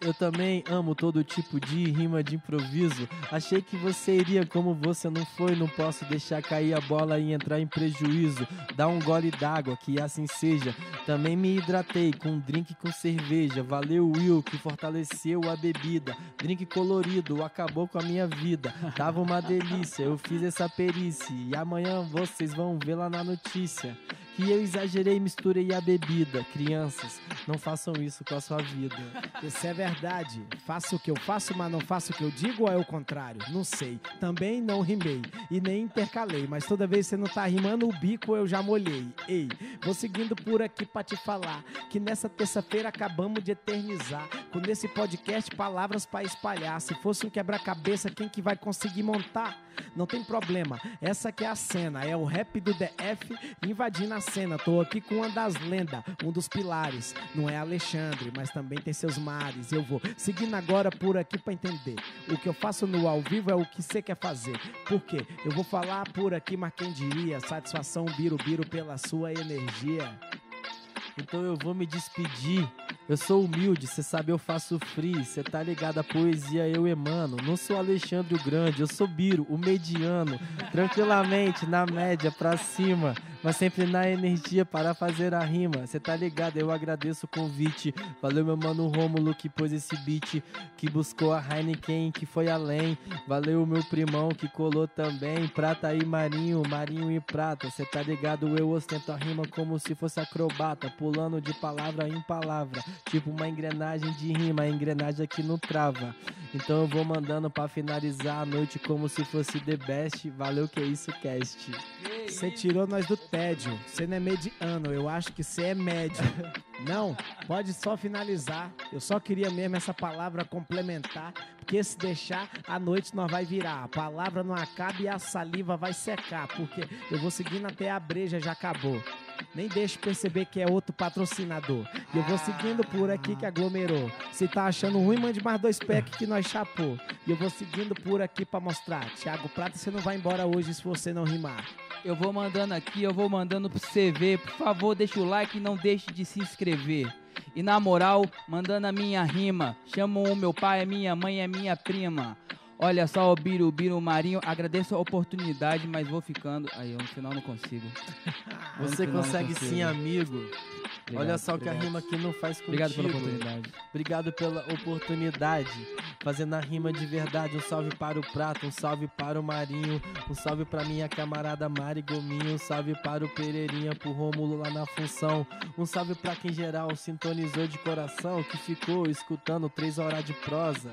Eu também amo todo tipo de rima de improviso. Achei que você iria como você não foi. Não posso deixar cair a bola e entrar em prejuízo. Dá um gole d'água, que assim seja. Também me hidratei com drink com cerveja. Valeu, Will, que fortaleceu a bebida. Drink colorido, acabou com a minha vida. Tava uma delícia, eu fiz essa perícia. E amanhã vocês vão ver lá na notícia. Que eu exagerei e misturei a bebida. Crianças, não façam isso com a sua vida. Isso é verdade. Faço o que eu faço, mas não faço o que eu digo ou é o contrário? Não sei. Também não rimei e nem intercalei, mas toda vez que você não tá rimando o bico eu já molhei. Ei, vou seguindo por aqui pra te falar que nessa terça-feira acabamos de eternizar com nesse podcast palavras pra espalhar. Se fosse um quebra-cabeça, quem que vai conseguir montar? Não tem problema. Essa que é a cena, é o rap do DF invadindo a cena. Tô aqui com uma das lendas, um dos pilares. Não é Alexandre, mas também tem seus mares. Eu vou seguindo agora por aqui pra entender. O que eu faço no ao vivo é o que você quer fazer. Por quê? Eu vou falar por aqui, mas quem diria? Satisfação, biro-biro pela sua energia. Então eu vou me despedir. Eu sou humilde, cê sabe eu faço free. Cê tá ligado a poesia eu emano. Não sou Alexandre o Grande, eu sou Biro, o mediano. Tranquilamente, na média, pra cima. Mas sempre na energia para fazer a rima. Cê tá ligado, eu agradeço o convite. Valeu meu mano Rômulo que pôs esse beat. Que buscou a Heineken, que foi além. Valeu meu primão que colou também. Prata e marinho, marinho e prata. Cê tá ligado, eu ostento a rima como se fosse acrobata. Pulando de palavra em palavra. Tipo uma engrenagem de rima, a engrenagem aqui não trava. Então eu vou mandando pra finalizar a noite como se fosse the best. Valeu que é isso, cast. Você tirou nós do Você não é mediano, eu acho que você é médio. Não, pode só finalizar. Eu só queria mesmo essa palavra complementar, porque se deixar, a noite nós vai virar. A palavra não acaba e a saliva vai secar, porque eu vou seguindo até a breja já acabou. Nem deixe perceber que é outro patrocinador. E eu vou seguindo por aqui que aglomerou. Se tá achando ruim, mande mais dois packs que nós chapou. E eu vou seguindo por aqui pra mostrar. Thiago Prata, você não vai embora hoje se você não rimar. Eu vou mandando aqui, eu vou mandando pra você ver. Por favor, deixa o like e não deixe de se inscrever. E na moral, mandando a minha rima. Chamo o meu pai, a minha mãe a minha prima. Olha só o Biru Biru Marinho. Agradeço a oportunidade, mas vou ficando. Aí, eu no final não consigo. Eu Você final consegue consigo. sim, amigo. Obrigado, Olha só o que a obrigado. rima aqui não faz contigo. Obrigado pela oportunidade. Obrigado pela oportunidade. Fazendo a rima de verdade. Um salve para o Prato, um salve para o Marinho. Um salve para minha camarada Mari Gominho. Um salve para o Pereirinha, pro Rômulo lá na função. Um salve para quem geral sintonizou de coração. Que ficou escutando três horas de prosa.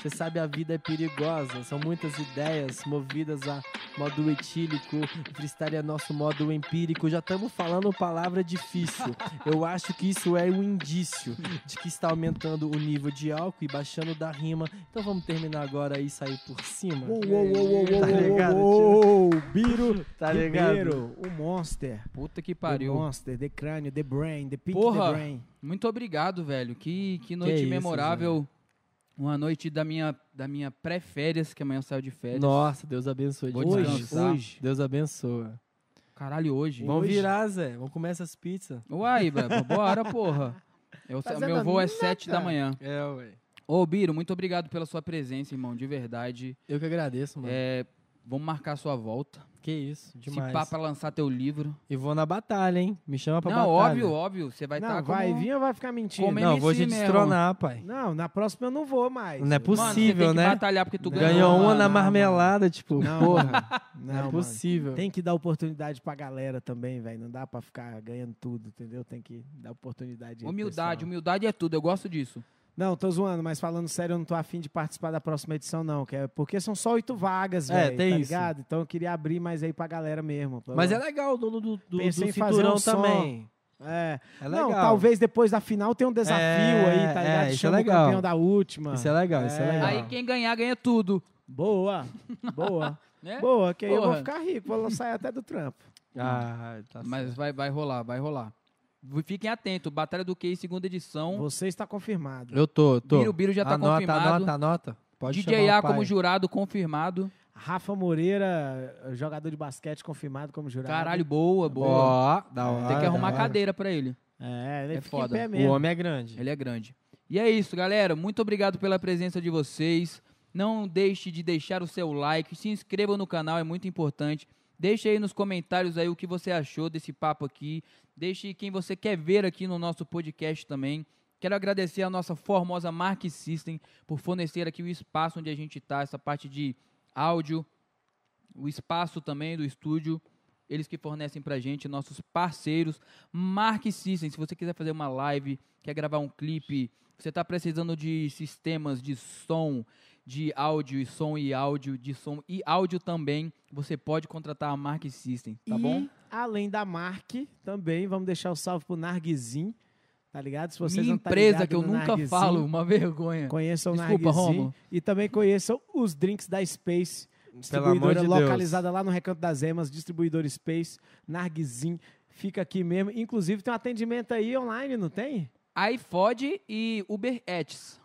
Você sabe, a vida é perigosa. São muitas ideias movidas a modo etílico. Freestyle é nosso modo empírico. Já estamos falando palavra difícil. Eu acho que isso é um indício de que está aumentando o nível de álcool e baixando da rima. Então vamos terminar agora e sair por cima. Uou, uou, uou, uou, uou, Tá ligado, uou, Biro, Tá ligado? Ribeiro, o Monster. Puta que pariu. Monster, The Crânio, The Brain, The Pink Porra. The Brain. Muito obrigado, velho. Que, que noite isso, memorável. Uma noite da minha, da minha pré-férias, que amanhã eu saio de férias. Nossa, Deus abençoe Vou. Hoje, descansar. hoje. Deus abençoa. Caralho, hoje. Vamos Hoje? virar, Zé. Vamos comer essas pizzas. Uai, velho, bora, porra. Eu, meu voo é sete da manhã. É, ué. Ô, Biro, muito obrigado pela sua presença, irmão, de verdade. Eu que agradeço, mano. É, vamos marcar sua volta. Que isso, demais. Se pá pra lançar teu livro. E vou na batalha, hein? Me chama pra Não, batalha. óbvio, óbvio. Você vai não, estar vai como... vir ou vai ficar mentindo? como Não, vou MC te mesmo. destronar, pai. Não, na próxima eu não vou mais. Não é Mano, possível, tem que né? batalhar porque tu Não, ganhou. Ganhou uma mano. na não, marmelada, tipo, Não, porra. mano. Não, Não, é mano. possível. Tem que dar oportunidade pra galera também, velho. Não dá pra ficar ganhando tudo, entendeu? Tem que dar oportunidade. Humildade, pessoal. humildade é tudo. Eu gosto disso. Não, tô zoando, mas falando sério, eu não tô afim de participar da próxima edição, não. Que é porque são só oito vagas, É, velho. tem tá isso. ligado? Então eu queria abrir mais aí pra galera mesmo. pra- Mas é legal o dono do, do, do Pensei em fazer cinturão um som. também. É. É legal. Não, talvez depois da final tenha um desafio É, aí, tá é, ligado? isso é Chama legal. o campeão da última. Isso é legal, isso é É. legal. Aí quem ganhar, ganha tudo. Boa, boa. Né? Boa, que aí eu vou Porra. ficar rico, vou sair até do trampo. Ah, tá Mas certo. vai, vai rolar, vai rolar. Fiquem atentos. Batalha do Q, segunda edição. Você está confirmado. Eu tô, tô. Biro, Biro já tá anota, confirmado. Anota, anota. Pode DJ A como jurado confirmado. Rafa Moreira, jogador de basquete confirmado como jurado. Caralho, boa, boa. Ó, da hora. Tem que arrumar da hora. cadeira pra ele. É, ele É foda. O homem é grande. Ele é grande. E é isso, galera. Muito obrigado pela presença de vocês. Não deixe de deixar o seu like, se inscreva no canal, é muito importante. Deixe aí nos comentários aí o que você achou desse papo aqui. Deixe quem você quer ver aqui no nosso podcast também. Quero agradecer a nossa formosa Mark System por fornecer aqui o espaço onde a gente está, essa parte de áudio, o espaço também do estúdio. Eles que fornecem pra gente, nossos parceiros. Mark System, se você quiser fazer uma live, quer gravar um clipe, você está precisando de sistemas de som, de áudio e som e áudio, de som e áudio também, você pode contratar a Mark System, tá e, bom? além da Mark, também vamos deixar o salve pro Narguizin, tá ligado? Se vocês Minha não tá empresa que eu nunca Narguizin, falo, uma vergonha. Conheçam Desculpa, o Narguizin Romo. e também conheçam os drinks da Space, distribuidora de Deus. localizada lá no Recanto das Emas, distribuidor Space, Narguizin, fica aqui mesmo. Inclusive tem um atendimento aí online, não tem? iFod e Uber Eats.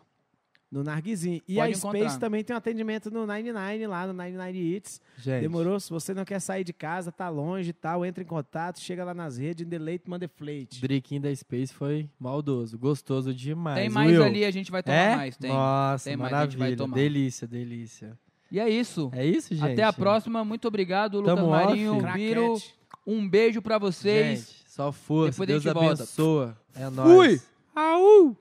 No Narguizin. E Pode a Space encontrar. também tem um atendimento no 99 lá no 99 Eats. Gente, Demorou? Se você não quer sair de casa, tá longe e tal, entra em contato, chega lá nas redes, in the late, manda flate. Drinking da Space foi maldoso, gostoso demais. tem mais Will. ali, a gente vai tomar é? mais. Tem. Nossa, Tem mais, a gente vai maravilha. tomar. Delícia, delícia. E é isso. É isso, gente? Até a próxima. Muito obrigado, Lucas Tamo Marinho, off. Biro. Um beijo pra vocês. Gente, só força. Depois Deus abençoa. É Fui! nóis. Au!